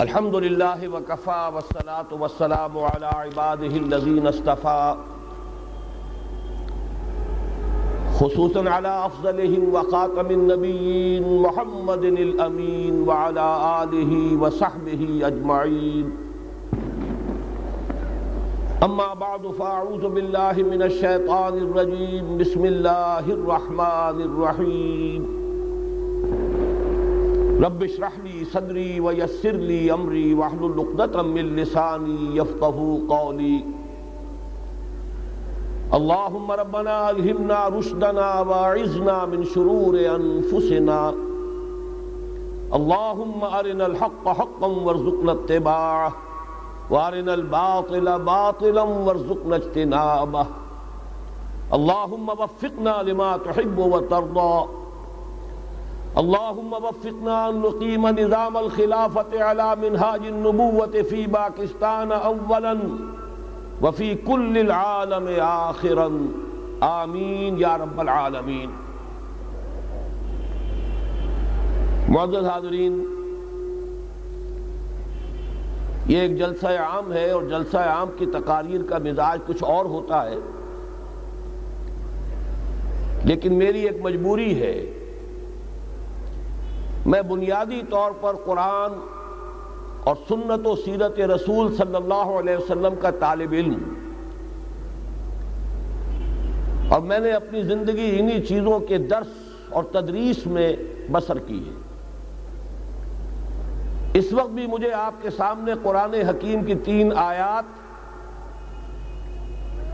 الحمد لله وكفى والصلاة والسلام على عباده الذين اصطفى خصوصا على أفضلهم وخاتم النبيين محمد الأمين وعلى آله وصحبه أجمعين أما بعد فأعوذ بالله من الشيطان الرجيم بسم الله الرحمن الرحيم رب اشرح لي صدري ويسر لي امري واحلل عقدة من لساني يفقهوا قولي. اللهم ربنا الهمنا رشدنا واعذنا من شرور انفسنا اللهم ارنا الحق حقا وارزقنا اتباعه وارنا الباطل باطلا وارزقنا اجتنابه. اللهم وفقنا لما تحب وترضى. اللهم وفقنا ان نقيم نظام الخلافة على منهاج النبوة في باکستان اولا وفي كل العالم آخرا. آمین یا رب العالمین. معزز حاضرین، یہ ایک جلسہ عام ہے اور جلسہ عام کی تقاریر کا مزاج کچھ اور ہوتا ہے، لیکن میری ایک مجبوری ہے میں بنیادی طور پر قرآن اور سنت و سیرت رسول صلی اللہ علیہ وسلم کا طالب علم اور میں نے اپنی زندگی انہی چیزوں کے درس اور تدریس میں بسر کی ہے۔ اس وقت بھی مجھے آپ کے سامنے قرآن حکیم کی تین آیات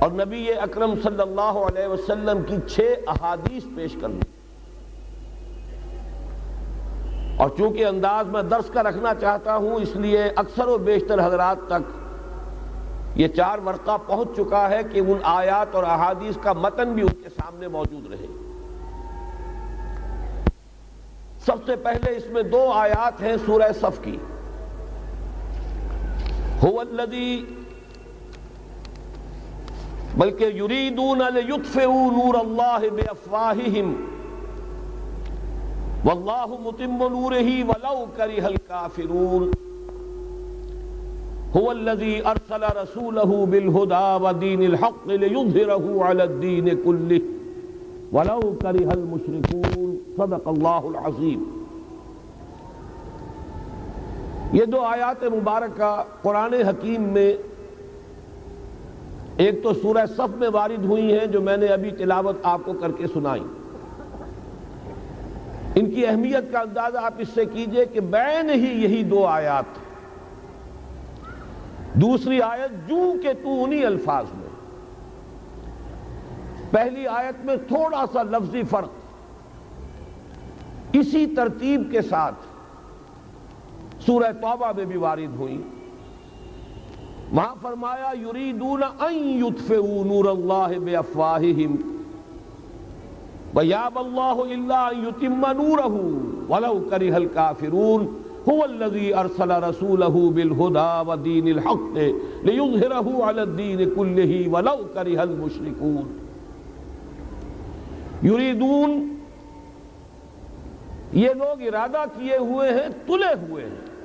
اور نبی اکرم صلی اللہ علیہ وسلم کی چھ احادیث پیش کرنی۔ اور چونکہ انداز میں درس کا رکھنا چاہتا ہوں، اس لیے اکثر و بیشتر حضرات تک یہ چار ورقہ پہنچ چکا ہے کہ ان آیات اور احادیث کا متن بھی ان کے سامنے موجود رہے۔ سب سے پہلے اس میں دو آیات ہیں سورہ صف کی۔ بلکہ یریدون لیطفئوا نور اللہ بافواہہم۔ واللہ متم نورہی ولو کرہ الکافرون هو الذي ارسل رسوله بالهدى ودين الحق ليظهره على الدين كله. ولو كره المشركون. صدق الله العظيم. یہ دو آیات مبارکہ قرآن حکیم میں ایک تو سورہ صف میں وارد ہوئی ہیں جو میں نے ابھی تلاوت آپ کو کر کے سنائی۔ ان کی اہمیت کا اندازہ آپ اس سے کیجیے کہ بین ہی یہی دو آیات دوسری آیت، جو کہ تو انہی الفاظ میں۔ پہلی آیت میں تھوڑا سا لفظی فرق۔ اسی ترتیب کے ساتھ سورہ توبہ میں بھی وارد ہوئی۔ وہاں فرمایا، یریدون ان یطفئوا نور اللہ بے افواہہم وَيَابَ اللَّهُ إِلَّا يُتِمَّ نُورَهُ وَلَوْ كَرِهَ الْكَافِرُونَ هُوَ الَّذِي أَرْسَلَ رَسُولَهُ بِالْهُدَى وَدِينِ الْحَقِّ لِيُظْهِرَهُ عَلَى الدِّينِ كُلِّهِ وَلَوْ كَرِهَ الْمُشْرِكُونَ یریدون یہ لوگ ارادہ کیے ہوئے ہیں، تلے ہوئے ہیں۔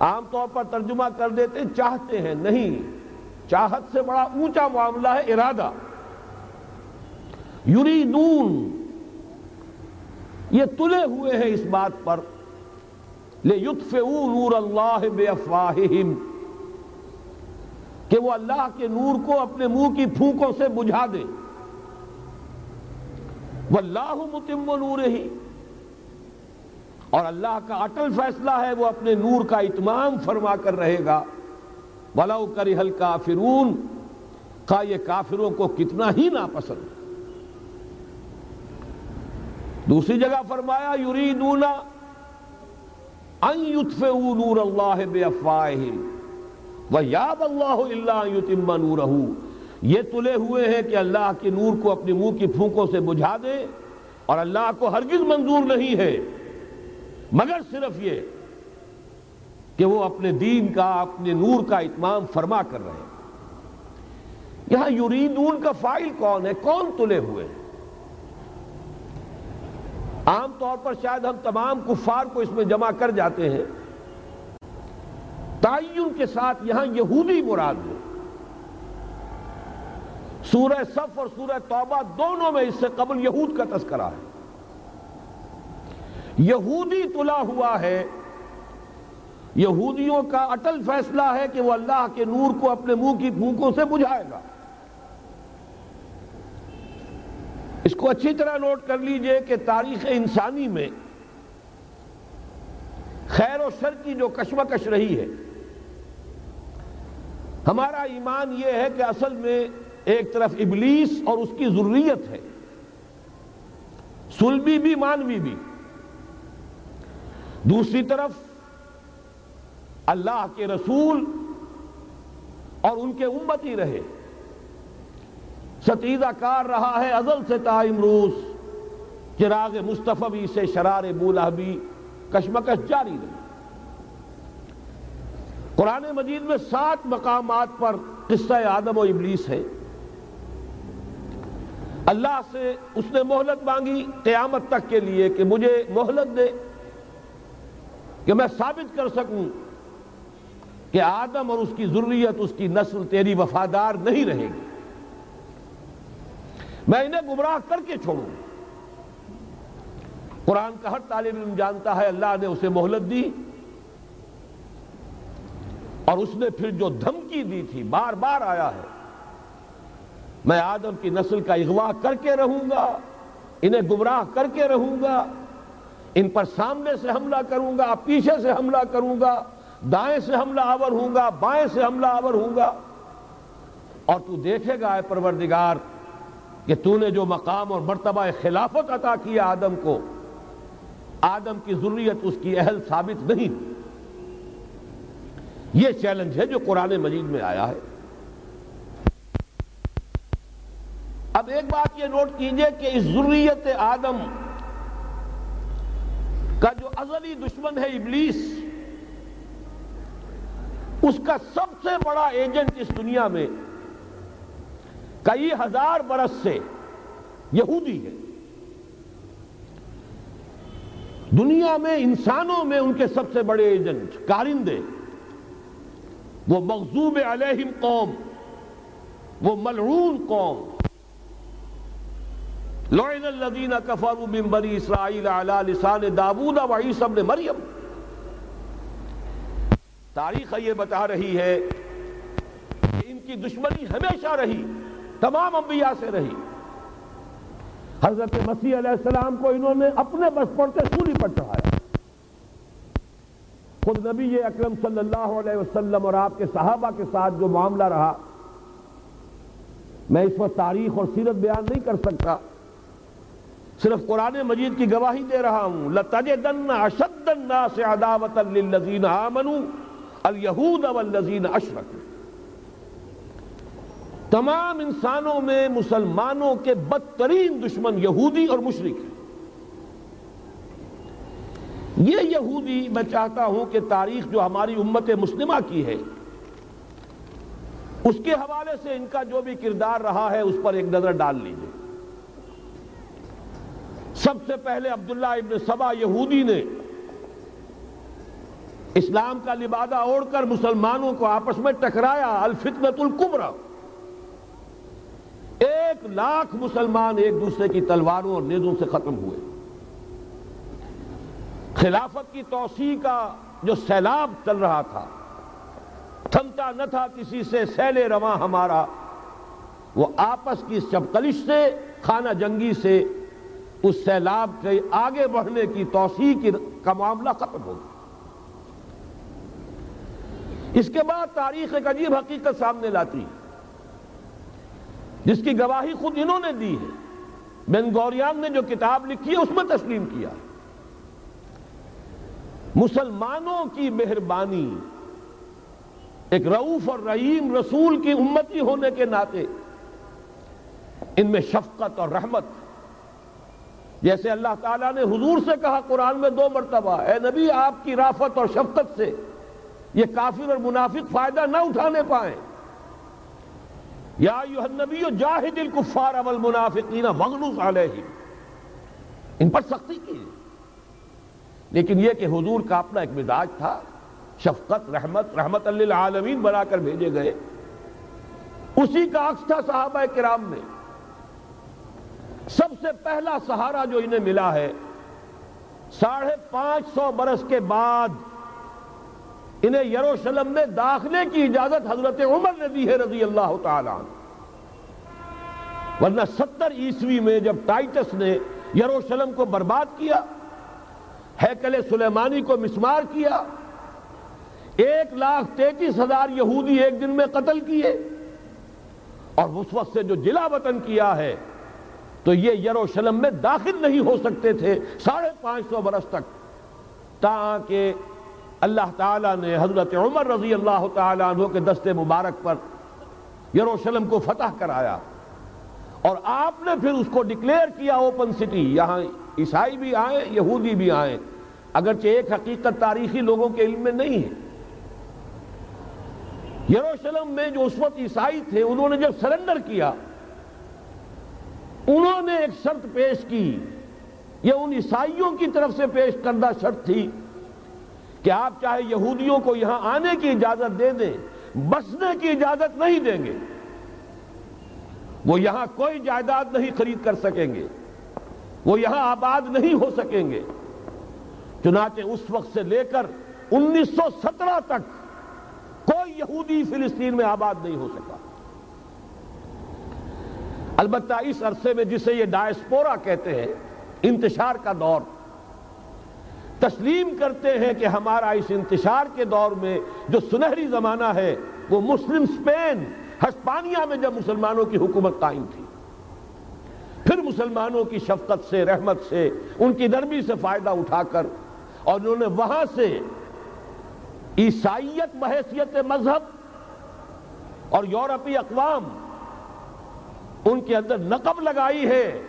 عام طور پر ترجمہ کر دیتے چاہتے ہیں، نہیں۔ چاہت سے بڑا اونچا معاملہ ہے ارادہ۔ یریدون، یہ تلے ہوئے ہیں اس بات پر۔ نور اللہ بے افواہہم کہ وہ اللہ کے نور کو اپنے منہ کی پھونکوں سے بجھا دے۔ واللہ متم نور ہی اور اللہ کا اٹل فیصلہ ہے وہ اپنے نور کا اتمام فرما کر رہے گا۔ ولو کرہ الکافرون کا یہ کافروں کو کتنا ہی ناپسند۔ دوسری جگہ فرمایا، یریدون ان یطفئوا نور اللہ بے افواہہم ویاب اللہ الا ان یتم نورہ۔ یہ تلے ہوئے ہیں کہ اللہ کے نور کو اپنے منہ کی پھونکوں سے بجھا دے اور اللہ کو ہرگز منظور نہیں ہے۔ مگر صرف یہ کہ وہ اپنے دین کا، اپنے نور کا اتمام فرما کر رہے۔ ہیں یہاں یریدون کا فائل کون ہے؟ کون تلے ہوئے ہیں؟ عام طور پر شاید ہم تمام کفار کو اس میں جمع کر جاتے ہیں۔ تعین کے ساتھ یہاں یہودی مراد ہے۔ سورہ صف اور سورہ توبہ دونوں میں اس سے قبل یہود کا تذکرہ ہے۔ یہودی تلا ہوا ہے۔ یہودیوں کا اٹل فیصلہ ہے کہ وہ اللہ کے نور کو اپنے منہ کی پھونکوں سے بجھائے گا۔ اس کو اچھی طرح نوٹ کر لیجیے کہ تاریخ انسانی میں خیر و شر کی جو کشمکش رہی ہے، ہمارا ایمان یہ ہے کہ اصل میں ایک طرف ابلیس اور اس کی ضروریت ہے، سلبی بھی، مانوی بھی۔ دوسری طرف اللہ کے رسول اور ان کے امتی رہے۔ ستیدہ کار رہا ہے، ازل سے تائم روس۔ چراغ مصطفی سے شرار بولا بھی کشمکش جاری رہی۔ قرآن مجید میں سات مقامات پر قصہ آدم و ابلیس ہے۔ اللہ سے اس نے مہلت مانگی قیامت تک کے لیے کہ مجھے مہلت دے، کہ میں ثابت کر سکوں کہ آدم اور اس کی ضروریت اس کی نسل تیری وفادار نہیں رہے گی۔ میں انہیں گمراہ کر کے چھوڑوں۔ قرآن کا ہر طالب علم جانتا ہے، اللہ نے اسے مہلت دی اور اس نے پھر جو دھمکی دی تھی، بار بار آیا ہے۔ میں آدم کی نسل کا اغوا کر کے رہوں گا، انہیں گمراہ کر کے رہوں گا، ان پر سامنے سے حملہ کروں گا، پیچھے سے حملہ کروں گا، دائیں سے حملہ آور ہوں گا، بائیں سے حملہ آور ہوں گا۔ اور تو دیکھے گا اے پروردگار کہ تو نے جو مقام اور مرتبہ خلافت عطا کیا آدم کو، آدم کی ضروریت اس کی اہل ثابت نہیں۔ یہ چیلنج ہے جو قرآن مجید میں آیا ہے۔ اب ایک بات یہ نوٹ کیجیے کہ اس ضروریت آدم کا جو ازلی دشمن ہے ابلیس، اس کا سب سے بڑا ایجنٹ اس دنیا میں کئی ہزار برس سے یہودی ہے دنیا میں انسانوں میں ان کے سب سے بڑے ایجنٹ، کارندے۔ وہ مغزوب علیہم قوم، وہ ملعون قوم۔ لعن الذین کفروا من بنی اسرائیل علی لسان داود و عیسی ابن مریم۔ تاریخ یہ بتا رہی ہے کہ ان کی دشمنی ہمیشہ رہی۔ تمام انبیاء سے رہی۔ حضرت مسیح علیہ السلام کو انہوں نے اپنے بس پڑتے سولی پر چڑھایا۔ خود نبی اکرم صلی اللہ علیہ وسلم اور آپ کے صحابہ کے ساتھ جو معاملہ رہا، میں اس وقت تاریخ اور سیرت بیان نہیں کر سکتا۔ صرف قرآن مجید کی گواہی دے رہا ہوں۔ لَتَجِدَنَّ أَشَدَّ النَّاسِ عَدَاوَةً لِلَّذِينَ آمَنُوا، الْيَهُودَ وَالَّذِينَ أَشْرَكُوا تمام انسانوں میں مسلمانوں کے بدترین دشمن یہودی اور مشرق ہیں۔ یہ یہودی میں چاہتا ہوں کہ تاریخ جو ہماری امت مسلمہ کی ہے، اس کے حوالے سے ان کا جو بھی کردار رہا ہے، اس پر ایک نظر ڈال لیجیے۔ سب سے پہلے عبداللہ ابن سبا یہودی نے اسلام کا لبادہ اوڑھ کر مسلمانوں کو آپس میں ٹکرایا الفتنت القبرہ ایک لاکھ مسلمان ایک دوسرے کی تلواروں اور نیزوں سے ختم ہوئے۔ خلافت کی توسیع کا جو سیلاب چل رہا تھا، تھمتا نہ تھا کسی سے سیل رواں ہمارا۔ وہ آپس کی چپکلش سے، خانہ جنگی سے اس سیلاب کے آگے بڑھنے کی توسیع کا معاملہ ختم ہو گیا۔ اس کے بعد تاریخ ایک عجیب حقیقت سامنے لاتی۔ ہے جس کی گواہی خود انہوں نے دی ہے۔ بن گوریان نے جو کتاب لکھی ہے، اس میں تسلیم کیا۔ مسلمانوں کی مہربانی، ایک رعوف اور رحیم رسول کی امتی ہونے کے ناطے، ان میں شفقت اور رحمت۔ جیسے اللہ تعالیٰ نے حضور سے کہا قرآن میں دو مرتبہ، اے نبی، آپ کی رافت اور شفقت سے یہ کافر اور منافق فائدہ نہ اٹھانے پائیں۔ یا ایوہ النبی جاہد الکفار والمنافقین مغلوظ علیہم۔ ان پر سختی کی۔ لیکن یہ کہ حضور کا اپنا ایک مزاج تھا، شفقت، رحمت رحمت للعالمین بنا کر بھیجے گئے۔ اسی کا عکس تھا صحابہ کرام میں۔ سب سے پہلا سہارا جو انہیں ملا ہے، ساڑھے پانچ سو برس کے بعد انہیں یروشلم میں داخلے کی اجازت حضرت عمر نے دی ہے رضی اللہ تعالیٰ ورنہ ستر عیسوی میں جب ٹائٹس نے یروشلم کو برباد کیا، ہیکل سلیمانی کو مسمار کیا، ایک لاکھ تینتیس ہزار یہودی ایک دن میں قتل کیے اور اس وقت سے جو جلا وطن کیا ہے، تو یہ یروشلم میں داخل نہیں ہو سکتے تھے ساڑھے پانچ سو برس تک، تاکہ اللہ تعالیٰ نے حضرت عمر رضی اللہ تعالیٰ عنہ کے دست مبارک پر یروشلم کو فتح کرایا اور آپ نے پھر اس کو ڈکلیئر کیا اوپن سٹی، یہاں عیسائی بھی آئے یہودی بھی آئے اگرچہ ایک حقیقت تاریخی لوگوں کے علم میں نہیں ہے۔ یروشلم میں جو اس وقت عیسائی تھے، انہوں نے جب سرنڈر کیا، انہوں نے ایک شرط پیش کی، یہ ان عیسائیوں کی طرف سے پیش کردہ شرط تھی کہ آپ چاہے یہودیوں کو یہاں آنے کی اجازت دے دیں، بسنے کی اجازت نہیں دیں گے۔ وہ یہاں کوئی جائیداد نہیں خرید کر سکیں گے۔ وہ یہاں آباد نہیں ہو سکیں گے۔ چنانچہ اس وقت سے لے کر انیس سو سترہ تک کوئی یہودی فلسطین میں آباد نہیں ہو سکا۔ البتہ اس عرصے میں جسے یہ ڈائسپورا کہتے ہیں، انتشار کا دور۔ تسلیم کرتے ہیں کہ ہمارا اس انتشار کے دور میں جو سنہری زمانہ ہے، وہ مسلم سپین، ہسپانیہ میں جب مسلمانوں کی حکومت قائم تھی، پھر مسلمانوں کی شفقت سے، رحمت سے، ان کی نرمی سے فائدہ اٹھا کر اور انہوں نے وہاں سے عیسائیت بحیثیت مذہب اور یورپی اقوام ان کے اندر نقب لگائی ہے۔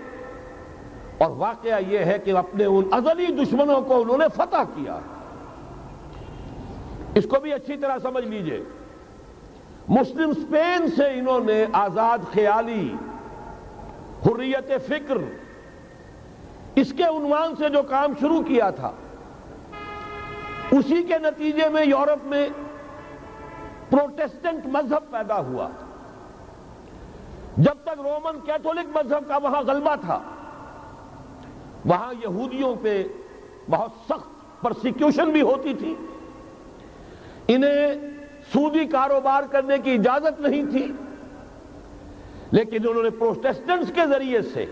اور واقعہ یہ ہے کہ اپنے ان ازلی دشمنوں کو انہوں نے فتح کیا۔ اس کو بھی اچھی طرح سمجھ لیجیے۔ مسلم سپین سے انہوں نے آزاد خیالی، حریت فکر، اس کے عنوان سے جو کام شروع کیا تھا، اسی کے نتیجے میں یورپ میں پروٹیسٹنٹ مذہب پیدا ہوا۔ جب تک رومن کیتھولک مذہب کا وہاں غلبہ تھا وہاں یہودیوں پہ بہت سخت پرسیکیوشن بھی ہوتی تھی۔ انہیں سودی کاروبار کرنے کی اجازت نہیں تھی۔ لیکن انہوں نے پروٹیسٹنٹس کے ذریعے سے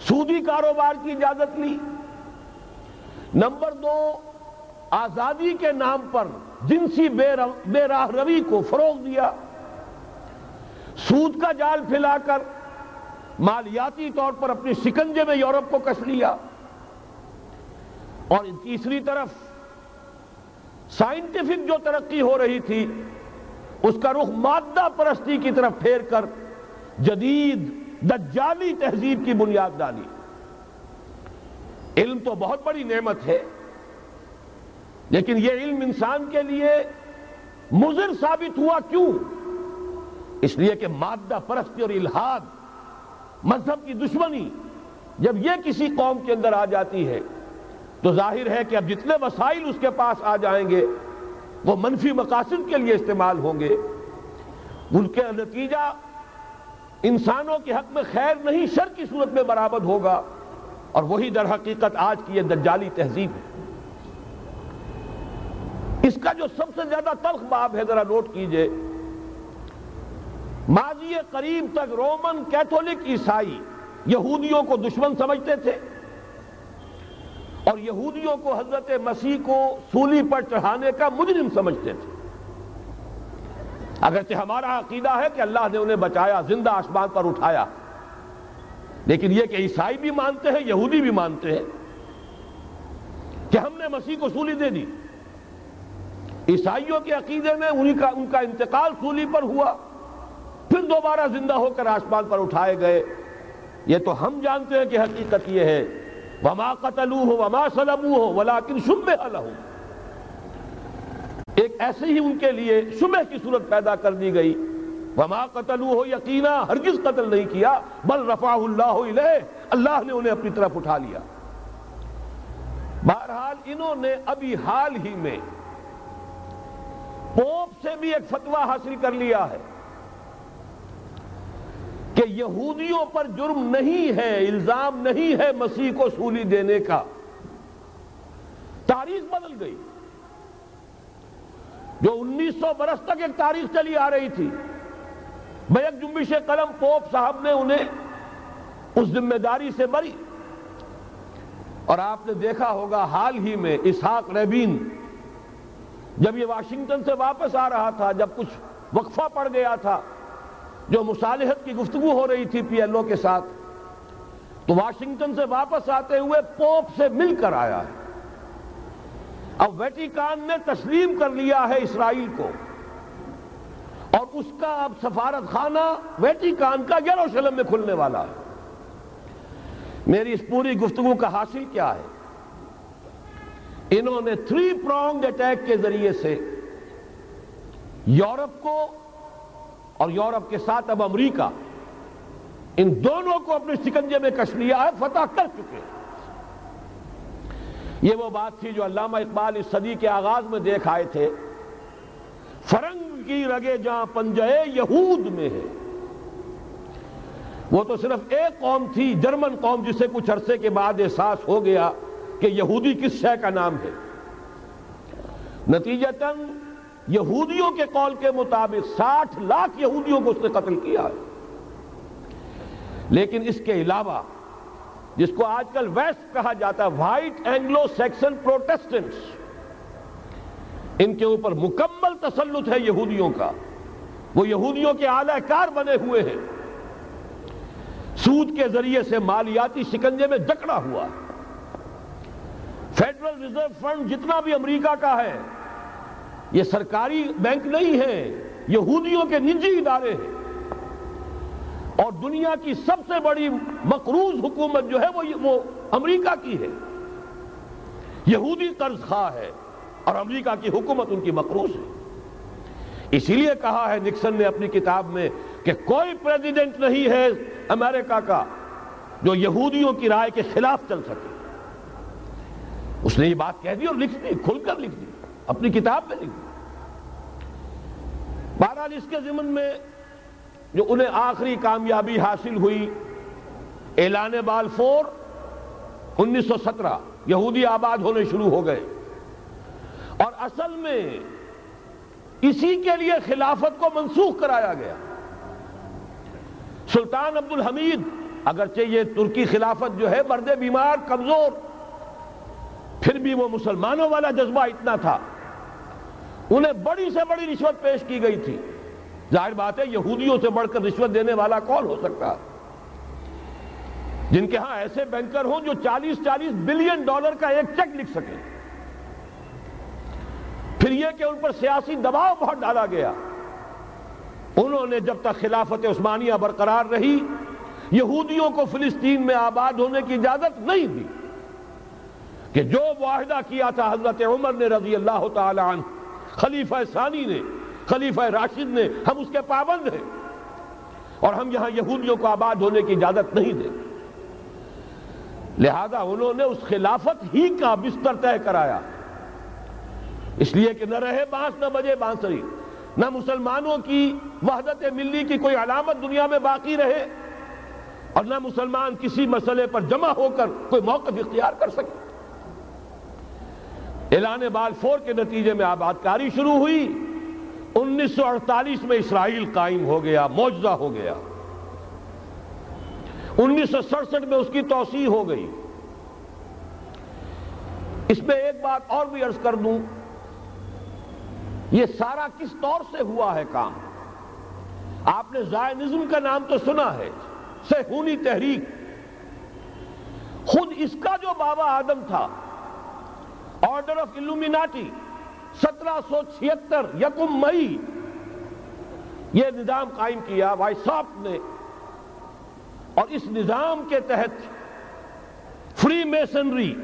سودی کاروبار کی اجازت لی۔ نمبر دو، آزادی کے نام پر جنسی بے راہ روی کو فروغ دیا۔ سود کا جال پھیلا کر مالیاتی طور پر اپنی شکنجے میں یورپ کو کس لیا۔ اور تیسری طرف سائنٹیفک جو ترقی ہو رہی تھی، اس کا رخ مادہ پرستی کی طرف پھیر کر جدید دجالی تہذیب کی بنیاد ڈالی۔ علم تو بہت بڑی نعمت ہے، لیکن یہ علم انسان کے لیے مضر ثابت ہوا کیوں؟ اس لیے کہ مادہ پرستی اور الہاد مذہب کی دشمنی جب یہ کسی قوم کے اندر آ جاتی ہے، تو ظاہر ہے کہ اب جتنے وسائل اس کے پاس آ جائیں گے، وہ منفی مقاصد کے لیے استعمال ہوں گے۔ ان کے نتیجہ انسانوں کے حق میں خیر نہیں، شر کی صورت میں برابر ہوگا۔ اور وہی در حقیقت آج کی یہ دجالی تہذیب ہے۔ اس کا جو سب سے زیادہ تلخ باب ہے، ذرا نوٹ کیجیے۔ ماضی قریب تک رومن کیتھولک عیسائی یہودیوں کو دشمن سمجھتے تھے اور یہودیوں کو حضرت مسیح کو سولی پر چڑھانے کا مجرم سمجھتے تھے۔ اگرچہ ہمارا عقیدہ ہے کہ اللہ نے انہیں بچایا، زندہ آسمان پر اٹھایا، لیکن یہ کہ عیسائی بھی مانتے ہیں، یہودی بھی مانتے ہیں، کہ ہم نے مسیح کو سولی دے دی۔ عیسائیوں کے عقیدے میں ان کا انتقال سولی پر ہوا۔ پھر دوبارہ زندہ ہو کر آسمان پر اٹھائے گئے۔ یہ تو ہم جانتے ہیں کہ حقیقت یہ ہے۔ وما قتلو ہو وما سلمو ہو ولیکن شبہ لہو ایک ایسے ہی ان کے لیے شبہ کی صورت پیدا کر دی گئی۔ وما قتلو ہو یقینا ہرگز قتل نہیں کیا۔ بل رفع اللہ علیہ اللہ نے انہیں اپنی طرف اٹھا لیا۔ بہرحال انہوں نے ابھی حال ہی میں پوپ سے بھی ایک فتویٰ حاصل کر لیا ہے۔ کہ یہودیوں پر جرم نہیں ہے، الزام نہیں ہے مسیح کو سولی دینے کا۔ تاریخ بدل گئی۔ جو انیس سو برس تک ایک تاریخ چلی آ رہی تھی بیک جنبش قلم پوپ صاحب نے انہیں اس ذمہ داری سے بری۔ اور آپ نے دیکھا ہوگا حال ہی میں اسحاق ریبین جب یہ واشنگٹن سے واپس آ رہا تھا، جب کچھ وقفہ پڑ گیا تھا جو مصالحت کی گفتگو ہو رہی تھی پی ایل او کے ساتھ، تو واشنگٹن سے واپس آتے ہوئے پوپ سے مل کر آیا ہے۔ اب ویٹیکان نے تسلیم کر لیا ہے اسرائیل کو۔ اور اس کا اب سفارت خانہ ویٹیکان کا یروشلم میں کھلنے والا ہے۔ میری اس پوری گفتگو کا حاصل کیا ہے؟ انہوں نے تھری پرونگ اٹیک کے ذریعے سے یورپ کو اور یورپ کے ساتھ اب امریکہ، ان دونوں کو اپنے شکنجے میں کش لیا ہے فتح کر چکے۔ یہ وہ بات تھی جو علامہ اقبال اس صدی کے آغاز میں دیکھ آئے تھے۔ فرنگ کی رگے جہاں پنجے یہود میں ہے۔ وہ تو صرف ایک قوم تھی، جرمن قوم، جسے کچھ عرصے کے بعد احساس ہو گیا کہ یہودی کس شے کا نام ہے۔ نتیجتاً یہودیوں کے قول کے مطابق ساٹھ لاکھ یہودیوں کو اس نے قتل کیا ہے۔ لیکن اس کے علاوہ جس کو آج کل ویسٹ کہا جاتا ہے، وائٹ اینگلو سیکسن پروٹیسٹنٹس، ان کے اوپر مکمل تسلط ہے یہودیوں کا۔ وہ یہودیوں کے اعلی کار بنے ہوئے ہیں۔ سود کے ذریعے سے مالیاتی شکنجے میں جکڑا ہوا فیڈرل ریزرو فنڈ جتنا بھی امریکہ کا ہے یہ سرکاری بینک نہیں ہے، یہودیوں کے نجی ادارے ہیں۔ اور دنیا کی سب سے بڑی مقروض حکومت جو ہے وہ امریکہ کی ہے۔ یہودی قرض خواہ ہے اور امریکہ کی حکومت ان کی مقروض ہے۔ اسی لیے کہا ہے نکسن نے اپنی کتاب میں کہ کوئی پریزیڈنٹ نہیں ہے امریکہ کا جو یہودیوں کی رائے کے خلاف چل سکے۔ اس نے یہ بات کہہ دی اور لکھ دی، کھل کر لکھ دی، اپنی کتاب میں لکھ دی۔ بہرحال اس کے ضمن میں جو انہیں آخری کامیابی حاصل ہوئی، اعلان بال فور انیس سو سترہ، یہودی آباد ہونے شروع ہو گئے۔ اور اصل میں اسی کے لیے خلافت کو منسوخ کرایا گیا۔ سلطان عبد الحمید اگرچہ یہ ترکی خلافت جو ہے مرد بیمار، کمزور، پھر بھی وہ مسلمانوں والا جذبہ اتنا تھا۔ انہیں بڑی سے بڑی رشوت پیش کی گئی تھی۔ ظاہر بات ہے، یہودیوں سے بڑھ کر رشوت دینے والا کون ہو سکتا؟ جن کے ہاں ایسے بینکر ہوں جو چالیس چالیس بلین ڈالر کا ایک چیک لکھ سکے پھر یہ کہ ان پر سیاسی دباؤ بہت ڈالا گیا۔ انہوں نے جب تک خلافت عثمانیہ برقرار رہی، یہودیوں کو فلسطین میں آباد ہونے کی اجازت نہیں دی۔ کہ جو معاہدہ کیا تھا، حضرت عمر نے رضی اللہ تعالی عنہ خلیفہ ثانی نے، خلیفہ راشد نے، ہم اس کے پابند ہیں۔ اور ہم یہاں یہودیوں کو آباد ہونے کی اجازت نہیں دیں۔ لہذا انہوں نے اس خلافت ہی کا بستر طے کرایا۔ اس لیے کہ نہ رہے بانس، نہ بجے بانسری۔ نہ مسلمانوں کی وحدت ملی کی کوئی علامت دنیا میں باقی رہے۔ اور نہ مسلمان کسی مسئلے پر جمع ہو کر کوئی موقف اختیار کر سکے۔ اعلان بال فور کے نتیجے میں آباد کاری شروع ہوئی۔ انیس سو اڑتالیس میں اسرائیل قائم ہو گیا موجزہ ہو گیا۔ انیس سو سڑسٹھ میں اس کی توسیع ہو گئی۔ اس میں ایک بات اور بھی عرض کر دوں۔ یہ سارا کس طور سے ہوا ہے کام؟ آپ نے زائنزم کا نام تو سنا ہے، سہونی تحریک۔ خود اس کا جو بابا آدم تھا آرڈر آف الومیناٹی سترہ سو چھتر یکم مئی۔ یہ نظام قائم کیا وائساپ نے۔ اور اس نظام کے تحت فری میسنری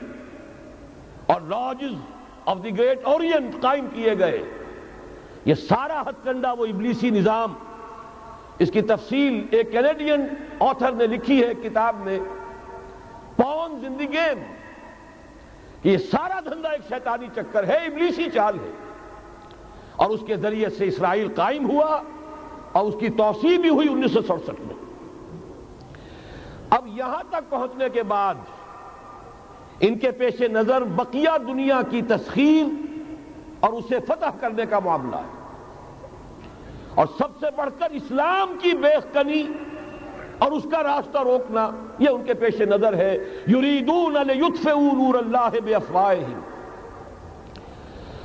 اور lodges of the Great Orient قائم کیے گئے۔ یہ سارا ہتھ کنڈا وہ ابلیسی نظام۔ اس کی تفصیل ایک کینیڈین آتھر نے لکھی ہے کتاب میں۔ پون زندگی گیم یہ سارا دھندا ایک شیطانی چکر ہے، ابلیسی چال ہے۔ اور اس کے ذریعے سے اسرائیل قائم ہوا اور اس کی توسیع بھی ہوئی انیس سو سڑسٹھ میں۔ اب یہاں تک پہنچنے کے بعد ان کے پیش نظر بقیہ دنیا کی تسخیر اور اسے فتح کرنے کا معاملہ ہے۔ اور سب سے بڑھ کر اسلام کی بے کنی اور اس کا راستہ روکنا، یہ ان کے پیش نظر ہے۔ یریدون نور اللہ بے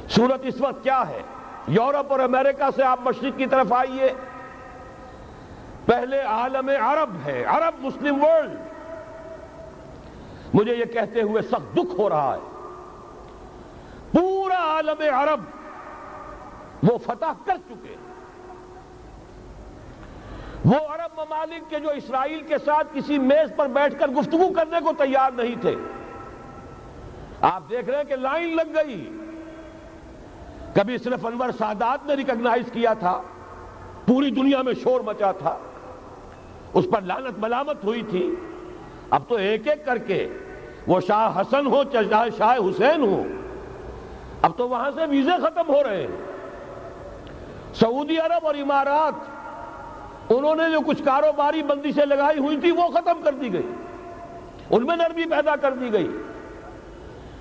صورت اس وقت کیا ہے؟ یورپ اور امریکہ سے آپ مشرق کی طرف آئیے۔ پہلے عالم عرب ہے، عرب مسلم ورلڈ مجھے یہ کہتے ہوئے سخت دکھ ہو رہا ہے۔ پورا عالم عرب وہ فتح کر چکے۔ وہ عرب ممالک کے جو اسرائیل کے ساتھ کسی میز پر بیٹھ کر گفتگو کرنے کو تیار نہیں تھے۔ آپ دیکھ رہے ہیں کہ لائن لگ گئی۔ کبھی صرف انور سادات نے ریکگنائز کیا تھا۔ پوری دنیا میں شور مچا تھا۔ اس پر لانت ملامت ہوئی تھی۔ اب تو ایک ایک کر کے وہ شاہ حسن ہو، چاہے شاہ حسین ہو۔ اب تو وہاں سے ویزے ختم ہو رہے ہیں۔ سعودی عرب اور امارات انہوں نے جو کچھ کاروباری بندی سے لگائی ہوئی تھی وہ ختم کر دی گئی۔ ان میں نرمی پیدا کر دی گئی۔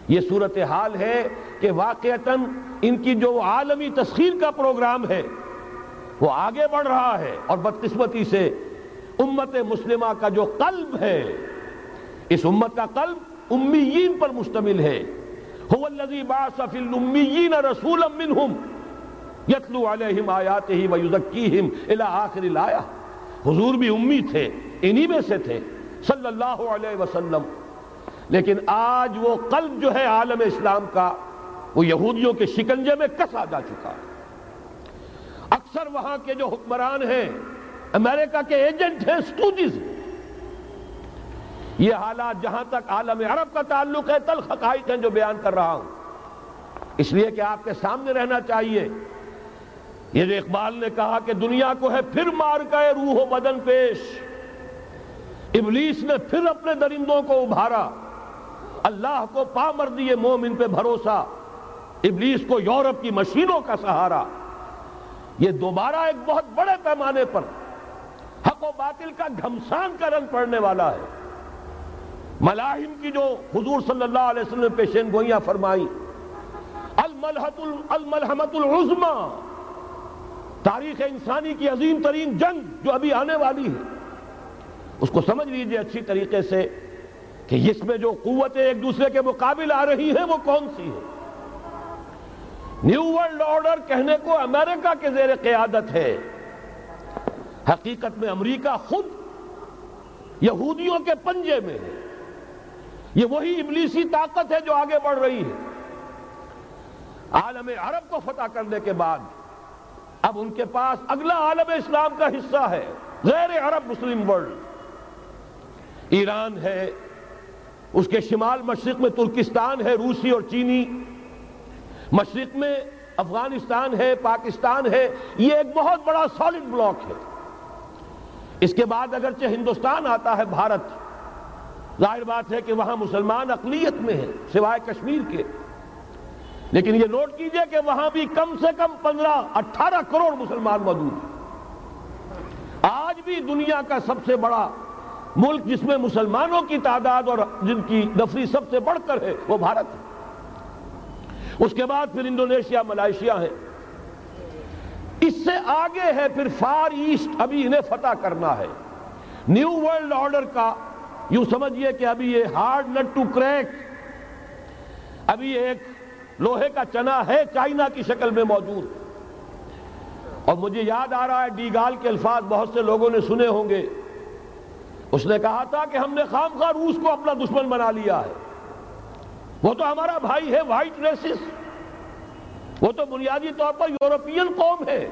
یہ صورتحال ہے کہ واقعتاً ان کی جو عالمی تسخیر کا پروگرام ہے، وہ آگے بڑھ رہا ہے اور بدقسمتی سے امت مسلمہ کا جو قلب ہے، اس امت کا قلب امیین پر مشتمل ہے۔ هو الذي بعث في الاميين رسولا منهم يتلو عليهم آياته ويزكيهم الى آخر الآية حضور بھی امی تھے، انہی میں سے تھے، صلی اللہ علیہ وسلم۔ لیکن آج وہ قلب جو ہے عالم اسلام کا، وہ یہودیوں کے شکنجے میں کسا جا چکا۔ اکثر وہاں کے جو حکمران ہیں، امریکہ کے ایجنٹ ہیں سٹوڈیز یہ حالات جہاں تک عالم عرب کا تعلق ہے تل حقائق ہیں جو بیان کر رہا ہوں۔ اس لیے کہ آپ کے سامنے رہنا چاہیے۔ یہ جو اقبال نے کہا کہ دنیا کو ہے پھر مار کا روح و بدن پیش۔ ابلیس نے پھر اپنے درندوں کو ابھارا۔ اللہ کو پا مر دیے مومن پہ بھروسہ۔ ابلیس کو یورپ کی مشینوں کا سہارا۔ یہ دوبارہ ایک بہت بڑے پیمانے پر حق و باطل کا گھمسان کا رنگ پڑنے والا ہے۔ ملاحم کی جو حضور صلی اللہ علیہ وسلم پیشین گوئیاں فرمائی الملحمت العظمہ تاریخ انسانی کی عظیم ترین جنگ جو ابھی آنے والی ہے۔ اس کو سمجھ لیجیے اچھی طریقے سے کہ اس میں جو قوتیں ایک دوسرے کے مقابل آ رہی ہیں وہ کون سی ہے نیو ورلڈ آرڈر کہنے کو امریکہ کے زیر قیادت ہے۔ حقیقت میں امریکہ خود یہودیوں کے پنجے میں ہے۔ یہ وہی ابلیسی طاقت ہے جو آگے بڑھ رہی ہے۔ عالم عرب کو فتح کرنے کے بعد اب ان کے پاس اگلا عالم اسلام کا حصہ ہے، غیر عرب مسلم ورلڈ ایران ہے، اس کے شمال مشرق میں ترکستان ہے، روسی اور چینی. مشرق میں افغانستان ہے، پاکستان ہے، یہ ایک بہت بڑا سالڈ بلاک ہے. اس کے بعد اگرچہ ہندوستان آتا ہے، بھارت. ظاہر بات ہے کہ وہاں مسلمان اقلیت میں ہے سوائے کشمیر کے. لیکن یہ نوٹ کیجیے کہ وہاں بھی کم سے کم پندرہ اٹھارہ کروڑ مسلمان موجود ہیں۔ آج بھی دنیا کا سب سے بڑا ملک جس میں مسلمانوں کی تعداد اور جن کی نفری سب سے بڑھ کر ہے، وہ بھارت ہے۔ اس کے بعد پھر انڈونیشیا، ملائیشیا ہے اس سے آگے ہے پھر فار ایسٹ، ابھی انہیں فتح کرنا ہے۔ نیو ورلڈ آرڈر کا یوں سمجھئے کہ ابھی یہ ہارڈ نٹ ٹو کریک۔ ابھی ایک لوہے کا چنا ہے، چائنا کی شکل میں موجود۔ اور مجھے یاد آ رہا ہے ڈی گال کے الفاظ بہت سے لوگوں نے سنے ہوں گے۔ اس نے کہا تھا کہ ہم نے خام خواہ روس کو اپنا دشمن بنا لیا ہے۔ وہ تو ہمارا بھائی ہے، وائٹ ریسس۔ وہ تو بنیادی طور پر یورپین قوم ہے۔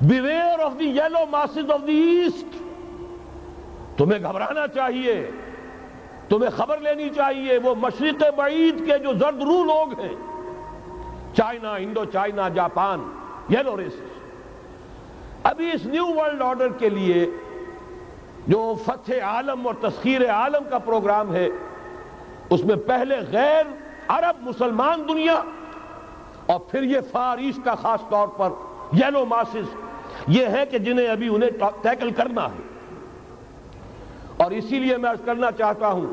Beware of the yellow masses of the East تمہیں گھبرانا چاہیے۔ تمہیں خبر لینی چاہیے، وہ مشرق بعید کے جو زرد رو لوگ ہیں۔ China, Indo China, Japan, yellow races ابھی اس نیو ورلڈ آرڈر کے لیے جو فتح عالم اور تسخیر عالم کا پروگرام ہے، اس میں پہلے غیر عرب مسلمان دنیا اور پھر یہ فاریس کا خاص طور پر یلو ماسز۔ یہ ہے کہ جنہیں ابھی انہیں ٹیکل کرنا ہے۔ اور اسی لیے میں کرنا چاہتا ہوں،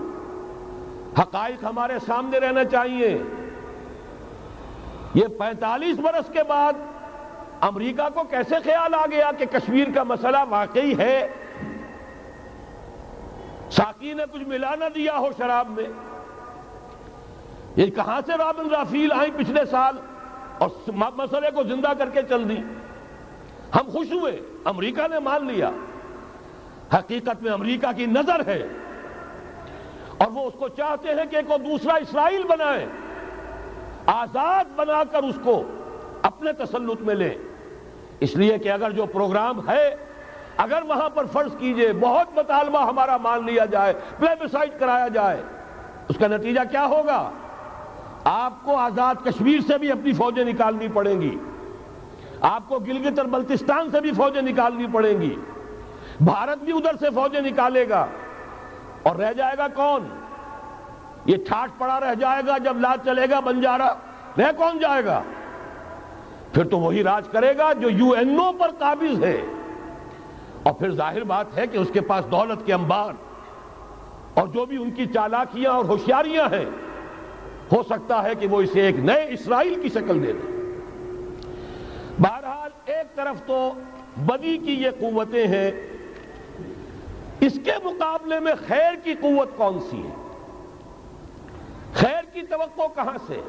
حقائق ہمارے سامنے رہنا چاہیے۔ یہ پینتالیس برس کے بعد امریکہ کو کیسے خیال آ گیا کہ کشمیر کا مسئلہ واقعی ہے؟ ساکی نے کچھ ملا نہ دیا ہو شراب میں۔ یہ کہاں سے رابن رافیل آئیں پچھلے سال؟ اور مسئلے کو زندہ کر کے چل دی ہم خوش ہوئے، امریکہ نے مان لیا۔ حقیقت میں امریکہ کی نظر ہے۔ اور وہ اس کو چاہتے ہیں کہ کوئی دوسرا اسرائیل بنائے۔ آزاد بنا کر اس کو اپنے تسلط میں لے۔ اس لیے کہ اگر جو پروگرام ہے، اگر وہاں پر فرض کیجیے، بہت مطالبہ ہمارا مان لیا جائے پلیبسائٹ کرایا جائے، اس کا نتیجہ کیا ہوگا؟ آپ کو آزاد کشمیر سے بھی اپنی فوجیں نکالنی پڑیں گی۔ آپ کو گلگت اور بلتستان سے بھی فوجیں نکالنی پڑیں گی۔ بھارت بھی ادھر سے فوجیں نکالے گا اور رہ جائے گا کون؟ یہ ٹھاٹ پڑا رہ جائے گا جب لاج چلے گا بنجارا رہ کون جائے گا؟ پھر تو وہی راج کرے گا جو یو این او پر قابض ہے۔ اور پھر ظاہر بات ہے کہ اس کے پاس دولت کے انبار اور جو بھی ان کی چالاکیاں اور ہوشیاریاں ہیں، ہو سکتا ہے کہ وہ اسے ایک نئے اسرائیل کی شکل دے دیں۔ بہرحال ایک طرف تو بدی کی یہ قوتیں ہیں اس کے مقابلے میں خیر کی قوت کون سی ہے؟ خیر کی توقع کہاں سے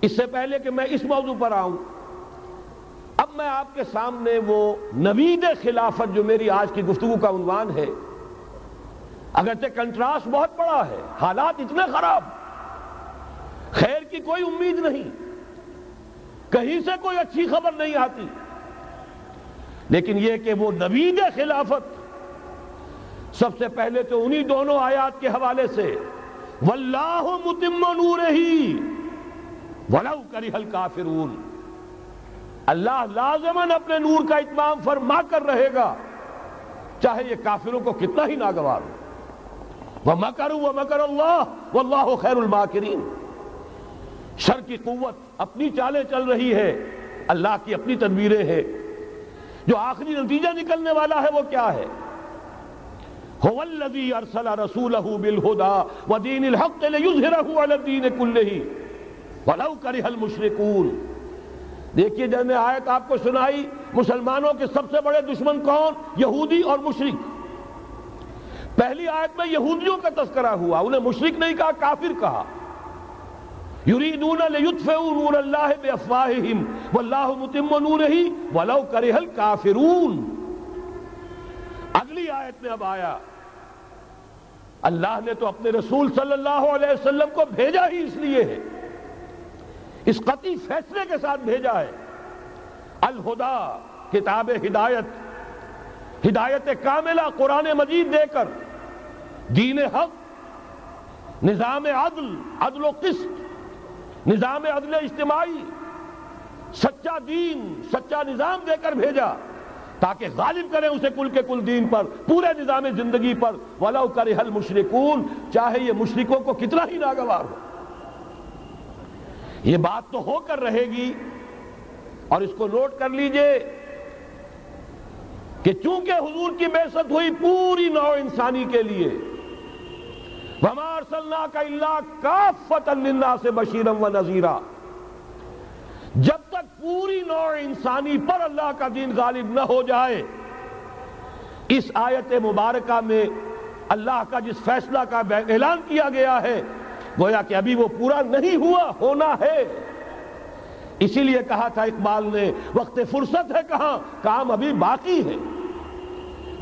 اس سے پہلے کہ میں اس موضوع پر آؤں، اب میں آپ کے سامنے وہ نوید خلافت جو میری آج کی گفتگو کا عنوان ہے، اگرچہ کنٹراسٹ بہت بڑا ہے، حالات اتنے خراب، خیر کی کوئی امید نہیں، کہیں سے کوئی اچھی خبر نہیں آتی، لیکن یہ کہ وہ نوید خلافت سب سے پہلے تو انہی دونوں آیات کے حوالے سے واللہ متم نورہی ولو کریہ الکافرون اللہ لازمن اپنے نور کا اتمام فرما کر رہے گا، چاہے یہ کافروں کو کتنا ہی ناگوار ہو۔ وَمَكَرُوا وَمَكَرَ اللَّهُ وَاللَّهُ خَيْرُ الْمَاكِرِينَ۔ شر کی قوت اپنی چالیں چل رہی ہے، اللہ کی اپنی تدبیریں ہیں۔ جو آخری نتیجہ نکلنے والا ہے وہ کیا ہے؟ هو الذي ارسل رسوله بالهدى ودين الحق ليظهره على الدين كله. ولو كره المشركون. دیکھیے جب میں آیت آپ کو سنائی، مسلمانوں کے سب سے بڑے دشمن کون؟ یہودی اور مشرک. پہلی آیت میں یہودیوں کا تذکرہ ہوا، انہیں مشرک نہیں کہا، کافر کہا. یریدون لیطفئوا نور اللہ بافواہہم، واللہ متم نورہ ولو کرہ الکافرون. اگلی آیت میں اب آیا، اللہ نے تو اپنے رسول صلی اللہ علیہ وسلم کو بھیجا ہی اس لیے ہے۔ اس قطعی فیصلے کے ساتھ بھیجا ہے۔ الہدا، کتاب ہدایت ہدایت کاملہ قرآن مجید دے کر دین حق، نظام عدل عدل و قسط، نظام عدل اجتماعی، سچا دین، سچا نظام دے کر بھیجا۔ تاکہ غالب کریں اسے کل کے کل دین پر، پورے نظام زندگی پر۔ ولو کرے حل چاہے یہ مشرقوں کو کتنا ہی ناگوار ہو۔ یہ بات تو ہو کر رہے گی۔ اور اس کو نوٹ کر لیجیے کہ چونکہ حضور کی بے ہوئی پوری نو انسانی کے لیے صلی اللہ کا اللہ کافت اللہ سے بشیرم و جب تک پوری نوع انسانی پر اللہ کا دین غالب نہ ہو جائے، اس آیت مبارکہ میں اللہ کا جس فیصلہ کا اعلان کیا گیا ہے، گویا کہ ابھی وہ پورا نہیں ہوا، ہونا ہے۔ اسی لیے کہا تھا اقبال نے، وقت فرصت ہے کہاں، کام ابھی باقی ہے۔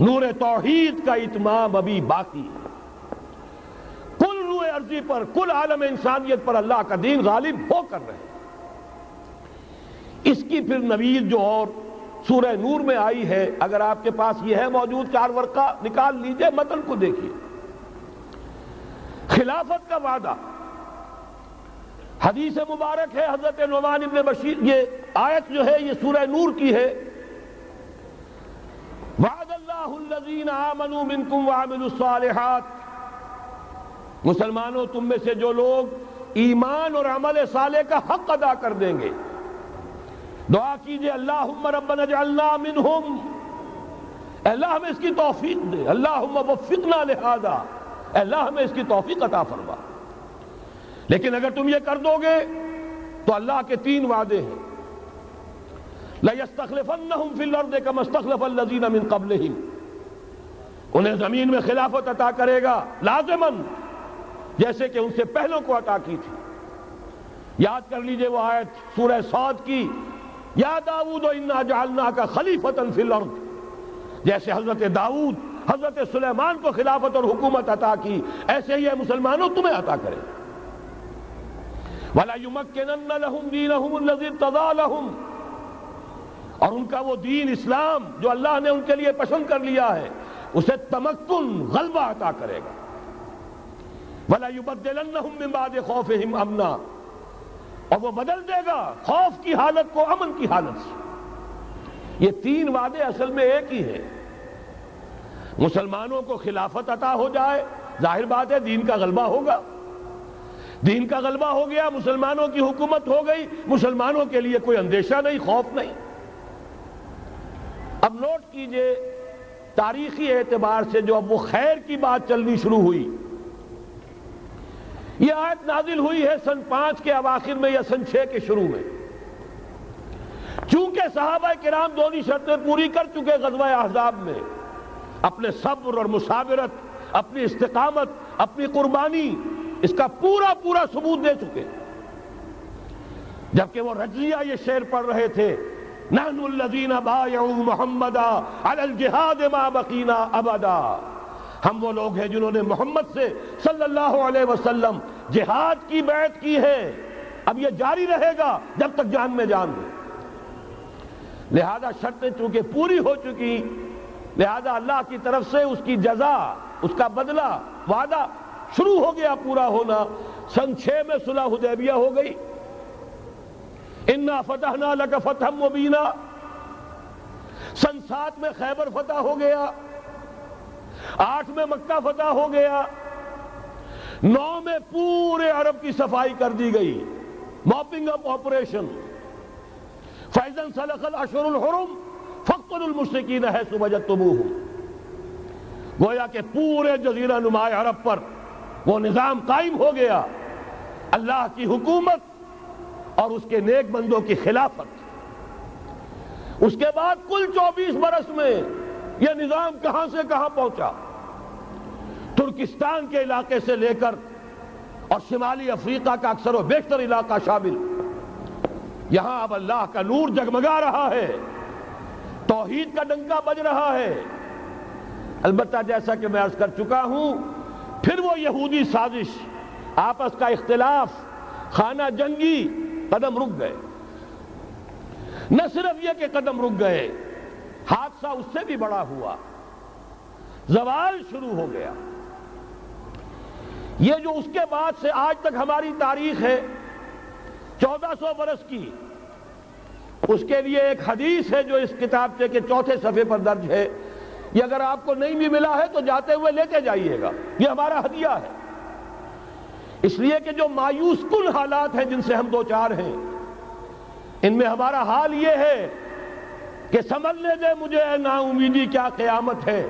نور توحید کا اتمام ابھی باقی ہے۔ کل روح عرضی پر، کل عالم انسانیت پر اللہ کا دین غالب ہو کر رہے۔ اس کی پھر نوید جو اور سورہ نور میں آئی ہے، اگر آپ کے پاس یہ ہے موجود چار ورقہ، نکال لیجیے، متن کو دیکھیے۔ خلافت کا وعدہ۔ حدیث مبارک ہے، حضرت نعمان ابن بشیر، یہ آیت جو ہے، یہ سورہ نور کی ہے۔ وعد اللہ الذین آمنوا منکم وعملوا الصالحات۔ مسلمانوں، تم میں سے جو لوگ ایمان اور عمل صالح کا حق ادا کر دیں گے۔ دعا کیجیے، اللہم ربنا جعلنا منہم۔ اللہ، ہمیں اس کی توفیق دے۔ اللہم وفقنا لہذا۔ اللہ، ہمیں اس کی توفیق عطا فرما۔ لیکن اگر تم یہ کر دو گے تو اللہ کے تین وعدے ہیں۔ لَيَسْتَخْلِفَنَّهُمْ فِي الْأَرْضِ كَمَا اسْتَخْلَفَ الَّذِينَ مِن قَبْلِهِمْ۔ انہیں زمین میں خلافت عطا کرے گا لازماً، جیسے کہ ان سے پہلوں کو عطا کی تھی۔ یاد کر لیجیے وہ آیت سورہ سعود کی۔ یا داود و انا جعلنا کا خلیفتا فی الارض۔ جیسے حضرت داود حضرت سلیمان کو خلافت اور حکومت عطا کی، ایسے ہی ہے مسلمانوں تمہیں عطا کرے۔ وَلَا يُمَكِّنَنَّ لَهُمْ دِينَهُمُ الَّذِي ارْتَضَىٰ لَهُمْ۔ اور ان کا وہ دین اسلام جو اللہ نے ان کے لیے پسند کر لیا ہے، اسے تمکن، غلبہ عطا کرے گا۔ وَلَا يُبَدِّلَنَّهُمْ مِن بَعْدِ خَوْفِهِمْ أَمْنًا۔ اور وہ بدل دے گا، خوف کی حالت کو امن کی حالت سے۔ یہ تین وعدے اصل میں ایک ہی ہیں۔ مسلمانوں کو خلافت عطا ہو جائے، ظاہر بات ہے دین کا غلبہ ہوگا۔ دین کا غلبہ ہو گیا، مسلمانوں کی حکومت ہو گئی، مسلمانوں کے لیے کوئی اندیشہ نہیں، خوف نہیں۔ اب نوٹ کیجیے تاریخی اعتبار سے جو اب وہ خیر کی بات چلنی شروع ہوئی۔ یہ آیت نازل ہوئی ہے سن پانچ کے اواخر میں یا سن چھ کے شروع میں۔ چونکہ صحابہ کرام دونی شرطیں پوری کر چکے غزوہ احزاب میں، اپنے صبر اور مسابرت اپنی استقامت، اپنی قربانی، اس کا پورا پورا ثبوت دے چکے جبکہ وہ رجلیہ یہ شعر پڑھ رہے تھے نحن الذین بایعوا محمدا علی الجہاد ما بقینا ابدا۔ ہم وہ لوگ ہیں جنہوں نے محمد سے صلی اللہ علیہ وسلم جہاد کی بیعت کی ہے۔ اب یہ جاری رہے گا جب تک جان میں جان دے لہذا شرطیں چونکہ پوری ہو چکی، لہذا اللہ کی طرف سے اس کی جزا، اس کا بدلہ، وعدہ شروع ہو گیا، پورا ہونا۔ سن چھ میں صلح حدیبیہ ہو گئی۔ انا فتحنا لک فتح مبینہ سن سات میں خیبر فتح ہو گیا۔ آٹھ میں مکہ فتح ہو گیا، نو میں پورے عرب کی صفائی کر دی گئی موپنگ اپ آپریشن فیضن سلخ الاشر الحرم فقر المشرقین ہے سبجت گویا کہ پورے جزیرہ نمائے عرب پر وہ نظام قائم ہو گیا، اللہ کی حکومت اور اس کے نیک بندوں کی خلافت. اس کے بعد کل چوبیس برس میں یہ نظام کہاں سے کہاں پہنچا؟ ترکستان کے علاقے سے لے کر اور شمالی افریقہ کا اکثر و بیشتر علاقہ شامل۔ یہاں اب اللہ کا نور جگمگا رہا ہے۔ توحید کا ڈنکا بج رہا ہے۔ البتہ جیسا کہ میں عرض کر چکا ہوں، پھر وہ یہودی سازش، آپس کا اختلاف، خانہ جنگی، قدم رک گئے۔ نہ صرف یہ کہ قدم رک گئے حادثہ اس سے بھی بڑا ہوا۔ زوال شروع ہو گیا۔ یہ جو اس کے بعد سے آج تک ہماری تاریخ ہے، چودہ سو برس کی، اس کے لیے ایک حدیث ہے جو اس کتاب سے کہ چوتھے صفحے پر درج ہے۔ یہ اگر آپ کو نہیں بھی ملا ہے تو جاتے ہوئے لیتے جائیے گا۔ یہ ہمارا ہدیہ ہے۔ اس لیے کہ جو مایوس کن حالات ہیں جن سے ہم دو چار ہیں، ان میں ہمارا حال یہ ہے کہ سمجھنے دے مجھے، اے نا امیدی کیا قیامت ہے؟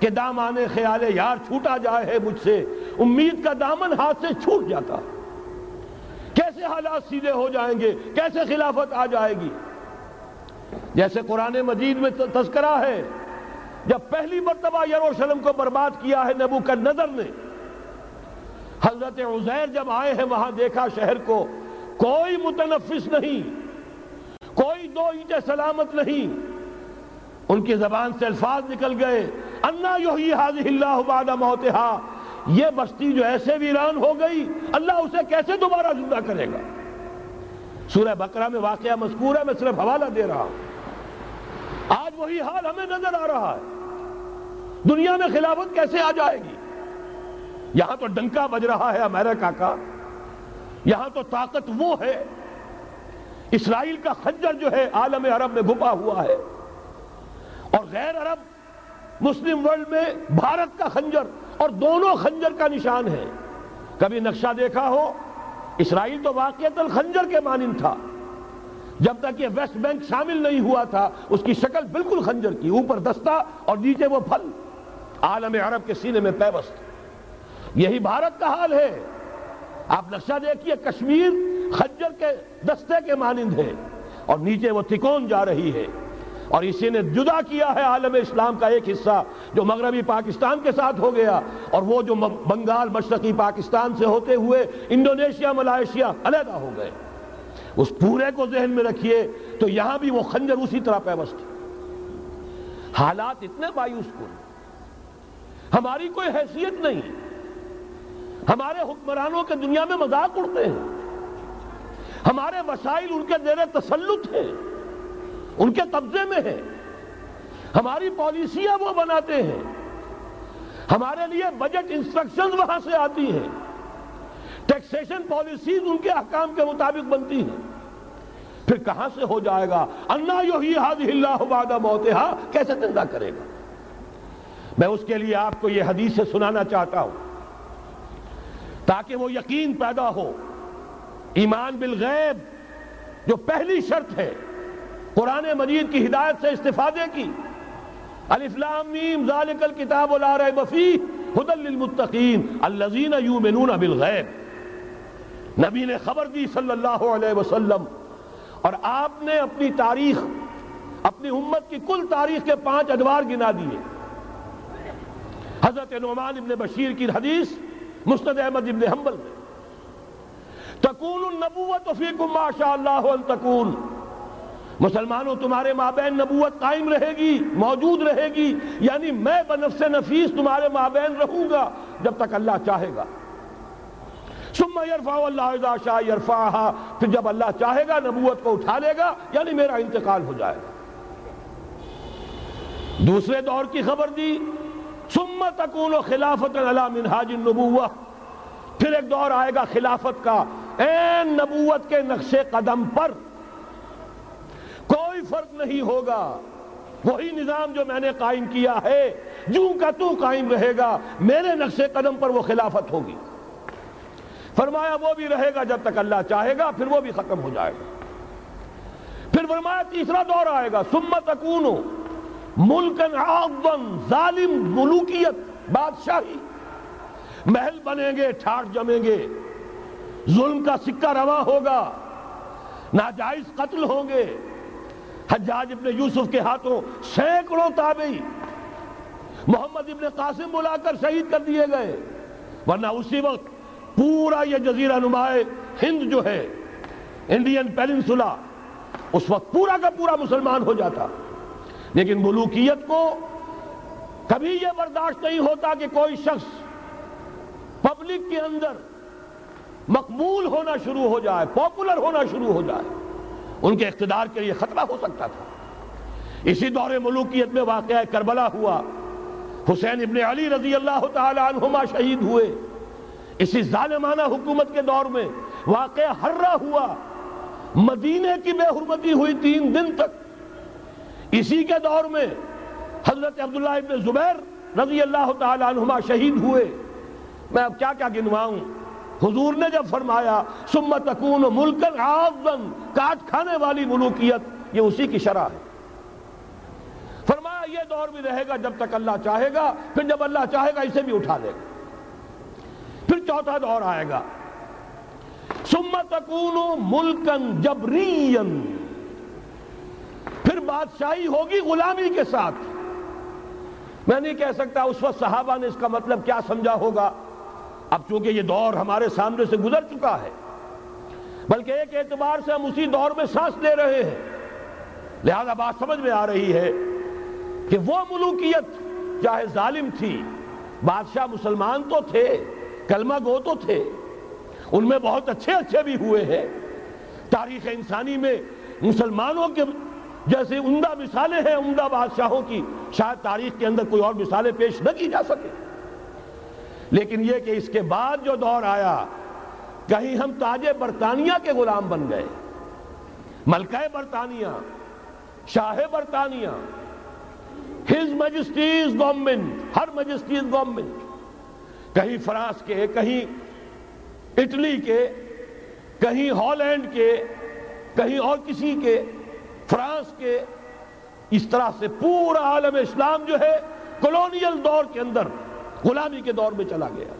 کہ دامان خیال یار چھوٹا جائے ہے مجھ سے، امید کا دامن ہاتھ سے چھوٹ جاتا۔ کیسے حالات سیدھے ہو جائیں گے؟ کیسے خلافت آ جائے گی؟ جیسے قرآن مجید میں تذکرہ ہے، جب پہلی مرتبہ یروشلم کو برباد کیا ہے نبو کا نظر نے، حضرت عزیر جب آئے ہیں، وہاں دیکھا شہر کو کوئی متنفس نہیں۔ کوئی دو اینٹیں سلامت نہیں۔ ان کی زبان سے الفاظ نکل گئے۔ انا یحیی حاضی اللہ بعد موتہا۔ یہ بستی جو ایسے ویران ہو گئی، اللہ اسے کیسے دوبارہ زندہ کرے گا؟ سورہ بقرہ میں واقعہ مذکور ہے، میں صرف حوالہ دے رہا ہوں۔ آج وہی حال ہمیں نظر آ رہا ہے۔ دنیا میں خلافت کیسے آ جائے گی؟ یہاں تو ڈنکا بج رہا ہے امریکہ کا۔ یہاں تو طاقت وہ ہے اسرائیل کا خنجر جو ہے عالم عرب میں گھپا ہوا ہے۔ اور غیر عرب، مسلم ورلڈ میں بھارت کا خنجر اور دونوں خنجر کا نشان ہے۔ کبھی نقشہ دیکھا ہو، اسرائیل تو واقعیت الخنجر کے مانند تھا۔ جب تک یہ ویسٹ بینک شامل نہیں ہوا تھا، اس کی شکل بالکل خنجر کی، اوپر دستہ اور نیچے وہ پھل۔ عالم عرب کے سینے میں پیوست۔ یہی بھارت کا حال ہے۔ آپ نقشہ دیکھیے، کشمیر خنجر کے دستے کے مانند ہے اور نیچے وہ تکون جا رہی ہے اور اسی نے جدا کیا ہے عالم اسلام کا ایک حصہ جو مغربی پاکستان کے ساتھ ہو گیا اور وہ جو بنگال مشرقی پاکستان سے ہوتے ہوئے انڈونیشیا، ملائیشیا علیحدہ ہو گئے۔ اس پورے کو ذہن میں رکھیے تو یہاں بھی وہ خنجر اسی طرح پیوست حالات اتنے مایوس کو ہماری کوئی حیثیت نہیں۔ ہمارے حکمرانوں کے دنیا میں مذاق اڑتے ہیں۔ ہمارے وسائل ان کے زیر تسلط ہیں۔ ان کے قبضے میں ہے ہماری پالیسیاں وہ بناتے ہیں۔ ہمارے لیے بجٹ انسٹرکشن وہاں سے آتی ہیں۔ ٹیکسیشن پالیسیز ان کے احکام کے مطابق بنتی ہیں۔ پھر کہاں سے ہو جائے گا؟ اللہ اللہ بعد موتہا، کیسے زندہ کرے گا؟ میں اس کے لیے آپ کو یہ حدیث سے سنانا چاہتا ہوں۔ تاکہ وہ یقین پیدا ہو۔ ایمان بالغیب، جو پہلی شرط ہے۔ قرآن مجید کی ہدایت سے استفادے کی۔ الفلام میم، ذالک الکتاب لا ریب فیہ، ہدل للمتقین الذین یؤمنون بالغیب۔ نبی نے خبر دی صلی اللہ علیہ وسلم۔ اور آپ نے اپنی تاریخ، اپنی امت کی کل تاریخ کے پانچ ادوار گنا دیے۔ حضرت نعمان ابن بشیر کی حدیث مستد احمد ابن حنبل میں۔ تکون النبوت فیکم ما شاء اللہ ان تکون۔ مسلمانوں، تمہارے مابین نبوت قائم رہے گی، موجود رہے گی یعنی میں بنفس نفیس تمہارے مابین رہوں گا جب تک اللہ چاہے گا۔ ثم یرفع اللہ اذا شاء یرفعها پھر جب اللہ چاہے گا، نبوت کو اٹھا لے گا یعنی میرا انتقال ہو جائے گا۔ دوسرے دور کی خبر دی ثم تکون خلافت علی منہاج النبوہ۔ پھر ایک دور آئے گا خلافت کا۔ این نبوت کے نقش قدم پر کوئی فرق نہیں ہوگا۔ وہی نظام جو میں نے قائم کیا ہے، جوں کا تو قائم رہے گا۔ میرے نقش قدم پر وہ خلافت ہوگی۔ فرمایا وہ بھی رہے گا جب تک اللہ چاہے گا، پھر وہ بھی ختم ہو جائے گا۔ پھر فرمایا تیسرا دور آئے گا۔ سمت اکونو ملکن عظم ظالم ملوکیت، بادشاہی۔ محل بنیں گے ٹھاٹ جمیں گے۔ ظلم کا سکہ رواں ہوگا، ناجائز قتل ہوں گے۔ حجاج ابن یوسف کے ہاتھوں سینکڑوں تابعی۔ محمد ابن قاسم بلا کر شہید کر دیے گئے۔ ورنہ اسی وقت پورا یہ جزیرہ نمائے ہند جو ہے، انڈین پیننسولا، اس وقت پورا کا پورا مسلمان ہو جاتا۔ لیکن ملوکیت کو کبھی یہ برداشت نہیں ہوتا کہ کوئی شخص پبلک کے اندر مقبول ہونا شروع ہو جائے پاپولر ہونا شروع ہو جائے۔ ان کے اقتدار کے لیے خطرہ ہو سکتا تھا۔ اسی دور ملوکیت میں واقعہ کربلا ہوا۔ حسین ابن علی رضی اللہ تعالی عنہما شہید ہوئے۔ اسی ظالمانہ حکومت کے دور میں واقعہ ہررا ہوا۔ مدینے کی بے حرمتی ہوئی تین دن تک اسی کے دور میں حضرت عبداللہ ابن زبیر رضی اللہ تعالی عنہما شہید ہوئے۔ میں اب کیا کیا گنواؤں؟ حضور نے جب فرمایا سمت اکون ملکن عاظم کاٹ کھانے والی ملوکیت، یہ اسی کی شرح ہے۔ فرمایا، یہ دور بھی رہے گا جب تک اللہ چاہے گا، پھر جب اللہ چاہے گا، اسے بھی اٹھا دے گا۔ پھر چوتھا دور آئے گا۔ سمت اکون ملکن جبرین پھر بادشاہی ہوگی غلامی کے ساتھ۔ میں نہیں کہہ سکتا اس وقت صحابہ نے اس کا مطلب کیا سمجھا ہوگا۔ اب چونکہ یہ دور ہمارے سامنے سے گزر چکا ہے، بلکہ ایک اعتبار سے ہم اسی دور میں سانس لے رہے ہیں۔ لہذا بات سمجھ میں آ رہی ہے کہ وہ ملوکیت چاہے ظالم تھی، بادشاہ مسلمان تو تھے، کلمہ گو تو تھے، ان میں بہت اچھے اچھے بھی ہوئے ہیں۔ تاریخ انسانی میں مسلمانوں کے جیسے عمدہ مثالیں ہیں عمدہ بادشاہوں کی، شاید تاریخ کے اندر کوئی اور مثالیں پیش نہ کی جا سکے لیکن یہ کہ اس کے بعد جو دور آیا، کہیں ہم تاج برطانیہ کے غلام بن گئے۔ ملکہ برطانیہ، شاہ برطانیہ، his majesty's government, her majesty's government. کہیں فرانس کے، کہیں اٹلی کے، کہیں ہالینڈ کے، کہیں اور کسی کے۔ فرانس کے اس طرح سے پورا عالم اسلام جو ہے کلونیل دور کے اندر، غلامی کے دور میں چلا گیا۔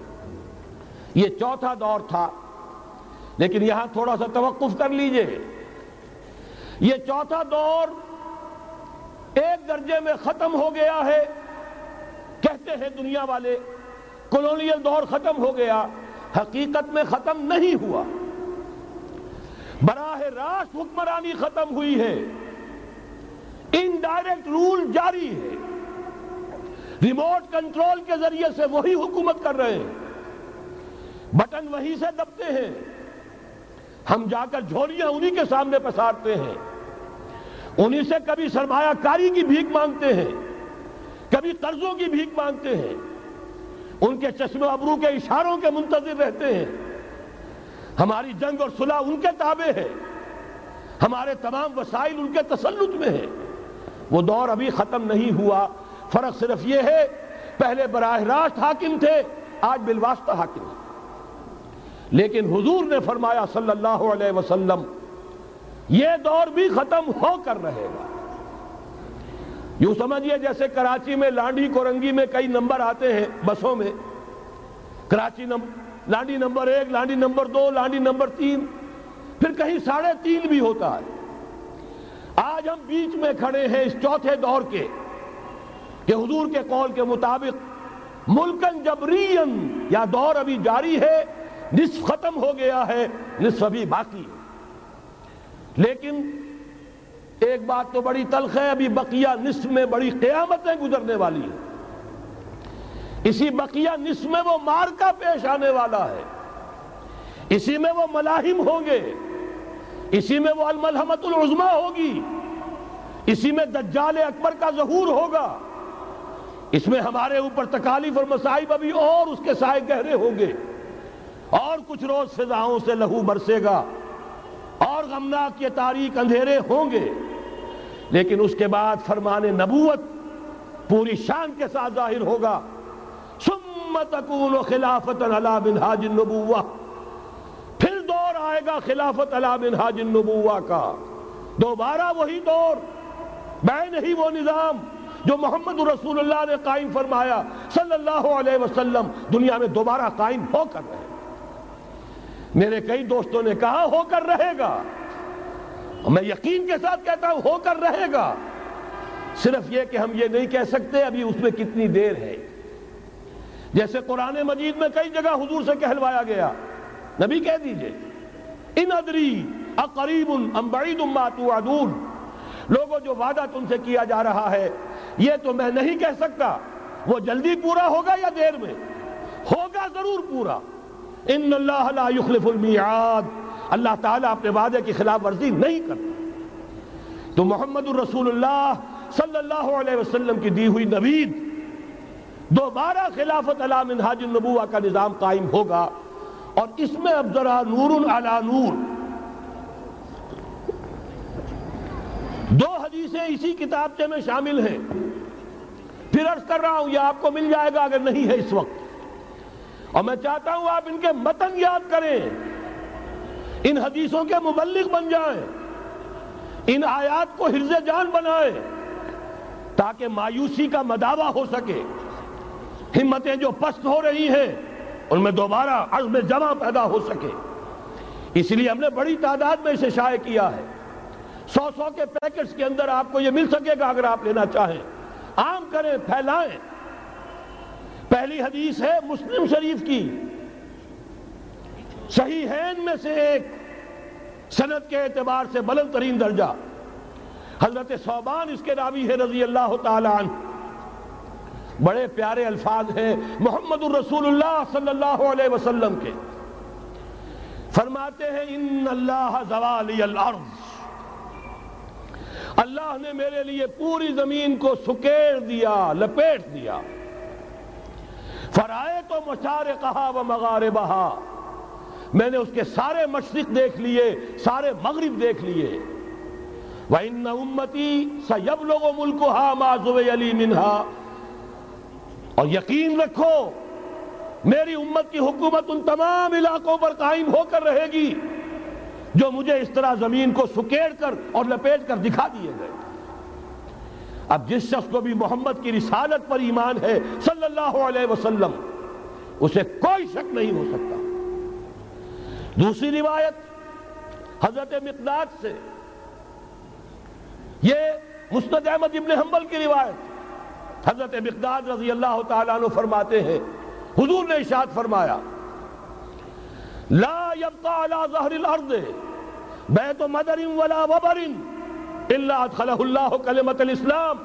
یہ چوتھا دور تھا۔ لیکن یہاں تھوڑا سا توقف کر لیجیے۔ یہ چوتھا دور ایک درجے میں ختم ہو گیا ہے۔ کہتے ہیں دنیا والے، کلونیل دور ختم ہو گیا، حقیقت میں ختم نہیں ہوا۔ براہ راست حکمرانی ختم ہوئی ہے۔ انڈائریکٹ رول جاری ہے۔ ریموٹ کنٹرول کے ذریعے سے وہی حکومت کر رہے ہیں۔ بٹن وہی سے دبتے ہیں۔ ہم جا کر جھولیاں انہی کے سامنے پسارتے ہیں۔ انہی سے کبھی سرمایہ کاری کی بھیک مانگتے ہیں۔ کبھی قرضوں کی بھیک مانگتے ہیں۔ ان کے چشم ابرو کے اشاروں کے منتظر رہتے ہیں۔ ہماری جنگ اور صلح ان کے تابع ہے۔ ہمارے تمام وسائل ان کے تسلط میں ہے وہ دور ابھی ختم نہیں ہوا۔ فرق صرف یہ ہے، پہلے براہ راست حاکم تھے، آج بالواسطہ حاکم لیکن حضور نے فرمایا صلی اللہ علیہ وسلم، یہ دور بھی ختم ہو کر رہے گا۔ یوں سمجھئے جیسے کراچی میں لانڈی کورنگی میں کئی نمبر آتے ہیں بسوں میں۔ کراچی نمبر لانڈی نمبر ایک لانڈی نمبر دو لانڈی نمبر تین۔ پھر کہیں ساڑھے تین بھی ہوتا ہے۔ آج ہم بیچ میں کھڑے ہیں اس چوتھے دور کے کہ حضور کے قول کے مطابق ملکن جبرین یا دور ابھی جاری ہے، نصف ختم ہو گیا ہے، نصف ابھی باقی ہے۔ لیکن ایک بات تو بڑی تلخ ہے، ابھی بقیہ نصف میں بڑی قیامتیں گزرنے والی ہیں۔ اسی بقیہ نصف میں وہ مارکہ پیش آنے والا ہے۔ اسی میں وہ ملاحم ہوں گے۔ اسی میں وہ الملحمت العظمہ ہوگی۔ اسی میں دجال اکبر کا ظہور ہوگا۔ اس میں ہمارے اوپر تکالیف اور مسائب ابھی اور اس کے سائے گہرے ہوں گے۔ اور کچھ روز فضاؤں سے لہو برسے گا۔ اور غمناک یہ تاریخ اندھیرے ہوں گے۔ لیکن اس کے بعد فرمان نبوت پوری شان کے ساتھ ظاہر ہوگا۔ خلافت النبوہ پھر دور آئے گا خلافت منہاج النبوہ کا. دوبارہ وہی دور. بین ہی وہ نظام جو محمد رسول اللہ نے قائم فرمایا. صلی اللہ علیہ وسلم دنیا میں دوبارہ قائم ہو کر رہے. میرے کئی دوستوں نے کہا ہو کر رہے گا. میں یقین کے ساتھ کہتا ہوں ہو کر رہے گا. صرف یہ کہ ہم یہ نہیں کہہ سکتے ابھی اس میں کتنی دیر ہے. جیسے قرآن مجید میں کئی جگہ حضور سے کہلوایا گیا۔ نبی کہہ دیجیے، ان ادری اقریب ام بعید ما توعدون لوگوں، جو وعدہ تم سے کیا جا رہا ہے، یہ تو میں نہیں کہہ سکتا۔ وہ جلدی پورا ہوگا یا دیر میں؟ ہوگا ضرور پورا۔ ان اللہ لا يخلف المیعاد۔ اللہ تعالیٰ اپنے وعدے کی خلاف ورزی نہیں کرتا۔ تو محمد الرسول اللہ صلی اللہ علیہ وسلم کی دی ہوئی نوید دوبارہ خلافت علی منہاج النبوہ کا نظام قائم ہوگا اور اس میں اب ذرا نور علی نور۔ دو حدیثیں اسی کتابچے میں شامل ہیں۔ پھر عرض کر رہا ہوں، یہ آپ کو مل جائے گا اگر نہیں ہے اس وقت۔ اور میں چاہتا ہوں آپ ان کے متن یاد کریں۔ ان حدیثوں کے مبلغ بن جائیں۔ ان آیات کو حرز جان بنائیں تاکہ مایوسی کا مداوع ہو سکے۔ ہمتیں جو پست ہو رہی ہیں، ان میں دوبارہ عزم جمع پیدا ہو سکے۔ اس لیے ہم نے بڑی تعداد میں اسے شائع کیا ہے۔ سو سو کے پیکٹس کے اندر آپ کو یہ مل سکے گا اگر آپ لینا چاہیں۔ عام کریں، پھیلائیں۔ پہلی حدیث ہے مسلم شریف کی۔ صحیحین میں سے ایک سنت کے اعتبار سے بلند ترین درجہ۔ حضرت صوبان اس کے راوی ہے رضی اللہ تعالی عنہ۔ بڑے پیارے الفاظ ہیں محمد الرسول اللہ صلی اللہ علیہ وسلم کے۔ فرماتے ہیں، ان اللہ زوالی الارض اللہ نے میرے لیے پوری زمین کو سکیڑ دیا، لپیٹ دیا۔ فرائے تو مشار کہا و مغاربہا۔ میں نے اس کے سارے مشرق دیکھ لیے، سارے مغرب دیکھ لیے۔ وَإِنَّ أُمَّتِي سَيَبْلُغُ مُلْكُهَا مَا زُوَيَ عَلِي مِنْهَا۔ اور یقین رکھو، میری امت کی حکومت ان تمام علاقوں پر قائم ہو کر رہے گی، جو مجھے اس طرح زمین کو سکیڑ کر اور لپیٹ کر دکھا دیے گئے۔ اب جس شخص کو بھی محمد کی رسالت پر ایمان ہے، صلی اللہ علیہ وسلم، اسے کوئی شک نہیں ہو سکتا۔ دوسری روایت حضرت مقداد سے، یہ مستد احمد ابن حنبل کی روایت۔ حضرت مقداد رضی اللہ تعالیٰ عنہ فرماتے ہیں، حضور نے اشاد فرمایا، لا يبقى على ظهر الارض بیت مدر ولا وبر الا ادخلہ اللہ کلمت الاسلام.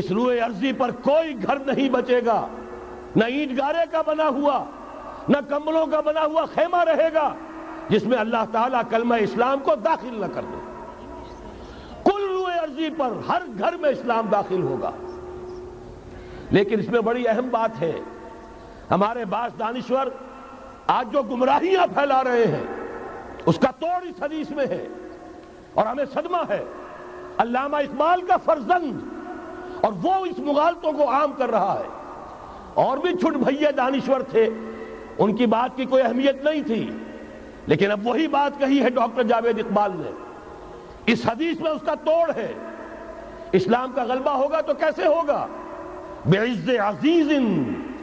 اس روئے عرضی پر کوئی گھر نہیں بچے گا، نہ اینٹ گارے کا بنا ہوا، نہ کمبلوں کا بنا ہوا خیمہ رہے گا، جس میں اللہ تعالیٰ کلمہ اسلام کو داخل نہ کر دے۔ عرضی پر ہر گھر میں اسلام داخل ہوگا۔ لیکن اس میں بڑی اہم بات ہے، ہمارے بعض دانشور آج جو گمراہیاں پھیلا رہے ہیں، اس کا توڑ اس حدیث میں ہے اور ہمیں صدمہ ہے۔ علامہ اقبال کا فرزند اور وہ اس مغالطوں کو عام کر رہا ہے۔ اور بھی چھٹ بھئیے دانشور تھے، ان کی بات کی کوئی اہمیت نہیں تھی۔ لیکن اب وہی بات کہی ہے ڈاکٹر جاوید اقبال نے۔ اس حدیث میں اس کا توڑ ہے۔ اسلام کا غلبہ ہوگا تو کیسے ہوگا؟ بعز عزیز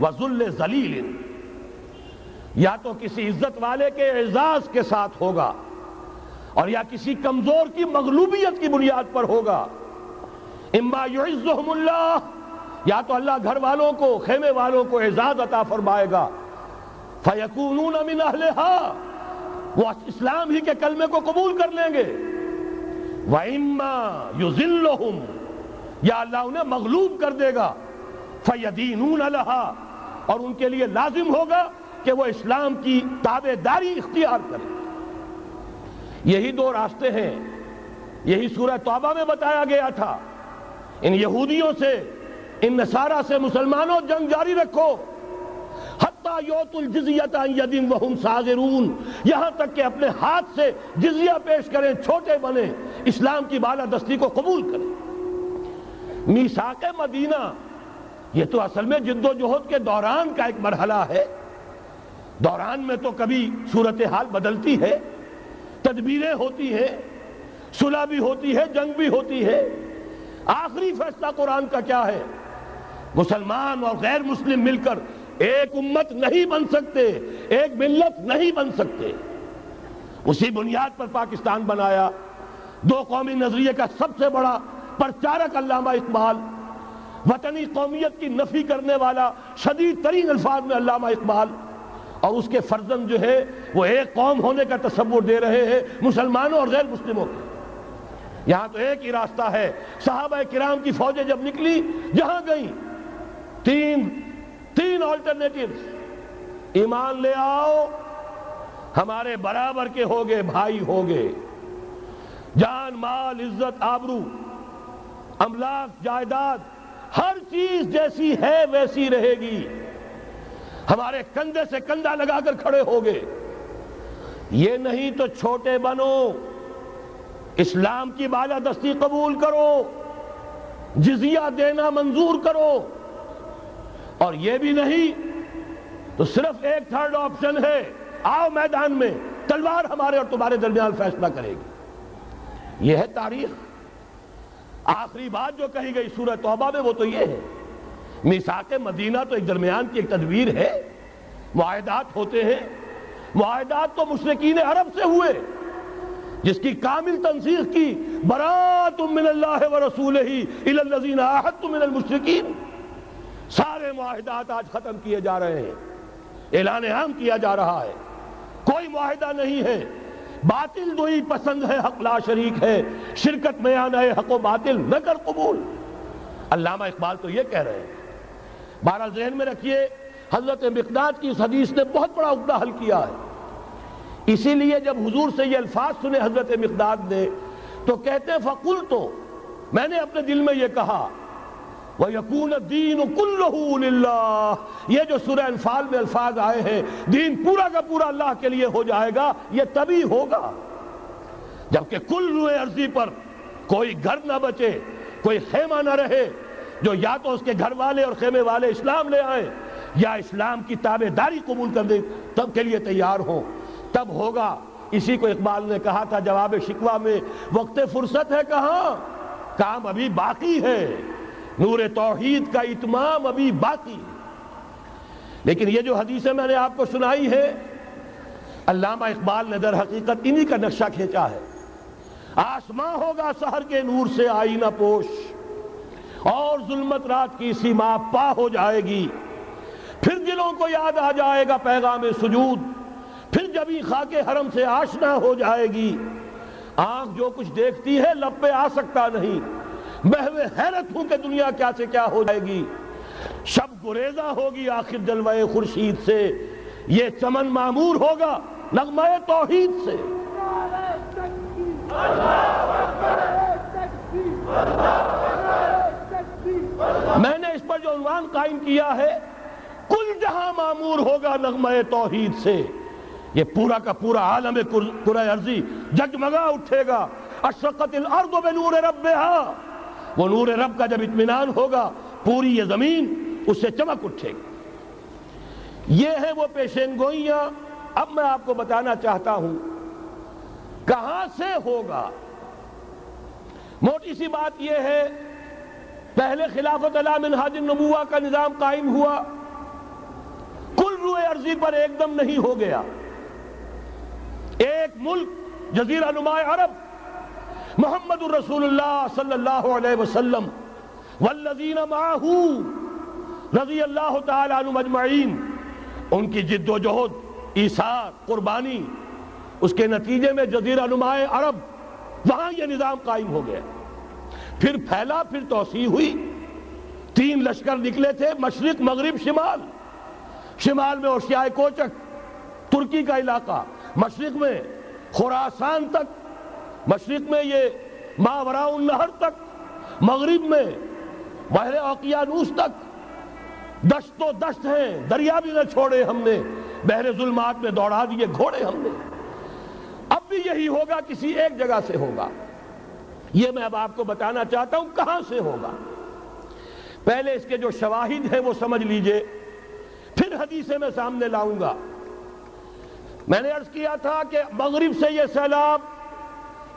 و ذل ذلیل۔ یا تو کسی عزت والے کے اعزاز کے ساتھ ہوگا اور یا کسی کمزور کی مغلوبیت کی بنیاد پر ہوگا۔ اما یعزہم اللہ، یا تو اللہ گھر والوں کو، خیمے والوں کو اعزاز عطا فرمائے گا۔ فَيَكُونُونَ مِنْ أَهْلِهَا وہ اسلام ہی کے کلمے کو قبول کر لیں گے۔ وَإِمَّا يُزِلُّهُمْ یا اللہ انہیں مغلوب کر دے گا فَيَدِينُونَ لَهَا، اور ان کے لیے لازم ہوگا کہ وہ اسلام کی تابع داری اختیار کریں۔ یہی دو راستے ہیں، یہی سورہ توبہ میں بتایا گیا تھا۔ ان یہودیوں سے، ان نصارہ سے مسلمانوں جنگ جاری رکھو۔ حتی یوت الجزیت وہم یہاں تک کہ اپنے ہاتھ سے جزیہ پیش کریں، چھوٹے بنے اسلام کی بالا دستی کو قبول کریں۔ میساق مدینہ، یہ تو اصل میں جد و جہد کے دوران کا ایک مرحلہ ہے۔ دوران میں تو کبھی صورتحال بدلتی ہے، تدبیریں ہوتی ہیں، صلح بھی ہوتی ہے، جنگ بھی ہوتی ہے۔ آخری فیصلہ قرآن کا کیا ہے؟ مسلمان اور غیر مسلم مل کر ایک امت نہیں بن سکتے، ایک ملت نہیں بن سکتے۔ اسی بنیاد پر پاکستان بنایا۔ دو قومی نظریے کا سب سے بڑا پرچارک علامہ اقبال، وطنی قومیت کی نفی کرنے والا شدید ترین الفاظ میں علامہ اقبال۔ اور اس کے فرزند جو ہے، وہ ایک قوم ہونے کا تصور دے رہے ہیں، مسلمانوں اور غیر مسلموں کے۔ یہاں تو ایک ہی راستہ ہے۔ صحابہ کرام کی فوجیں جب نکلی، جہاں گئیں، تین تین آلٹرنیٹیوز ایمان لے آؤ، ہمارے برابر کے ہوگے، بھائی ہوگے۔ جان، مال، عزت، آبرو، املاک، جائیداد، ہر چیز جیسی ہے ویسی رہے گی۔ ہمارے کندھے سے کندھا لگا کر کھڑے ہوگے۔ یہ نہیں تو چھوٹے بنو، اسلام کی بالا دستی قبول کرو، جزیہ دینا منظور کرو۔ اور یہ بھی نہیں تو صرف ایک تھرڈ آپشن ہے۔ آؤ میدان میں، تلوار ہمارے اور تمہارے درمیان فیصلہ کرے گی۔ یہ ہے تاریخ۔ آخری بات جو کہی گئی سورہ توبہ میں وہ تو یہ ہے۔ میساک مدینہ تو ایک درمیان کی ایک تدبیر ہے۔ معاہدات ہوتے ہیں۔ معاہدات تو مشرقین عرب سے ہوئے۔ جس کی کامل تنسیخ کی برات من اللہ و رسول ہی من المشرقین سارے معاہدات آج ختم کیے جا رہے ہیں۔ اعلان عام کیا جا رہا ہے۔ کوئی معاہدہ نہیں ہے۔ باطل دوئی پسند ہے، حق لا شریک ہے۔ شرکت میں آنا ہے، حق و باطل نہ کر قبول۔ علامہ اقبال تو یہ کہہ رہے ہیں۔ بہرحال ذہن میں رکھیے، حضرت مقداد کی اس حدیث نے بہت بڑا عقدہ حل کیا ہے۔ اسی لیے جب حضور سے یہ الفاظ سنے حضرت مقداد نے، تو کہتے فقل تو میں نے اپنے دل میں یہ کہا وَيَكُونَ الدِّينُ كُلُّهُ لِلَّهِ۔ یہ جو سورہ انفال میں الفاظ آئے ہیں، دین پورا کا پورا اللہ کے لیے ہو جائے گا، یہ تبھی ہوگا۔ جبکہ کل روئے عرضی پر کوئی گھر نہ بچے، کوئی خیمہ نہ رہے، جو یا تو اس کے گھر والے اور خیمے والے اسلام لے آئیں یا اسلام کی تابع داری قبول کر دیں، تب کے لیے تیار ہوں۔ تب ہوگا۔ اسی کو اقبال نے کہا تھا جواب شکوہ میں، وقت فرصت ہے کہاں؟ کام ابھی باقی ہے۔ نور توحید کا اتمام ابھی باقی ہے۔ لیکن یہ جو حدیثیں میں نے آپ کو سنائی ہے علامہ اقبال نے در حقیقت انہی کا نقشہ کھینچا ہے۔ آسماں ہوگا سہر کے نور سے آئینہ پوش، اور ظلمت رات کی سیما پا ہو جائے گی۔ پھر دلوں کو یاد آ جائے گا پیغام سجود۔ پھر جب ہی خاک حرم سے آشنا ہو جائے گی، آنکھ جو کچھ دیکھتی ہے لب پہ آ سکتا نہیں۔ بہوے حیرت ہوں کہ دنیا کیا سے کیا ہو جائے گی۔ شب گریزہ ہوگی آخر جلوہ خورشید سے۔ یہ چمن معمور ہوگا نغمہ توحید سے۔ میں نے اس پر جو عنوان قائم کیا ہے، کل جہاں معمور ہوگا نغمہ توحید سے۔ یہ پورا کا پورا عالم قرآن عرضی جگمگا اٹھے گا۔ اشرقت الارض بنور ربها وہ نور رب کا جب اطمینان ہوگا، پوری یہ زمین اس سے چمک اٹھے گی۔ یہ ہے وہ پیشین گوئیاں۔ اب میں آپ کو بتانا چاہتا ہوں، کہاں سے ہوگا؟ موٹی سی بات یہ ہے، پہلے خلافت اللہ منہاج النبوہ کا نظام قائم ہوا۔ کل روئے عرضی پر ایک دم نہیں ہو گیا۔ ایک ملک، جزیرہ نماء عرب محمد الرسول اللہ صلی اللہ علیہ وسلم والذین معاہو رضی اللہ تعالیٰ عنہ مجمعین ان کی جد و جہد عیسار قربانی، اس کے نتیجے میں جزیرہ نماء عرب، وہاں یہ نظام قائم ہو گیا۔ پھر پھیلا، پھر توسیع ہوئی۔ تین لشکر نکلے تھے، مشرق، مغرب، شمال۔ شمال میں اوشیائے کوچک، ترکی کا علاقہ، مشرق میں خوراسان تک مشرق میں یہ ماورا النہر تک، مغرب میں بحر اوقیانوس تک دشت و دشت ہیں، دریا بھی نہ چھوڑے ہم نے، بحر ظلمات میں دوڑا دیے گھوڑے ہم نے۔ اب بھی یہی ہوگا، کسی ایک جگہ سے ہوگا۔ یہ میں اب آپ کو بتانا چاہتا ہوں، کہاں سے ہوگا؟ پہلے اس کے جو شواہد ہیں وہ سمجھ لیجیے، پھر حدیثیں میں سامنے لاؤں گا۔ میں نے عرض کیا تھا کہ مغرب سے یہ سیلاب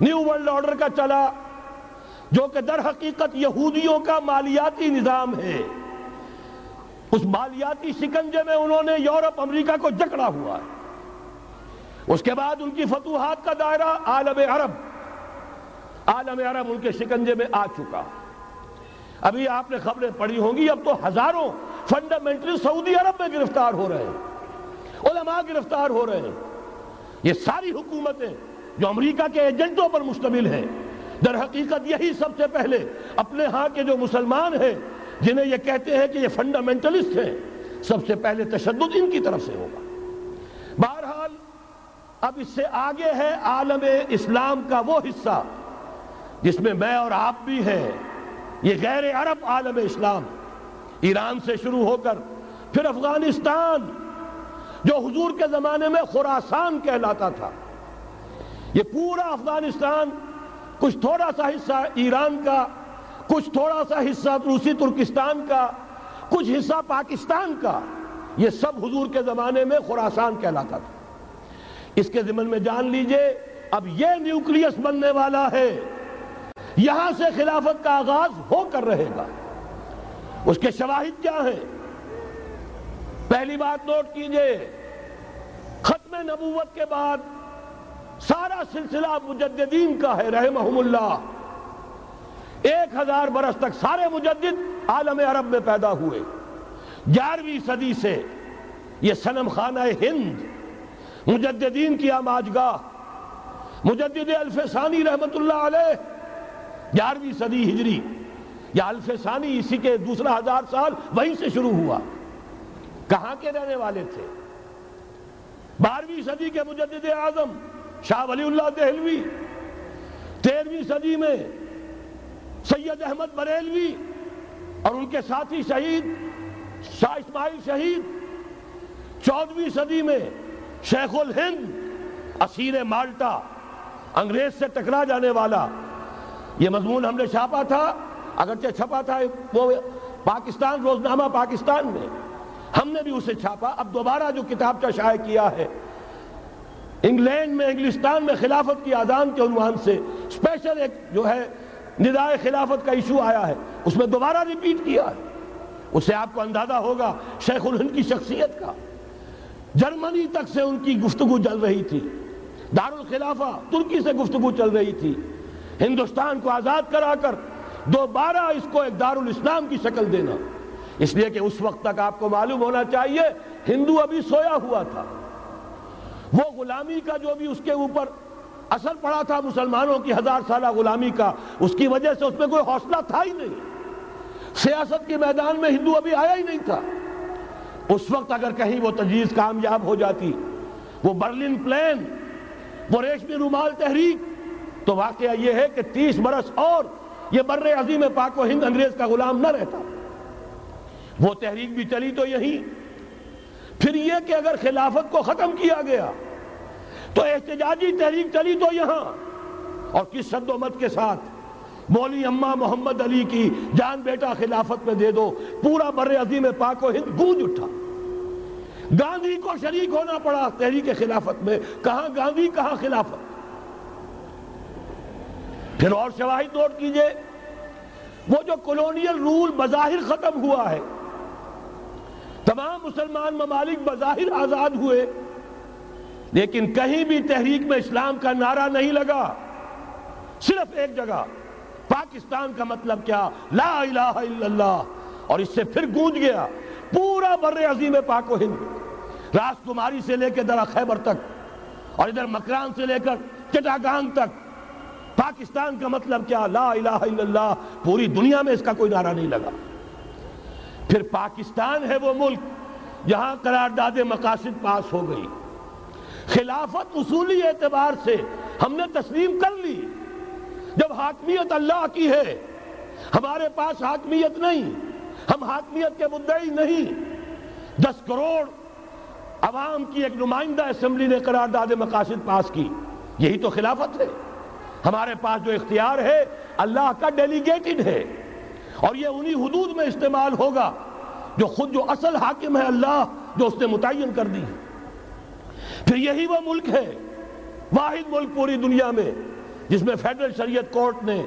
نیو ورلڈ آرڈر کا چلا، جو کہ در حقیقت یہودیوں کا مالیاتی نظام ہے۔ اس مالیاتی شکنجے میں انہوں نے یورپ، امریکہ کو جکڑا ہوا ہے۔ اس کے بعد ان کی فتوحات کا دائرہ عالم عرب عالم عرب ان کے شکنجے میں آ چکا۔ ابھی آپ نے خبریں پڑھی ہوں گی، اب تو ہزاروں فنڈامنٹل سعودی عرب میں گرفتار ہو رہے ہیں، علماء گرفتار ہو رہے ہیں۔ یہ ساری حکومتیں جو امریکہ کے ایجنٹوں پر مشتمل ہیں۔ در حقیقت یہی سب سے پہلے اپنے ہاں کے جو مسلمان ہیں، جنہیں یہ کہتے ہیں کہ یہ فنڈامنٹلسٹ ہیں، سب سے پہلے تشدد ان کی طرف سے ہوگا۔ بہرحال، اب اس سے آگے ہے عالم اسلام کا وہ حصہ، جس میں میں اور آپ بھی ہیں۔ یہ غیر عرب عالم اسلام، ایران سے شروع ہو کر پھر افغانستان، جو حضور کے زمانے میں خوراسان کہلاتا تھا۔ یہ پورا افغانستان، کچھ تھوڑا سا حصہ ایران کا، کچھ تھوڑا سا حصہ روسی ترکستان کا، کچھ حصہ پاکستان کا، یہ سب حضور کے زمانے میں خوراسان کہلاتا تھا۔ اس کے ضمن میں جان لیجیے، اب یہ نیوکلیس بننے والا ہے۔ یہاں سے خلافت کا آغاز ہو کر رہے گا۔ اس کے شواہد کیا ہیں؟ پہلی بات نوٹ کیجیے، ختم نبوت کے بعد سارا سلسلہ مجددین کا ہے، رحمہم اللہ۔ ایک ہزار برس تک سارے مجدد عالم عرب میں پیدا ہوئے۔ گیارہویں صدی سے یہ سنم خانہ ہند مجددین کی آماجگاہ، مجدد الف ثانی رحمت اللہ علیہ، گیارہویں صدی ہجری، یا الف ثانی اسی کے دوسرا ہزار سال وہیں سے شروع ہوا۔ کہاں کے رہنے والے تھے؟ بارہویں صدی کے مجدد اعظم شاہ ولی اللہ دہلوی تیرہویں صدی میں سید احمد بریلوی اور ان کے ساتھی شہید، شاہ اسماعیل شہید چودہویں صدی میں شیخ الہند اسیر مالٹا انگریز سے ٹکرا جانے والا۔ یہ مضمون ہم نے چھاپا تھا، اگرچہ چھپا تھا وہ پاکستان، روزنامہ پاکستان میں۔ ہم نے بھی اسے چھاپا۔ اب دوبارہ جو کتاب کا شائع کیا ہے انگلینڈ میں، انگلستان میں خلافت کی آدان کے عنوان سے اسپیشل ایک جو ہے ندائے خلافت کا ایشو آیا ہے۔ اس میں دوبارہ ریپیٹ کیا ہے۔ اس سے آپ کو اندازہ ہوگا شیخ الہند کی شخصیت کا۔ جرمنی تک سے ان کی گفتگو چل رہی تھی۔ دارالخلافہ ترکی سے گفتگو چل رہی تھی۔ ہندوستان کو آزاد کرا کر دوبارہ اس کو ایک دارالاسلام کی شکل دینا۔ اس لیے کہ اس وقت تک آپ کو معلوم ہونا چاہیے، ہندو ابھی سویا ہوا تھا۔ وہ غلامی کا جو بھی اس کے اوپر اثر پڑا تھا مسلمانوں کی ہزار سالہ غلامی کا، اس کی وجہ سے اس میں کوئی حوصلہ تھا ہی نہیں۔ سیاست کے میدان میں ہندو ابھی آیا ہی نہیں تھا۔ اس وقت اگر کہیں وہ تجویز کامیاب ہو جاتی، وہ برلن پلین، وہ ریشمی رومال تحریک، تو واقعہ یہ ہے کہ تیس برس اور یہ بر عظیم پاک و ہند انگریز کا غلام نہ رہتا۔ وہ تحریک بھی چلی تو یہی پھر یہ کہ اگر خلافت کو ختم کیا گیا تو احتجاجی تحریک چلی تو یہاں۔ اور کس شد و مت کے ساتھ مولی اماں محمد علی کی جان بیٹا خلافت میں دے دو، پورا بر عظیم پاک و ہند گونج اٹھا۔ گاندھی کو شریک ہونا پڑا تحریک خلافت میں، کہاں گاندھی، کہاں خلافت؟ پھر اور شواہد نوٹ کیجیے، وہ جو کلونیل رول بظاہر ختم ہوا ہے، تمام مسلمان ممالک بظاہر آزاد ہوئے۔ لیکن کہیں بھی تحریک میں اسلام کا نعرہ نہیں لگا۔ صرف ایک جگہ، پاکستان کا مطلب کیا؟ لا الہ الا اللہ۔ اور اس سے پھر گونج گیا۔ پورا بر عظیم پاک و ہند۔ راس کماری سے لے کے درہ خیبر تک۔ اور ادھر مکران سے لے کر چٹاگانگ تک۔ پاکستان کا مطلب کیا؟ لا الہ الا اللہ۔ پوری دنیا میں اس کا کوئی نعرہ نہیں لگا۔ پھر پاکستان ہے وہ ملک جہاں قرارداد مقاصد پاس ہو گئی۔ خلافت اصولی اعتبار سے ہم نے تسلیم کر لی۔ جب حاکمیت اللہ کی ہے، ہمارے پاس حاکمیت نہیں، ہم حاکمیت کے مدعی نہیں۔ دس کروڑ عوام کی ایک نمائندہ اسمبلی نے قرارداد مقاصد پاس کی۔ یہی تو خلافت ہے۔ ہمارے پاس جو اختیار ہے، اللہ کا ڈیلیگیٹڈ ہے۔ اور یہ انہی حدود میں استعمال ہوگا جو خود جو اصل حاکم ہے اللہ، جو اس نے متعین کر دی۔ ہے پھر یہی وہ ملک ہے، واحد ملک پوری دنیا میں، جس میں فیڈرل شریعت کورٹ نے